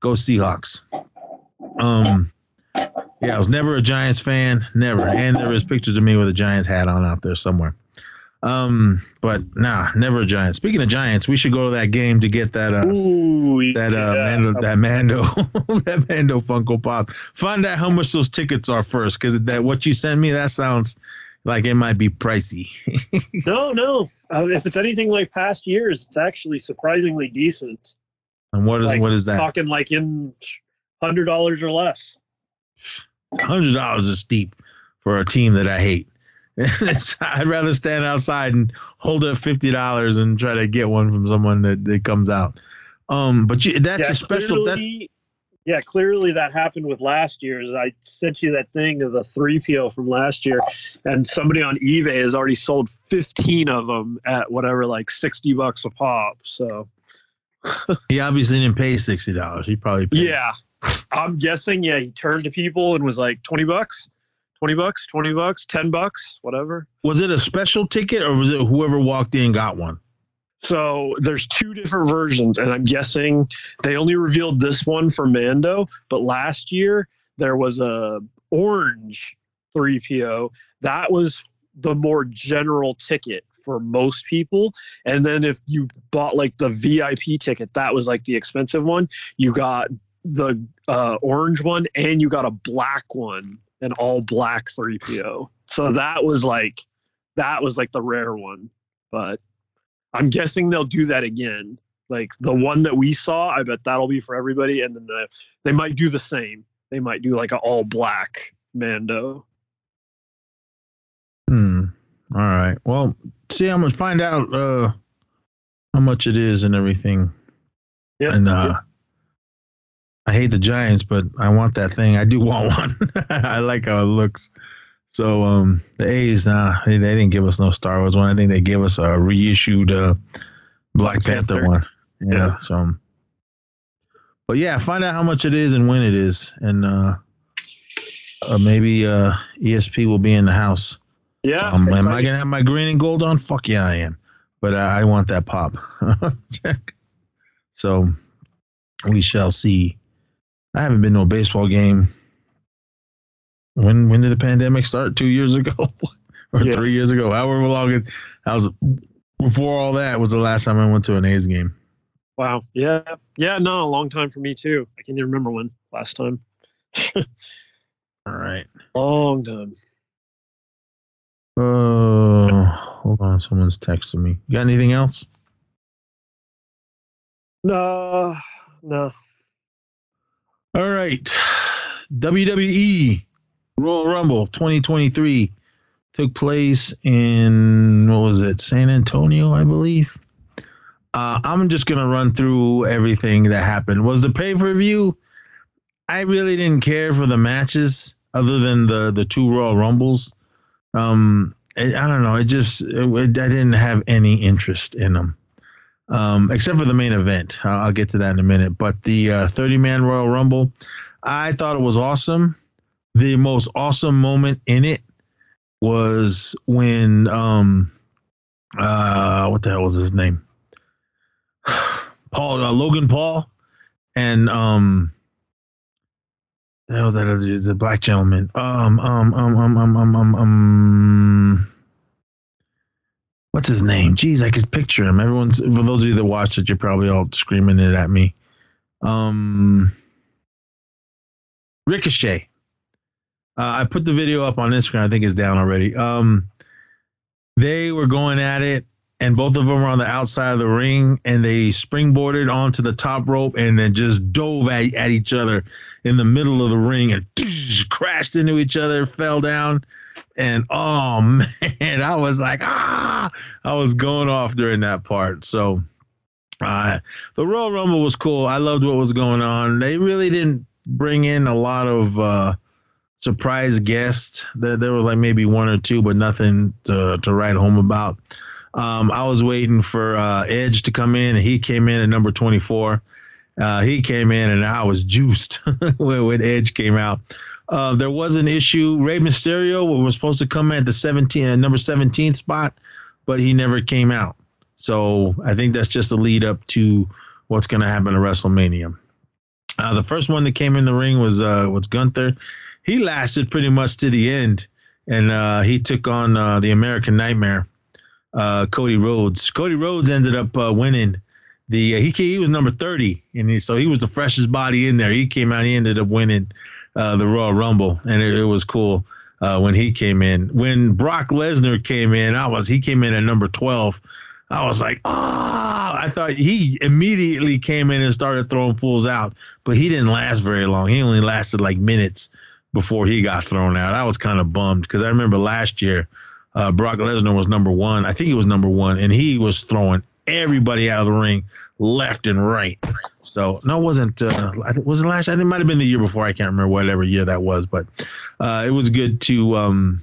Go Seahawks. Um, yeah, I was never a Giants fan, never. And there was pictures of me with a Giants hat on out there somewhere. Um, but nah, never a Giant. Speaking of Giants, we should go to that game to get that uh Ooh, that uh yeah. Mando, that Mando *laughs* that Mando Funko Pop. Find out how much those tickets are first, because that what you sent me that sounds like it might be pricey. *laughs* No, no. Uh, if it's anything like past years, it's actually surprisingly decent. And what is Like, what is that? Talking like in hundred dollars or less. Hundred dollars is steep for a team that I hate. *laughs* I'd rather stand outside and hold up fifty dollars and try to get one from someone that, that comes out. Um, but you, that's yeah, a special. That, yeah, clearly that happened with last year's. I sent you that thing of the three PO from last year, and somebody on eBay has already sold fifteen of them at whatever, like sixty bucks a pop. So he obviously didn't pay sixty dollars. He probably paid. yeah, I'm guessing. Yeah, he turned to people and was like twenty bucks. 20 bucks, 20 bucks, 10 bucks, whatever. Was it a special ticket or was it whoever walked in got one? So there's two different versions, and I'm guessing they only revealed this one for Mando. But last year there was a orange 3PO that was the more general ticket for most people. And then if you bought like the VIP ticket, that was like the expensive one. You got the uh, orange one, and you got a black one, an all black 3PO. So that was like that was like the rare one, but. I'm guessing they'll do that again. Like the one that we saw, I bet that'll be for everybody, and then the, they might do the same. They might do like an all black Mando. All right. Well, see, I'm gonna find out uh how much it is and everything. Yeah. And uh I hate the Giants, but I want that thing. I do *laughs* want one. I like how it looks. So um the A's, nah, they, they didn't give us no Star Wars one. I think they gave us a reissued uh Black, Black Panther, Panther. one. Yeah. Yeah. So um, but yeah, find out how much it is and when it is. And uh, uh maybe uh ESP will be in the house. Yeah. Um, am I gonna have my green and gold on? Fuck yeah, I am. But uh, I want that pop. *laughs* so we shall see. I haven't been to a baseball game. When when did the pandemic start? Two years ago, *laughs* or Yeah. three years ago? However long it. I was before all that was the last time I went to an A's game. Wow. Yeah. Yeah. No, a long time for me too. I can't even remember when last time. *laughs* All right. Long time. Oh, hold on. Someone's texting me. You got anything else? No. No. All right. WWE Royal Rumble 2023 took place in, what was it, San Antonio, I believe. Uh, I'm just going to run through everything that happened. Was the pay per view? I really didn't care for the matches other than the, the two Royal Rumbles. Um, I, don't know. It just, it, I didn't have any interest in them um, except for the main event. I'll, I'll get to that in a minute. But the uh, 30 man Royal Rumble, I thought it was awesome. The most awesome moment in it was when, um, uh, what the hell was his name? *sighs* Paul, uh, Logan Paul, and, um, the hell other, the black gentleman? Um, um, um, um, um, um, um, um, what's his name? Jeez, I could picture him. Everyone's for those of you that watch it, you're probably all screaming it at me. Um, Ricochet. Uh, I put the video up on Instagram. I think it's down already. Um, they were going at it, and both of them were on the outside of the ring, and they springboarded onto the top rope and then just dove at, at each other in the middle of the ring and *laughs* crashed into each other, fell down. And oh *laughs* man, I was like, ah, I was going off during that part. So uh, the Royal Rumble was cool. I loved what was going on. They really didn't bring in a lot of uh, surprise guests. There, there was like maybe one or two, but nothing to, to write home about. Um, I was waiting for uh, Edge to come in, and he came in at number 24. Uh, he came in, and I was juiced *laughs* when, when Edge came out. Uh, there was an issue. Rey Mysterio was supposed to come at the 17, uh, number 17 spot, but he never came out. So I think that's just a lead up to what's going to happen at WrestleMania. Uh, the first one that came in the ring was uh, was Gunther. He lasted pretty much to the end, and he took on the American Nightmare, uh, Cody Rhodes. Cody Rhodes ended up uh, winning. The uh, he he was number thirty, and he, so he was the freshest body in there. He came out. He ended up winning uh, the Royal Rumble, and it, it was cool uh, when he came in. When Brock Lesnar came in, I was he came in at number twelve. I was like, ah! I thought he immediately came in and started throwing fools out, but he didn't last very long. He only lasted like minutes before he got thrown out. I was kind of bummed because I remember last year, uh, Brock Lesnar was number one. I think he was number one, and he was throwing everybody out of the ring left and right. So no, it wasn't. Uh, was it last? I think it might have been the year before. I can't remember whatever year that was, but uh, it was good to. Um,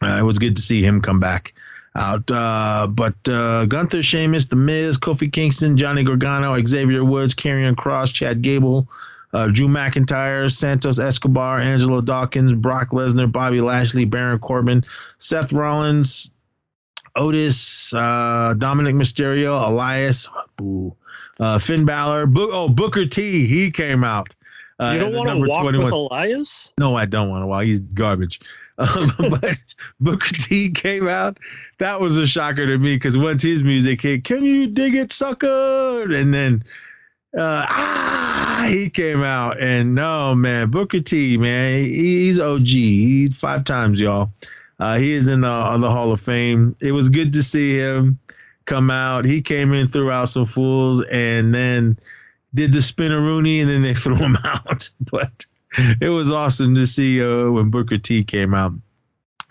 uh, it was good to see him come back out. Uh, but uh, Gunther, Sheamus, The Miz, Kofi Kingston, Johnny Gargano, Xavier Woods, Karrion Kross, Chad Gable, uh, Drew McIntyre, Santos Escobar, Angelo Dawkins, Brock Lesnar, Bobby Lashley, Baron Corbin, Seth Rollins, Otis, uh, Dominik Mysterio, Elias, boo, uh, Finn Balor, Bo- oh Booker T, he came out. Uh, you don't want to walk 21. with Elias? No, I don't want to. Well, he's garbage. *laughs* Um, but Booker T came out. That was a shocker to me because once his music hit, can you dig it, sucker? And then uh, ah, he came out, and no man, Booker T, man, he's OG. He's five times, y'all. Uh, he is in the on the Hall of Fame. It was good to see him come out. He came in, threw out some fools, and then did the spinneroonie, and then they *laughs* threw him out. *laughs* But it was awesome to see uh, when Booker T came out.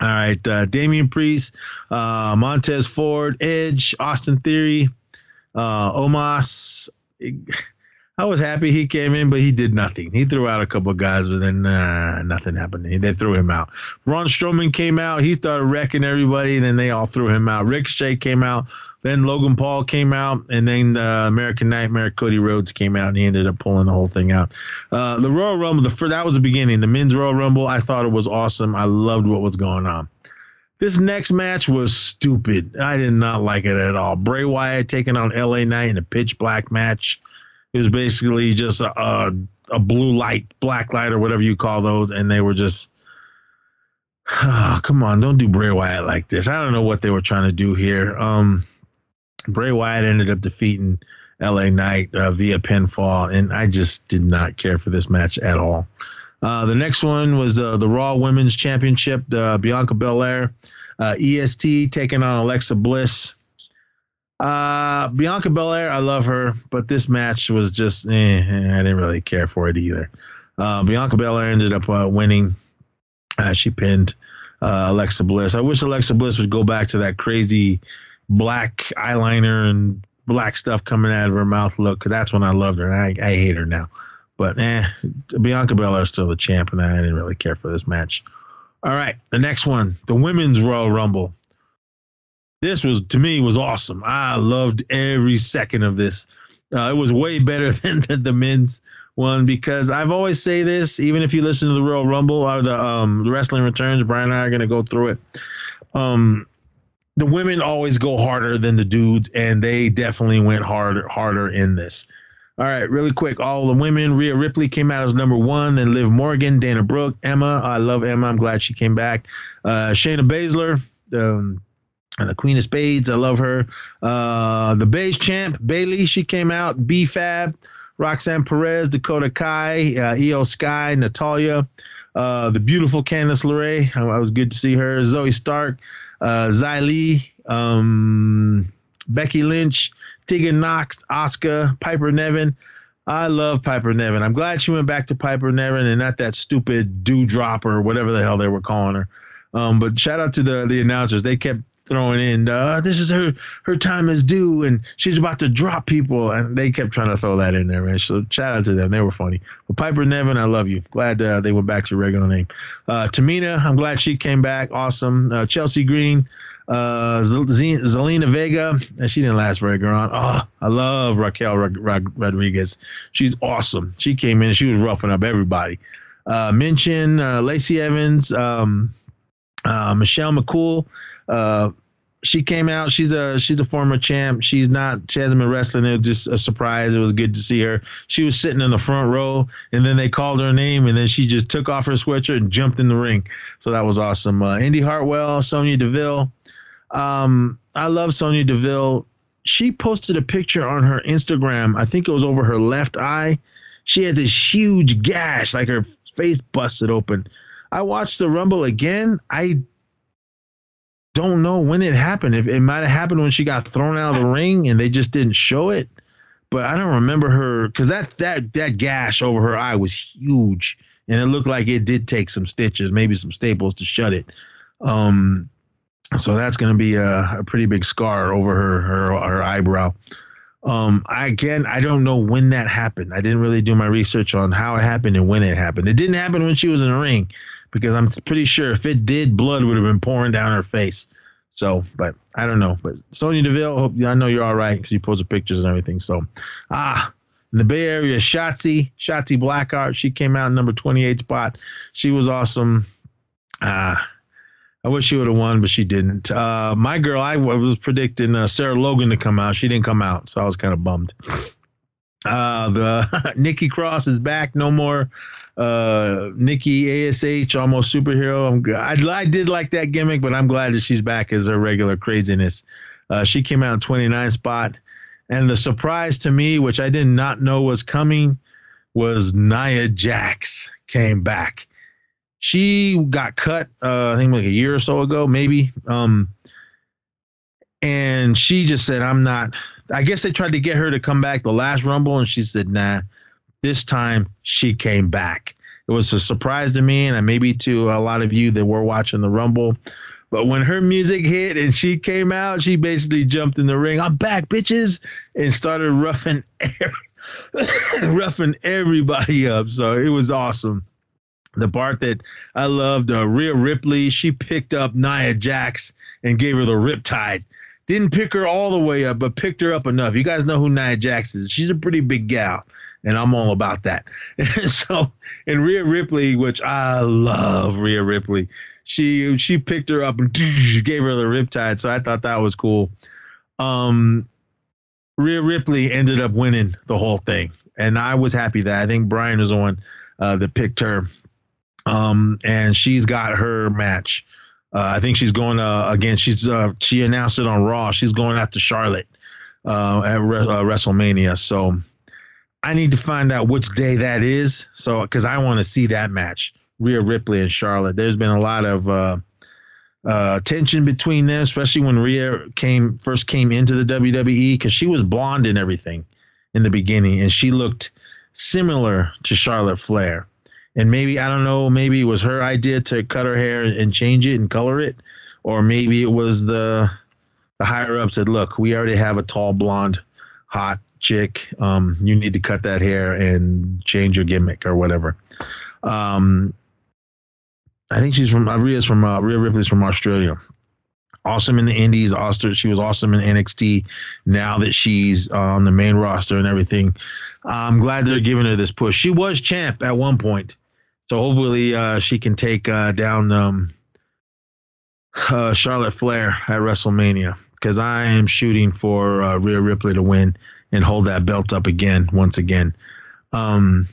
All right, uh, Damian Priest, uh, Montez Ford, Edge, Austin Theory, uh, Omos. I was happy he came in, but he did nothing. He threw out a couple of guys, but then uh, nothing happened. They threw him out. Braun Strowman came out. He started wrecking everybody, and then they all threw him out. Ricochet came out. Then Logan Paul came out, and then the American Nightmare Cody Rhodes came out, and he ended up pulling the whole thing out. Uh, the Royal Rumble, the that was the beginning. The men's Royal Rumble, I thought it was awesome. I loved what was going on. This next match was stupid. I did not like it at all. Bray Wyatt taking on LA Knight in a pitch black match. It was basically just a, a, a blue light, black light, or whatever you call those, and they were just. Oh, *sighs* come on, don't do Bray Wyatt like this. I don't know what they were trying to do here. Um, Bray Wyatt ended up defeating LA Knight uh, via pinfall, and I just did not care for this match at all. Uh, the next one was uh, the Raw Women's Championship, Bianca Belair, uh, EST taking on Alexa Bliss. Uh, Bianca Belair, I love her, but this match was just, eh, eh, I didn't really care for it either. Uh, Bianca Belair ended up winning. She pinned Alexa Bliss. I wish Alexa Bliss would go back to that crazy black eyeliner and black stuff coming out of her mouth look. that's when I loved her. And I, I hate her now. But eh, Bianca Belair is still the champ, and I didn't really care for this match. All right, the next one, the women's Royal Rumble. This was to me was awesome. I loved every second of this. Uh, it was way better *laughs* than the, the men's one because I've always say this. Even if you listen to the Royal Rumble or the um, Wrestling Returns, Brian and I are going to go through it. Um, the women always go harder than the dudes, and they definitely went harder harder in this. All right, really quick. All the women. Rhea Ripley came out as number one. Then Liv Morgan, Dana Brooke, Emma. I love Emma. I'm glad she came back. Uh, Shayna Baszler, um, the Queen of Spades, I love her. Uh, the base champ, Bayley, she came out. B Fab, Roxanne Perez, Dakota Kai, uh, Iyo Sky, Natalya, uh, the beautiful Candice LeRae. I, I was good to see her. Zoey Stark, uh, um, Becky Lynch, Tegan Nox, Asuka, Piper Niven. I love Piper Niven. I'm glad she went back to Piper Niven and not that stupid Doudrop or whatever the hell they were calling her. Um, but shout out to the the announcers. They kept throwing in, uh, this is her her time is due, and she's about to drop people, and they kept trying to throw that in there, man. So shout out to them. They were funny. But Piper Niven, I love you. Glad uh, they went back to your regular name. Uh, Tamina, I'm glad she came back. Awesome. Uh, Chelsea Green. Uh, Zelina Vega, and she didn't last very long. Oh, I love Raquel Rod- Rod- Rodriguez. She's awesome. She came in, she was roughing up everybody. Uh, mention uh, Lacey Evans, um, uh, Michelle McCool. Uh, she came out. She's a she's a former champ. She's not. She hasn't been wrestling. It was just a surprise. It was good to see her. She was sitting in the front row, and then they called her name, and then she just took off her sweatshirt and jumped in the ring. So that was awesome. Uh, Indy Hartwell, Sonya Deville. Um, I love Sonya Deville. She posted a picture on her Instagram. I think it was over her left eye. She had this huge gash, like her face busted open. I watched the Rumble again. I don't know when it happened. If it might have happened when she got thrown out of the ring and they just didn't show it, but I don't remember her because that that that gash over her eye was huge, and it looked like it did take some stitches, maybe some staples to shut it. Um, so that's going to be a, a pretty big scar over her her, her eyebrow. Um, I, again, I don't know when that happened. I didn't really do my research on how it happened and when it happened. It didn't happen when she was in the ring because I'm pretty sure if it did, blood would have been pouring down her face. So, but I don't know. But Sonya Deville, hope I know you're all right because you posted pictures and everything. So, ah, in the Bay Area, Shotzi, Shotzi Blackheart, she came out number 28 spot. She was awesome. Ah, I wish she would have won, but she didn't. Uh, my girl, I was predicting uh, Sarah Logan to come out. She didn't come out, so I was kind of bummed. Uh, the *laughs* Nikki Cross is back. No more uh, Nikki Ash, almost superhero. I'm, I, I did like that gimmick, but I'm glad that she's back as her regular craziness. Uh, she came out in 29 spot, and the surprise to me, which I did not know was coming, was Nia Jax came back. She got cut, uh, I think like a year or so ago, maybe. Um, and she just said, "I'm not." I guess they tried to get her to come back the last Rumble, and she said, "Nah." This time she came back. It was a surprise to me, and maybe to a lot of you that were watching the Rumble. But when her music hit and she came out, she basically jumped in the ring. I'm back, bitches, and started roughing, *laughs* roughing everybody up. So it was awesome. The part that I loved, uh, Rhea Ripley, she picked up Nia Jax and gave her the riptide. Didn't pick her all the way up, but picked her up enough. You guys know who Nia Jax is. She's a pretty big gal, and I'm all about that. *laughs* so, and Rhea Ripley, which I love Rhea Ripley, she she picked her up and *laughs* gave her the riptide. So I thought that was cool. Um, Rhea Ripley ended up winning the whole thing, and I was happy that I think Brian was the one uh, that picked her. Um, and she's got her match. Uh, I think she's going uh, again. She's uh, she announced it on Raw. She's going after Charlotte uh, at Re- uh, WrestleMania. So I need to find out which day that is. So because I want to see that match, Rhea Ripley and Charlotte. There's been a lot of uh, uh, tension between them, especially when Rhea came first came into the WWE because she was blonde and everything in the beginning, and she looked similar to Charlotte Flair and maybe I don't know, maybe it was her idea to cut her hair and change it and color it, or maybe it was the the higher up said, "Look, we already have a tall blonde, hot chick. Um, you need to cut that hair and change your gimmick or whatever." Um, I think she's from Rhea's from uh, Rhea Ripley's from Australia. Awesome in the Indies. Awesome. She was awesome in NXT. Now that she's uh, on the main roster and everything, I'm glad they're giving her this push. She was champ at one point, so hopefully uh, she can take uh, down um, uh, Charlotte Flair at WrestleMania because I am shooting for uh, Rhea Ripley to win and hold that belt up again once again. Um,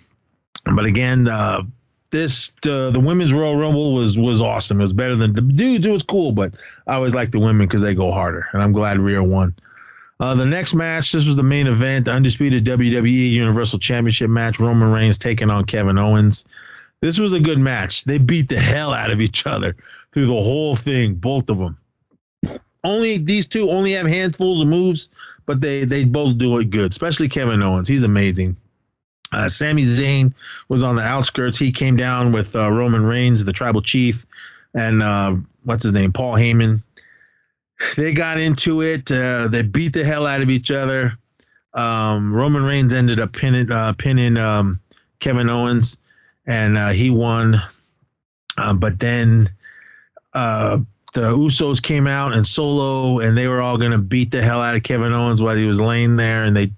but again, uh, this uh, the women's Royal Rumble was was awesome. It was better than the dudes. It was cool, but I always like the women because they go harder, and I'm glad Rhea won. Uh, the next match, this was the main event, the undisputed WWE Universal Championship match. Roman Reigns taking on Kevin Owens. This was a good match. They beat the hell out of each other through the whole thing, both of them. Only these two only have handfuls of moves, but they they both do it good. Especially Kevin Owens, he's amazing. Uh, Sami Zayn was on the outskirts. He came down with uh, Roman Reigns, the tribal chief, and uh, what's his name, Paul Heyman. They got into it. Uh, they beat the hell out of each other. Um, Roman Reigns ended up pinning uh, pinning um, Kevin Owens, and uh, he won. Uh, but then uh, the Usos came out and Solo, and they were all gonna beat the hell out of Kevin Owens while he was laying there, and they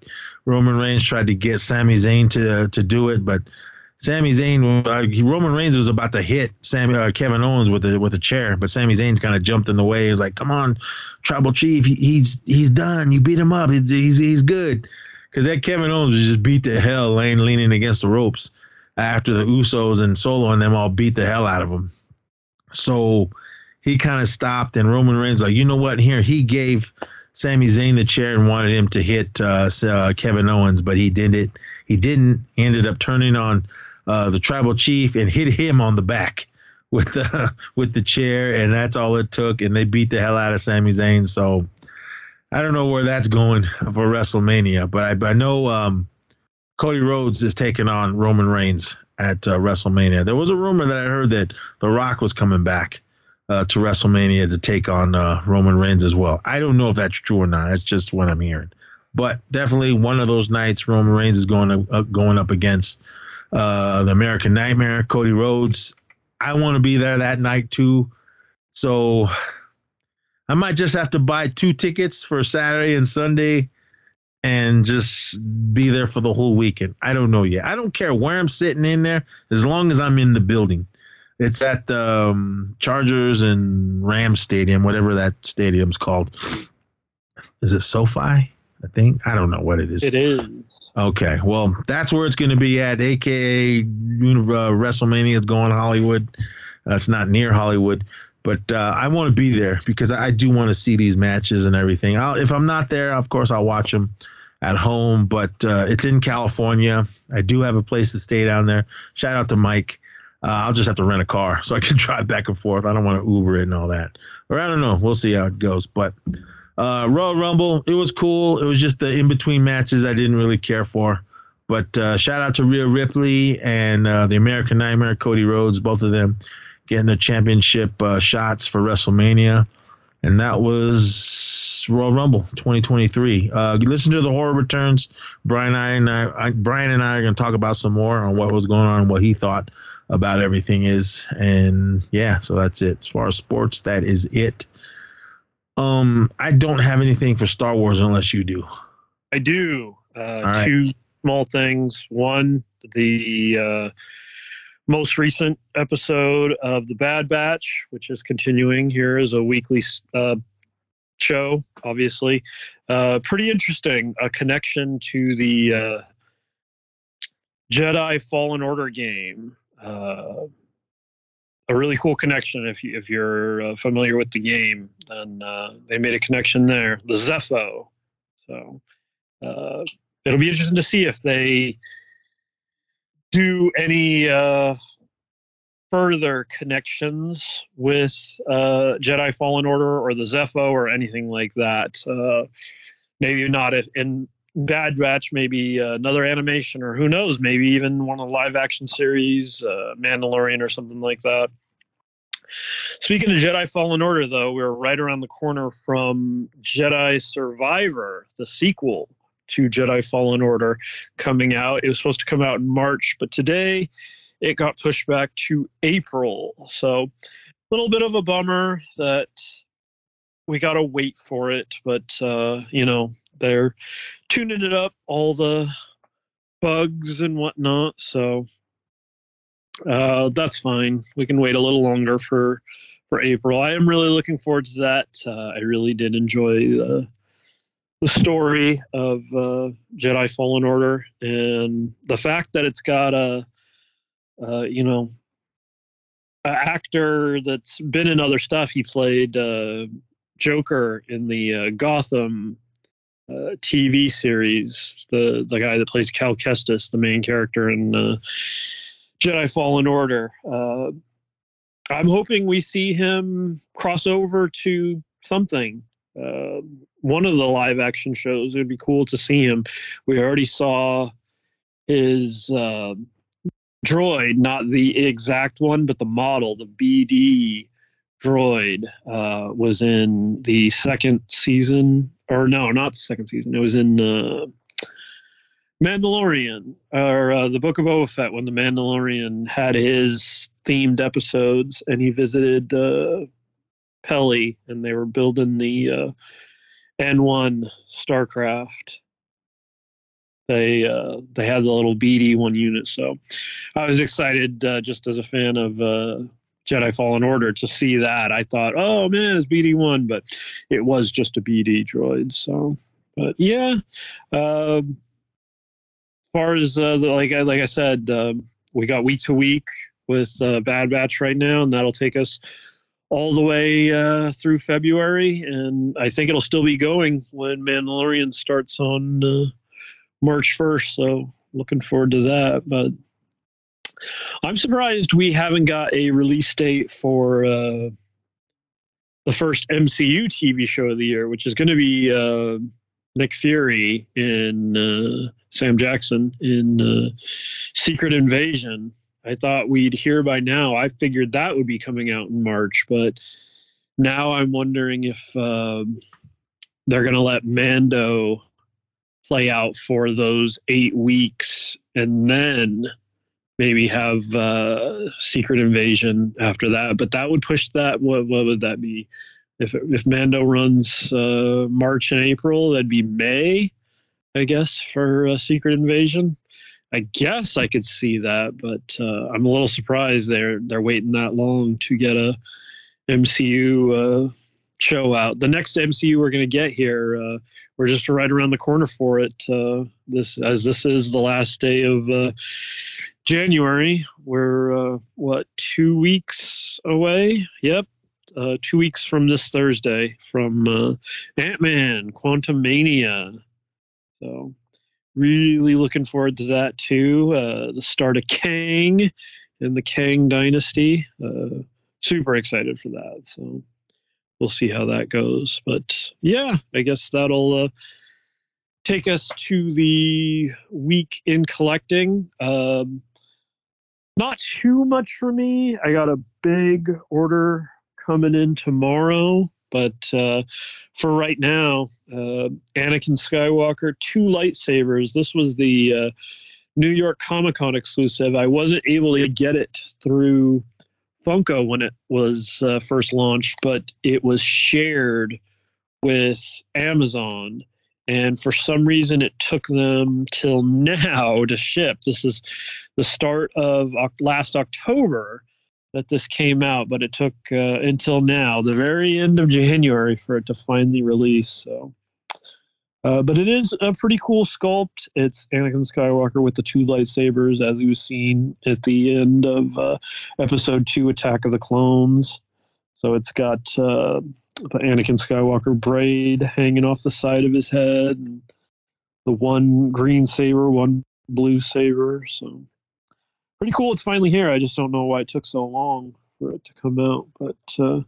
Roman Reigns tried to get Sami Zayn to to do it, but Sami Zayn, uh, Roman Reigns was about to hit Sammy uh, Kevin Owens with a with a chair, but Sami Zayn kind of jumped in the way. He was like, "Come on, Tribal Chief, he, he's he's done. You beat him up. He's he's, he's good." Because that Kevin Owens just beat the hell, laying leaning against the ropes after the Usos and Solo and them all beat the hell out of him. So he kind of stopped, and Roman Reigns like, you know what? Here he gave Sami Zayn the chair and wanted him to hit uh, uh, Kevin Owens, but he did it. He didn't. He ended up turning on uh, the tribal chief and hit him on the back *laughs* with the with the chair, and that's all it took. And they beat the hell out of Sami Zayn. So I don't know where that's going *laughs* for WrestleMania, but I, I know um, Cody Rhodes is taking on Roman Reigns at uh, WrestleMania. There was a rumor that I heard that The Rock was coming back uh, to WrestleMania to take on uh, Roman Reigns as well. I don't know if that's true or not. That's just what I'm hearing. But definitely one of those nights, Roman Reigns is going to, going up against uh, the American Nightmare, Cody Rhodes. I want to be there that night too. So I might just have to buy two tickets for Saturday and Sunday and just be there for the whole weekend. I don't know yet. I don't care where I'm sitting in there as long as I'm in the building. It's at the um, Chargers and Rams Stadium, whatever that stadium's called. Is it SoFi? I think I don't know what it is. It is. Okay, well, that's where it's going to be at, aka uh, WrestleMania is going Hollywood. Uh, it's not near Hollywood, but uh, I want to be there because I do want to see these matches and everything. I'll, if I'm not there, of course, I'll watch them at home. But uh, it's in California. I do have a place to stay down there. Shout out to Mike. Uh, I'll just have to rent a car *laughs* so I can drive back and forth. I don't want to Uber it and all that. Or I don't know. We'll see how it goes. But uh, Royal Rumble, it was cool. It was just the in between matches I didn't really care for. But uh, shout out to Rhea Ripley and uh, the American Nightmare, Cody Rhodes, both of them getting the championship uh, shots for WrestleMania. And that was Royal Rumble 2023. Uh, listen to the horror returns. Brian and I, I Brian and I are going to talk about some more on what was going on and what he thought about everything is. And yeah, so that's it. As far as sports, that is it. Um, I don't have anything for Star Wars unless you do. I do. Uh, right. Two small things. One, the uh, most recent episode of The Bad Batch, which is continuing here as a weekly uh, show, obviously. Uh, pretty interesting. A connection to the uh, Jedi Fallen Order game. Uh, a really cool connection if you if you're uh, familiar with the game. and uh, they made a connection there. The Zeffo. So uh, it'll be interesting to see if they do any uh, further connections with uh, Jedi Fallen Order or the Zeffo or anything like that. Uh, maybe not if in Bad Batch, maybe uh, another animation or who knows, maybe even one of the live action series, uh, Mandalorian or something like that. Speaking of Jedi Fallen Order, though, we're right around the corner from Jedi Survivor, the sequel to Jedi Fallen Order, coming out. It was supposed to come out in March, but today it got pushed back to April. So, a little bit of a bummer that we got to wait for it, but, uh, you know, they're tuning it up, all the bugs and whatnot. So, uh, that's fine. We can wait a little longer for for April. I am really looking forward to that. Uh, I really did enjoy the the story of uh, Jedi Fallen Order and the fact that it's got a uh, you know an actor that's been in other stuff. He played uh, Joker in the uh, Gotham uh, TV series. The the guy that plays Cal Kestis, the main character in uh, Jedi Fallen Order. Uh, I'm hoping we see him cross over to something. Uh, one of the live action shows. It would be cool to see him. We already saw his droid, not the exact one, but the model, the BD droid, uh, was in the second season, or no, not the second season. It was in uh, Mandalorian or uh, the Book of Boba Fett when the Mandalorian had his themed episodes, and he visited uh, Peli, and they were building the uh, N1 Starcraft they uh, they had the little BD one unit. So I was excited uh, just as a fan of uh, Jedi Fallen Order to see that. I thought, oh man, it's BD one, but it was just a BD droid. So, but yeah, um, as far as uh, the, like I like I said, um, we got week to week with uh, Bad Batch right now, and that'll take us all the way uh, through February, and I think it'll still be going when Mandalorian starts on uh, March 1st. So looking forward to that. But I'm surprised we haven't got a release date for uh, the first MCU TV show of the year, which is going to be uh, Nick Fury in uh, Sam Jackson in uh, Secret Invasion. I thought we'd hear by now. I figured that would be coming out in March, but now I'm wondering if um, they're going to let Mando play out for those eight weeks and then maybe have uh, secret invasion after that. But that would push that what, what would that be? If if mando runs uh, march and april that'd be may i guess for uh, secret invasion. I guess i could see that but uh, i'm a little surprised they're they're waiting that long to get a mcu uh, show out. The next mcu we're going to get here we're just right around the corner for it. Uh, this as this is the last day of uh, January. We're uh, what two weeks away? Yep, uh, two weeks from this Thursday from uh, Ant Man Quantumania. So really looking forward to that too. Uh, the start of Kang and the Kang Dynasty. super excited for that. So we'll see how that goes. But yeah, I guess that'll uh, take us to the week in collecting. Um, not too much for me. I got a big order coming in tomorrow, but uh, for right now, uh, Anakin Skywalker, two lightsabers. This was the uh, New York Comic Con exclusive. I wasn't able to get it through Funko when it was uh, first launched, but it was shared with Amazon. And for some reason, it took them till *laughs* now to ship. This is the start of last October that this came out, but it took uh, until now, the very end of January, for it to finally release. So uh, but it is a pretty cool sculpt. It's Anakin Skywalker with the two lightsabers, as we've seen at the end of uh, Episode Two, Attack of the Clones. So it's got uh, Anakin Skywalker braid hanging off the side of his head, and the one green saber, one blue saber. So pretty cool. It's finally here. I just don't know why it took so long for it to come out, but uh,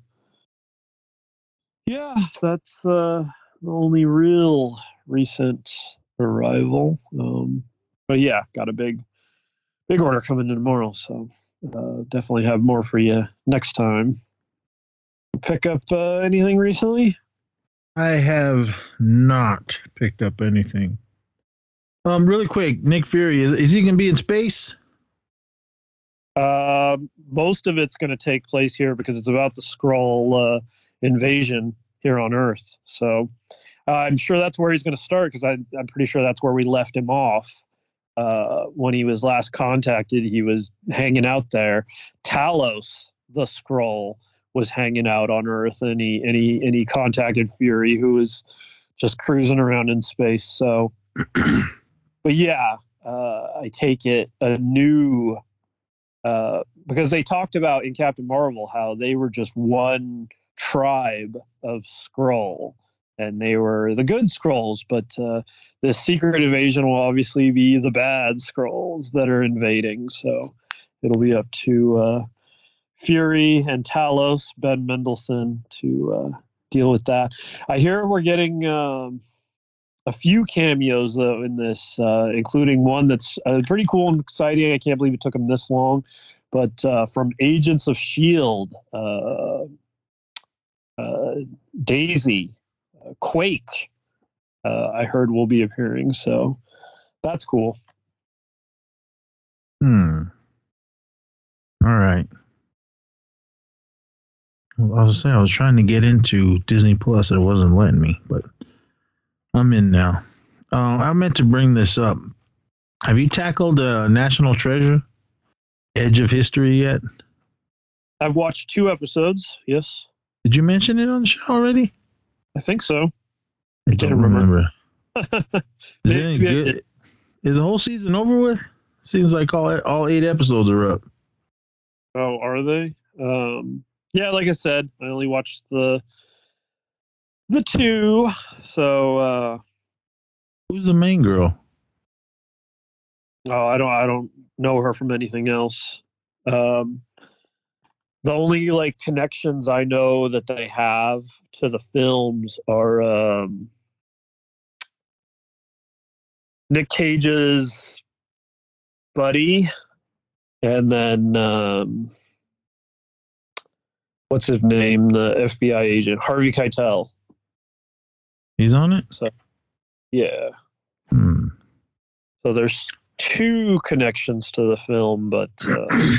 yeah, that's uh, the only real recent arrival. Um, but yeah, got a big, big order coming in tomorrow. So uh, definitely have more for you next time. Pick up uh, anything recently? I have not picked up anything. Um, really quick, Nick Fury is, is he going to be in space? Uh, most of it's going to take place here because it's about the Skrull uh, invasion here on Earth. So uh, I'm sure that's where he's going to start because I'm pretty sure that's where we left him off uh, when he was last contacted. He was hanging out there. Talos, the Skrull, was hanging out on Earth, and he and he and he contacted Fury, who was just cruising around in space. So, *clears throat* but yeah, uh, I take it a new uh, because they talked about in Captain Marvel how they were just one tribe of Skrull, and they were the good Skrulls, but uh, the secret invasion will obviously be the bad Skrulls that are invading. So it'll be up to uh, Fury and Talos, Ben Mendelsohn, to uh, deal with that. I hear we're getting. Um, a few cameos though in this, uh, including one that's uh, pretty cool and exciting. I can't believe it took them this long, but uh, from Agents of Shield, uh, Daisy, uh, Quake, uh, I heard will be appearing. So that's cool. Hmm. All right. Well, I was saying I was trying to get into Disney Plus, and it wasn't letting me, but I'm in now. Uh, I meant to bring this up. Have you tackled uh, National Treasure, Edge of History yet? I've watched two episodes. Yes, Did you mention it on the show already? I think so. I can't don't remember. remember. *laughs* Is it any good? Is the whole season over with? Seems like all all eight episodes are up. Oh, are they? Um, yeah, like I said, I only watched the the two. So uh, Who's the main girl? oh, I don't I don't know her from anything else. Um, the only like connections I know that they have to the films are um, Nick Cage's buddy, and then um, what's his name? The FBI agent Harvey Keitel. He's on it. So, yeah. Hmm. So there's two connections to the film, but uh, *clears throat*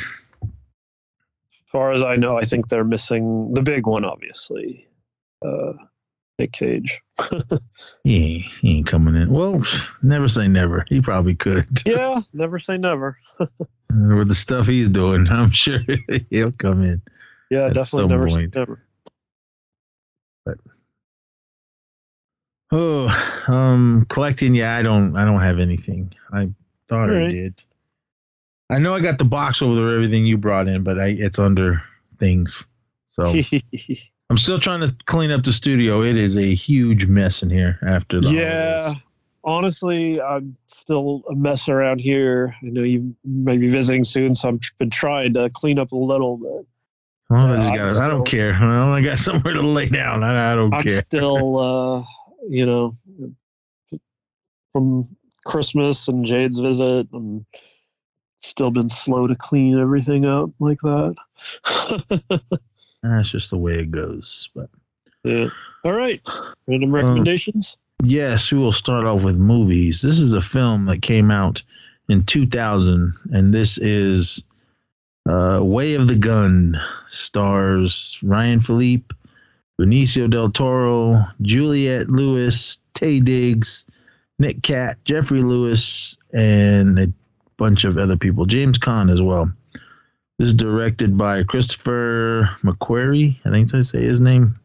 far as I know, I think they're missing the big one, obviously. Uh, Nick Cage. *laughs* Yeah, he ain't coming in. Well, never say never. He probably could. *laughs* yeah, never say never. With the stuff he's doing, *laughs* I'm sure he'll come in. Yeah, definitely never say point. never. Oh, um, collecting. Yeah, I don't. I don't have anything. I thought I did. I know I got the box over there, everything you brought in, but I it's under things. So *laughs* I'm still trying to clean up the studio. It is a huge mess in here after the yeah. holidays. Honestly, I'm still a mess around here. I know you may be visiting soon, so I've been trying to clean up a little bit. Well, I, just I'm got, I still- don't care. I only got somewhere to lay down. I, I don't care. I'm still, *laughs* uh, you know, from Christmas and Jade's visit, and still been slow to clean everything up like that. *laughs* That's just the way it goes. But yeah. All right. Um, Random recommendations. yes, we will start off with movies. This is a film that came out in 2000, and this is uh, Way of the Gun. Stars Ryan Phillippe, Benicio del Toro, Juliette Lewis, Taye Diggs, Nick Cat, Geoffrey Lewis, and a bunch of other people. James Caan as well. This is directed by Christopher McQuarrie. I think I say his name.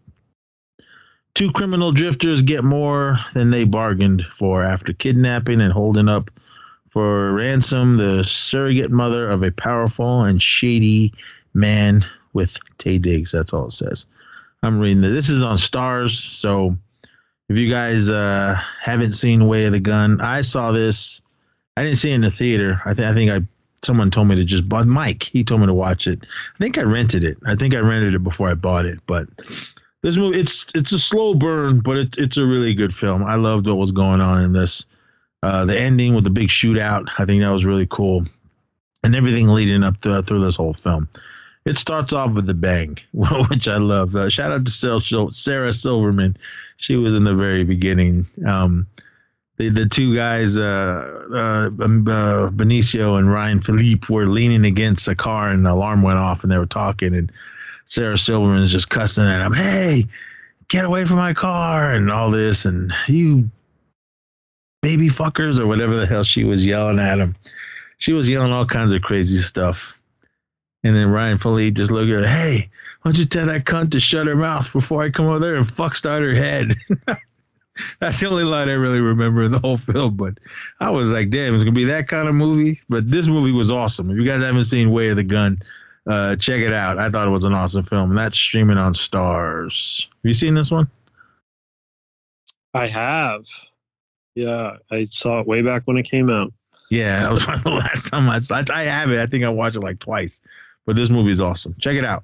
Two criminal drifters get more than they bargained for after kidnapping and holding up for ransom the surrogate mother of a powerful and shady man with Taye Diggs. That's all it says. I'm reading this. This is on Starz, so if you guys uh, haven't seen Way of the Gun, I saw this. I didn't see it in the theater. I think I think I someone told me to just buy Mike. He told me to watch it. I think I rented it. I think I rented it before I bought it, but this movie it's it's a slow burn, but it's it's a really good film. I loved what was going on in this. Uh, the ending with the big shootout, I think that was really cool, and everything leading up to, through this whole film. It starts off with a bang, *laughs* which I love. Uh, shout out to Sarah Silverman. She was in the very beginning. Um, the the two guys, uh, uh, um, uh, Benicio and Ryan Phillippe, were leaning against a car, and the alarm went off, and they were talking, and Sarah Silverman is just cussing at him, "Hey, get away from my car!" and all this, and you baby fuckers or whatever the hell she was yelling at him. She was yelling all kinds of crazy stuff. And then Ryan Phillippe just looked at her, hey, why don't you tell that cunt to shut her mouth before I come over there and fuck start her head? *laughs* *laughs* That's the only line I really remember in the whole film. But I was like, damn, it's gonna be that kind of movie. But this movie was awesome. If you guys haven't seen Way of the Gun, Uh, check it out. I thought it was an awesome film. And that's streaming on Starz. Have you seen this one? I have. Yeah, I saw it way back when it came out. Yeah, that was *laughs* the last time I saw. it. I have it. I think I watched it like twice. But this movie is awesome. Check it out.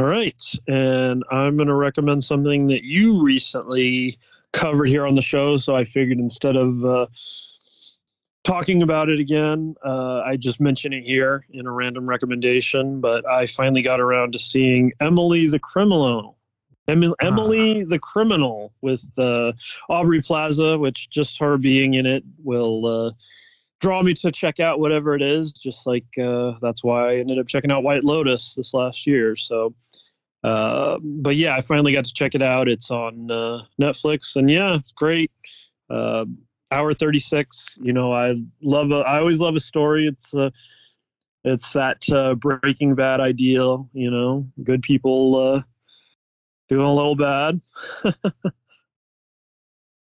All right. And I'm going to recommend something that you recently covered here on the show. So I figured instead of uh, talking about it again, uh, I just mention it here in a random recommendation. But I finally got around to seeing Emily the Criminal. Em- Emily the Criminal with uh, Aubrey Plaza, which just her being in it will uh, draw me to check out whatever it is. Just like uh, that's why I ended up checking out White Lotus this last year. So, uh, but yeah, I finally got to check it out. It's on uh, Netflix, and yeah, it's great. Uh, hour thirty six. You know, I love. A, I always love a story. It's uh, it's that uh, Breaking Bad ideal. You know, good people uh, doing a little bad. *laughs*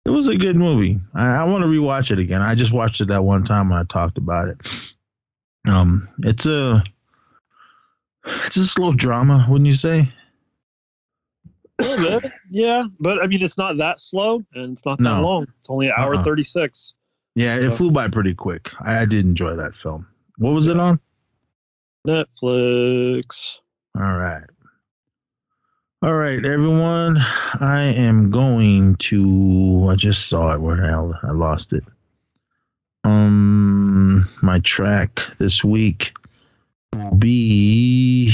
It was a good movie. I, I want to rewatch it again. I just watched it that one time when I talked about it. Um, it's a it's a slow drama, wouldn't you say? Bit, *laughs* yeah. But I mean, it's not that slow, and it's not that long. It's only an hour Uh-uh. thirty six. Yeah, it flew by pretty quick. I, I did enjoy that film. What was it on? Netflix. All right. All right, everyone. I am going to. I just saw it. Where the hell I lost it. Um, my track this week will be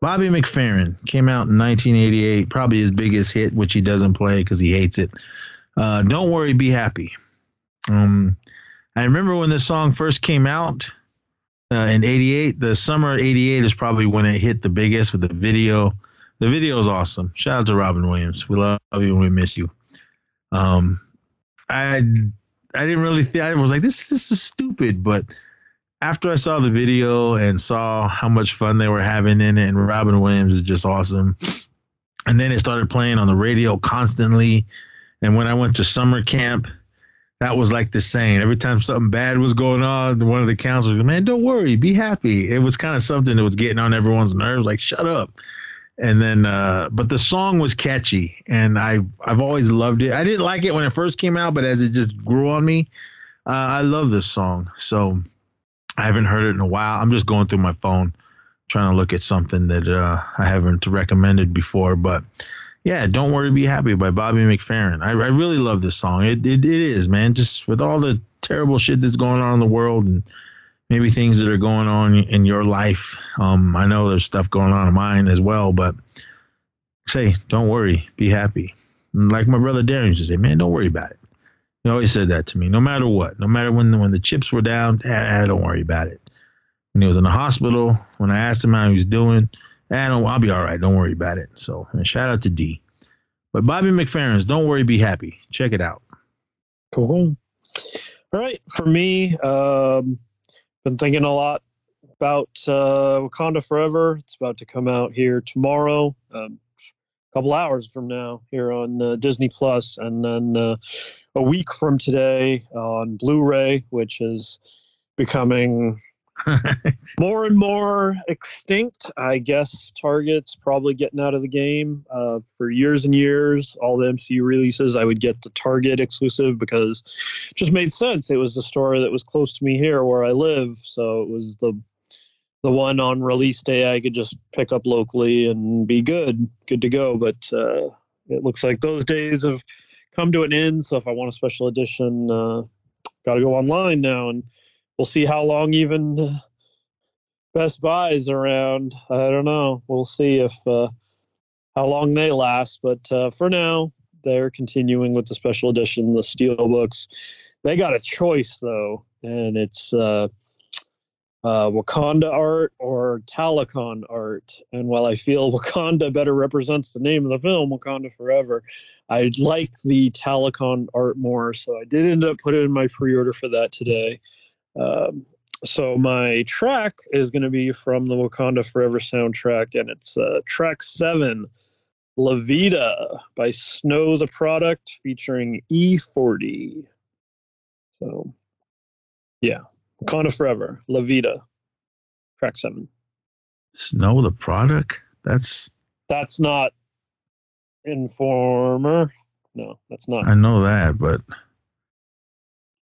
Bobby McFerrin. Came out in 1988. Probably his biggest hit, which he doesn't play because he hates it. Uh, Don't worry, be happy. Um, I remember when this song first came out uh, in 88 the summer of 88 is probably when it hit the biggest with the video the video is awesome shout out to robin williams we love you and we miss you um i i didn't really think i was like this this is stupid but after i saw the video and saw how much fun they were having in it and robin williams is just awesome and then it started playing on the radio constantly and when i went to summer camp that was like the same. Every time something bad was going on, one of the counselors, man, don't worry, be happy. It was kind of something that was getting on everyone's nerves, like shut up. And then, uh, but the song was catchy, and I I've always loved it. I didn't like it when it first came out, but as it just grew on me, uh, I love this song. So I haven't heard it in a while. I'm just going through my phone, trying to look at something that uh, I haven't recommended before, but yeah, Don't Worry, Be Happy by Bobby McFerrin. I, I really love this song. It, it, it is, man. Just with all the terrible shit that's going on in the world and maybe things that are going on in your life. Um, I know there's stuff going on in mine as well, but say, don't worry, be happy. Like my brother Darren used to say, man, don't worry about it. He always said that to me, no matter what, no matter when the, when the chips were down, ah, don't worry about it. When he was in the hospital, when I asked him how he was doing, I don't, I'll be all right. Don't worry about it. So shout out to D. But Bobby McFerrin's Don't Worry, Be Happy. Check it out. Cool. All right. For me, um, been thinking a lot about uh, Wakanda Forever. It's about to come out here tomorrow, um, a couple hours from now, here on uh, Disney Plus, and then uh, a week from today on Blu-ray, which is becoming *laughs* more and more extinct. I guess Target's probably getting out of the game. Uh, for years and years, all the MCU releases, I would get the Target exclusive because it just made sense. It was the store that was close to me here where I live, so it was the the one on release day I could just pick up locally and be good, good to go. But uh, it looks like those days have come to an end. So if I want a special edition, uh, got to go online now and we'll see how long even uh, Best Buy's around. I don't know. We'll see if uh, how long they last. But uh, for now, they're continuing with the special edition, the steel books. They got a choice though, and it's uh, uh, Wakanda art or Talokan art. And while I feel *laughs* Wakanda better represents the name of the film, Wakanda Forever, I like the Talokan art more. So I did end up putting in my pre-order for that today. Um, so my track is going to be from the Wakanda Forever soundtrack, and it's uh, track seven, La Vida by Snow Tha Product, featuring E40. So, yeah, Wakanda Forever, La Vida. track seven. Snow Tha Product. That's That's not Informer. No, that's not. I know that, but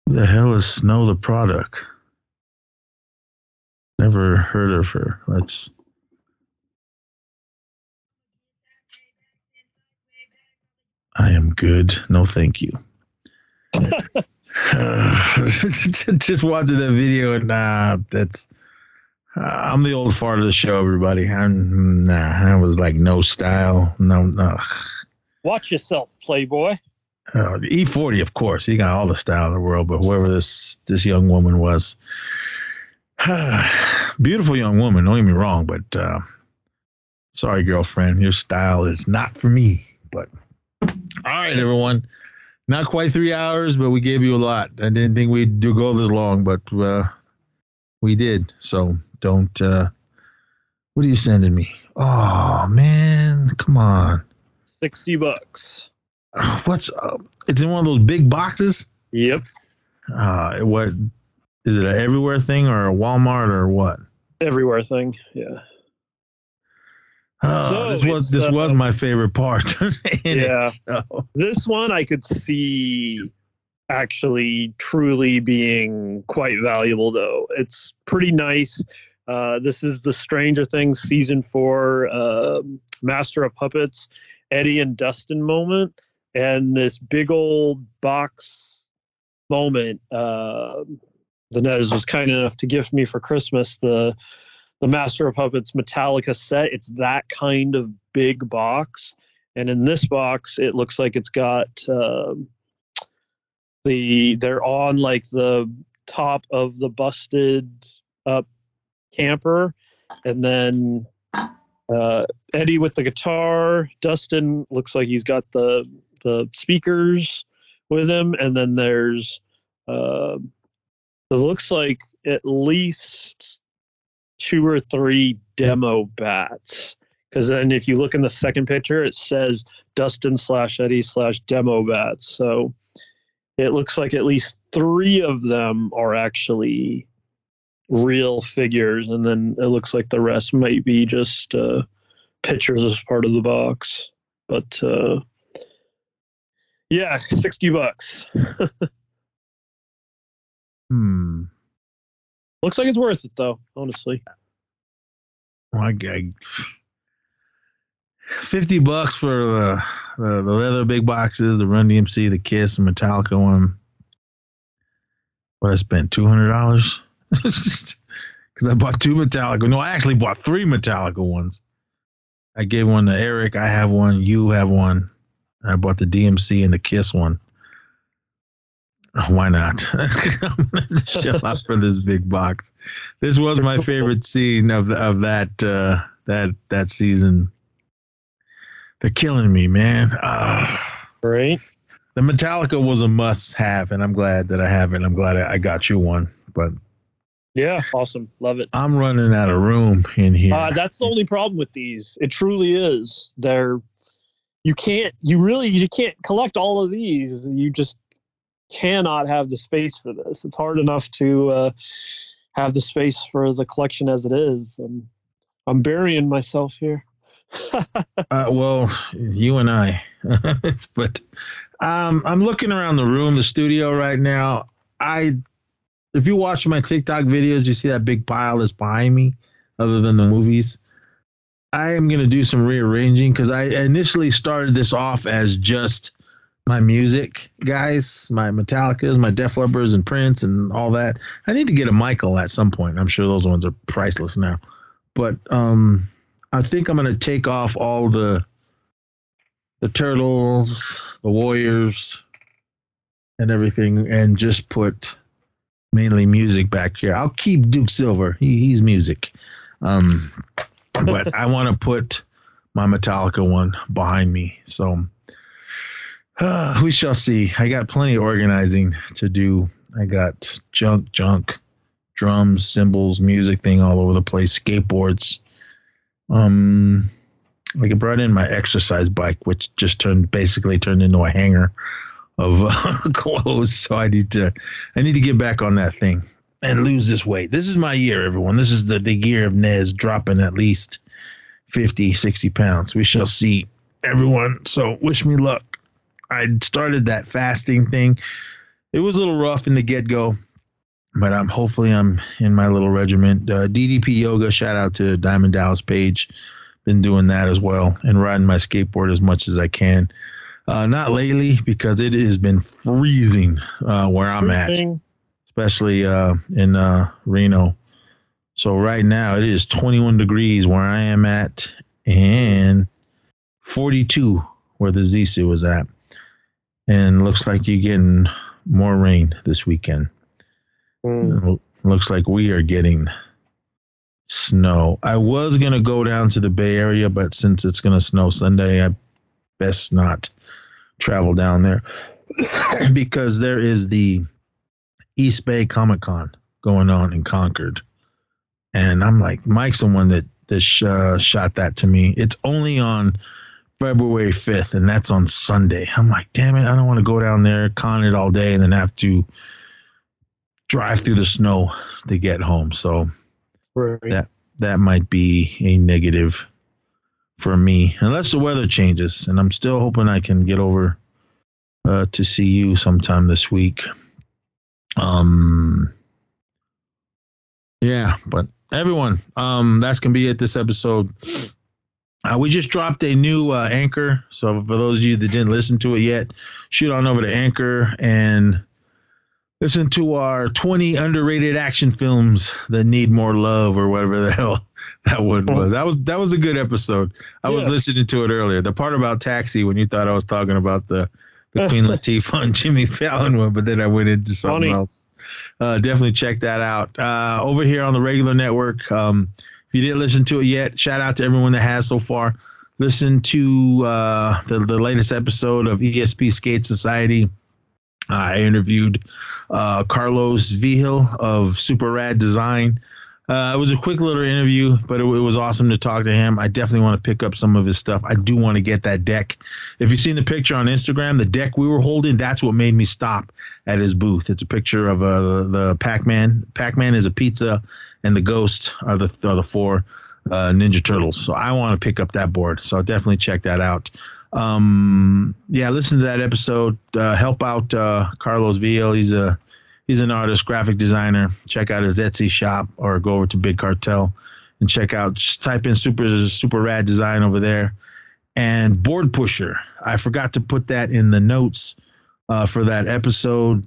who the hell is Snow Tha Product? Never heard of her. Let's. I am good. No, thank you. *laughs* *laughs* just watching that video and nah, that's. Uh, I'm the old fart of the show, everybody. I'm nah. I was like no style, no, no. Watch yourself, Playboy. Uh, E40, of course, he got all the style in the world. But whoever this this young woman was, *sighs* beautiful young woman. Don't get me wrong, but uh, sorry, girlfriend, your style is not for me. But all right, everyone, not quite three hours, but we gave you a lot. I didn't think we'd do go this long, but uh, we did. So don't. Uh, what are you sending me? Oh man, come on. 60 bucks. *sighs* What's up? It's in one of those big boxes. Yep. Uh, what is it? An everywhere thing or a Walmart or what? Everywhere thing. Yeah. Uh, So this was this uh, was my favorite part. *laughs* in it, Yeah. so. This one I could see actually truly being quite valuable, though. It's pretty nice. Uh, this is the Stranger Things season four um Master of Puppets Eddie and Dustin moment, and this big old box moment. Uh, the Nez was kind enough to gift me for Christmas the the Master of Puppets Metallica set. It's that kind of big box, and in this box, it looks like it's got um, the they're on like the top of the busted up camper, and then uh, Eddie with the guitar. Dustin looks like he's got the the speakers with him, and then there's uh, it looks like at least two or three demo bats. Because then, if you look in the second picture, it says Dustin slash Eddie slash demo bats. So it looks like at least three of them are actually real figures, and then it looks like the rest might be just uh, pictures as part of the box. But uh, yeah, sixty bucks. *laughs* Hmm. Looks like it's worth it though, honestly. I, I, Fifty bucks for the, the the leather big boxes, the Run DMC, the Kiss, and Metallica one. What I spent two hundred dollars *laughs* because I bought two Metallica. No, I actually bought three Metallica ones. I gave one to Eric. I have one. You have one. I bought the DMC and the Kiss one. *laughs* Why not? *laughs* I'm gonna shell out for this big box. This was my favorite scene of of that uh, that that season. They're killing me, man. Ah. Right? the Metallica was a must have, and I'm glad that I have it. I'm glad I, I got you one, but Yeah, awesome. Love it. I'm running out of room in here. Uh, that's the only problem with these. It truly is. They're you can't you really you can't collect all of these. You just cannot have the space for this. It's hard enough to uh, have the space for the collection as it is. I'm I'm burying myself here. *laughs* Uh, well, you and I. *laughs* but um, I'm looking around the room, the studio right now. I, if you watch my TikTok videos, you see that big pile that's behind me, other than the movies. I am gonna do some rearranging because I initially started this off as just my music, guys, my Metallicas, my Def Leppard's, and Prince, and all that. I need to get a Michael at some point. I'm sure those ones are priceless now, but um. I think I'm gonna take off all the the turtles, the warriors, and everything, and just put mainly music back here. I'll keep Duke Silver. He, he's music, um, but *laughs* I want to put my Metallica one behind me. So uh, *sighs* we shall see. I got plenty of organizing to do. I got junk, junk, drums, cymbals, music thing all over the place, skateboards um like I brought in my exercise bike, which just turned basically turned into a hanger of *laughs* uh, clothes. So I need to I need to get back on that thing. and lose this weight. This is my year, everyone. This is the, the year of Nez dropping at least 50, 60 pounds. We shall see, everyone. So wish me luck. I started that fasting thing. It was a little rough in the get go, but I'm hopefully I'm in my little regiment. Uh, DDP Yoga, shout out to Diamond Dallas Page. Been doing that as well and riding my skateboard as much as I can. Uh, not lately because it has been freezing uh, where I'm at especially uh, in uh, Reno. So right now it is 21 degrees where I am at, and 42 where the Zisu was at, and looks like you're getting more rain this weekend. Mm. Looks like we are getting snow. I was gonna go down to the Bay Area, but since it's gonna snow Sunday, I best not travel down there *coughs* because there is the East Bay Comic Con going on in Concord, and I'm like, Mike's the one that that sh- uh, shot that to me. It's only on February 5th, and that's on Sunday. I'm like, damn it, I don't want to go down there, con it all day, and then have to drive through the snow to get home. So Right. Yeah. that might be a negative for me, unless the weather changes. And I'm still hoping I can get over uh, to see you sometime this week. Um, yeah, but everyone, um, that's gonna be it. This episode. Uh, we just dropped a new uh, anchor, so for those of you that didn't listen to it yet, shoot on over to Anchor and listen to our 20 underrated action films that need more love or whatever the *laughs* hell that one was. That was that was a good episode. I was listening to it earlier. The part about Taxi when you thought I was talking about the the Queen Latifah *laughs* and Jimmy Fallon one, but then I went into something Funny. else. Uh, definitely check that out. Uh, over here on the regular network. Um, if you didn't listen to it yet, shout out to everyone that has so far. Listen to uh, the, the latest episode of ESP Skate Society. I interviewed uh, Carlos Vigil of Super Rad Design. Uh, it was a quick little interview, but it, it was awesome to talk to him. I definitely want to pick up some of his stuff. I do want to get that deck. If you've seen the picture on Instagram, the deck we were holding, that's what made me stop at his booth. It's a picture of uh, the Pac-Man. Pac-Man is a pizza, and the Ghost are the are the four uh, Ninja Turtles. So I want to pick up that board. So I'll definitely check that out. Um, yeah, listen to that episode. Uh, help out uh, Carlos Vigil. He's a he's an artist, graphic designer. Check out his Etsy shop or go over to Big Cartel and check out. Just type in super super rad design over there. And board pusher. I forgot to put that in the notes uh, for that episode.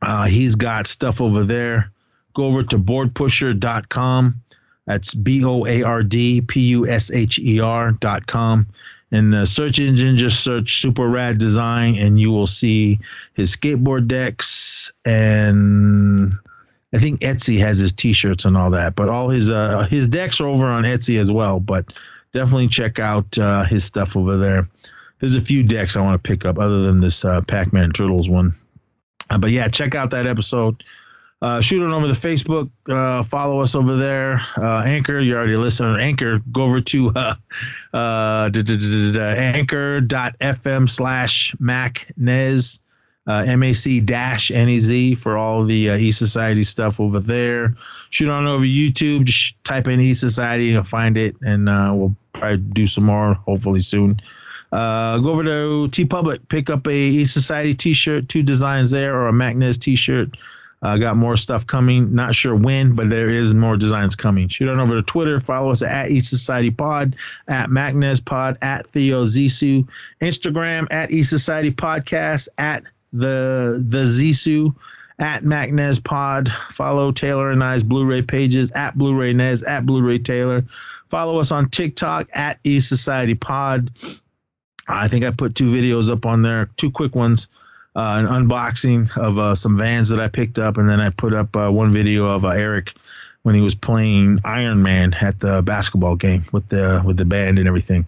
Uh, he's got stuff over there. Go over to boardpusher.com. That's B O A R D P U S H E R dot com. In the search engine, just search Super Rad Design, and you will see his skateboard decks. And I think Etsy has his T-shirts and all that. But all his uh, his decks are over on Etsy as well. But definitely check out uh, his stuff over there. There's a few decks I want to pick up other than this uh, Pac-Man Turtles one. Uh, but yeah, check out that episode. Uh, shoot it over the Facebook. Uh, follow us over there. Uh, Anchor, you already listened on Anchor. Go over to uh, uh, anchor.fm slash MacNez, uh, M-A-C dash N-E-Z for all the uh, E-Society stuff over there. Shoot on over YouTube. Just type in E-Society. You'll find it. And uh, we'll probably do some more hopefully soon. Uh, go over to TeePublic, pick up a E Society T-shirt, two designs there, or a MacNez T-shirt. Uh, got more stuff coming. Not sure when, but there is more designs coming. Shoot on over to Twitter. Follow us at E Society Pod, at MacNez Pod, at Theo Zisu, Instagram at E Society Podcast, at the the Zisu, at MacNez Pod. Follow Taylor and I's Blu-ray pages at Blu-ray Nez, at Blu-ray Taylor. Follow us on TikTok at E Society Pod. I think I put two videos up on there, two quick ones, uh, an unboxing of uh, some vans that I picked up, and then I put up uh, one video of uh, Eric when he was playing Iron Man at the basketball game with the with the band and everything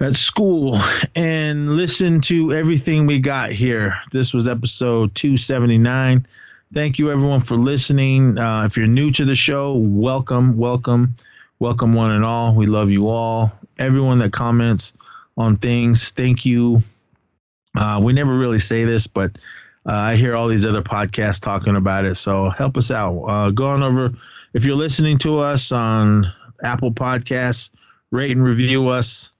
at school. And listen to everything we got here. This was episode 279. Thank you everyone for listening. Uh, if you're new to the show, welcome, welcome, welcome one and all. We love you all. Everyone that comments on things. Thank you. Uh, we never really say this, but Uh, I hear all these other podcasts talking about it. So help us out. Uh, go on over. If you're listening to us on Apple Podcasts, rate and review us.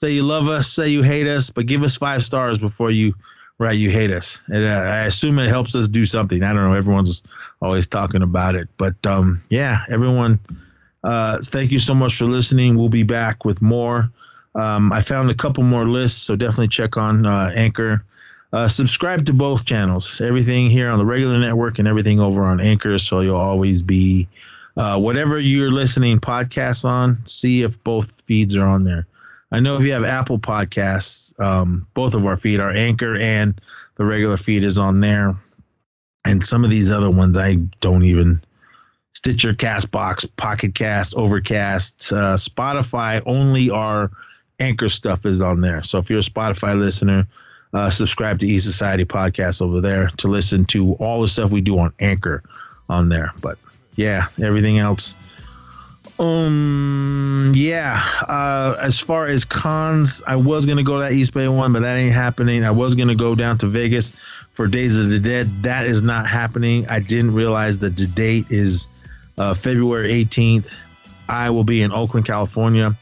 Say you love us, say you hate us, but give us five stars before you write you hate us. And uh, I assume it helps us do something. I don't know. Everyone's always talking about it. But um, yeah, everyone, uh, thank you so much for listening. We'll be back with more. Um, I found a couple more lists, so definitely check on uh, Anchor. Uh, subscribe to both channels, everything here on the regular network and everything over on Anchor, so you'll always be uh, whatever you're listening podcasts on. See if both feeds are on there. I know if you have Apple Podcasts, um, both of our feed, our Anchor and the regular feed is on there, and some of these other ones I don't even. Stitcher, Castbox, Pocket Cast, Overcast, uh, Spotify. Only our Anchor stuff is on there. So if you're a Spotify listener, uh, subscribe to E Society Podcast over there to listen to all the stuff we do on Anchor on there. But yeah, everything else. Um, yeah. Uh, as far as cons, I was gonna go to that East Bay one, but that ain't happening. I was gonna go down to Vegas for Days of the Dead. That is not happening. I didn't realize that the date is uh, February 18th. I will be in Oakland, California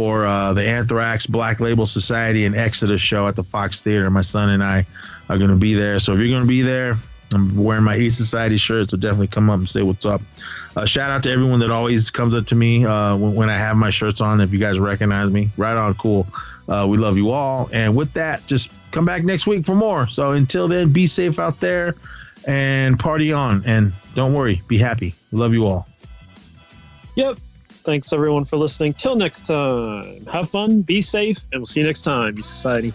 for uh, the Anthrax Black Label Society and Exodus show at the Fox Theater. My son and I are going to be there. So if you're going to be there, I'm wearing my E Society shirt, so definitely come up and say what's up. Uh, shout out to everyone that always comes up to me uh, when, when, I have my shirts on. If you guys recognize me, right on, cool. Uh, we love you all. And with that, just come back next week for more. So until then, be safe out there and party on. And don't worry, be happy. Love you all. Yep. Thanks everyone for listening. Till next time, have fun, be safe, and we'll see you next time, Society.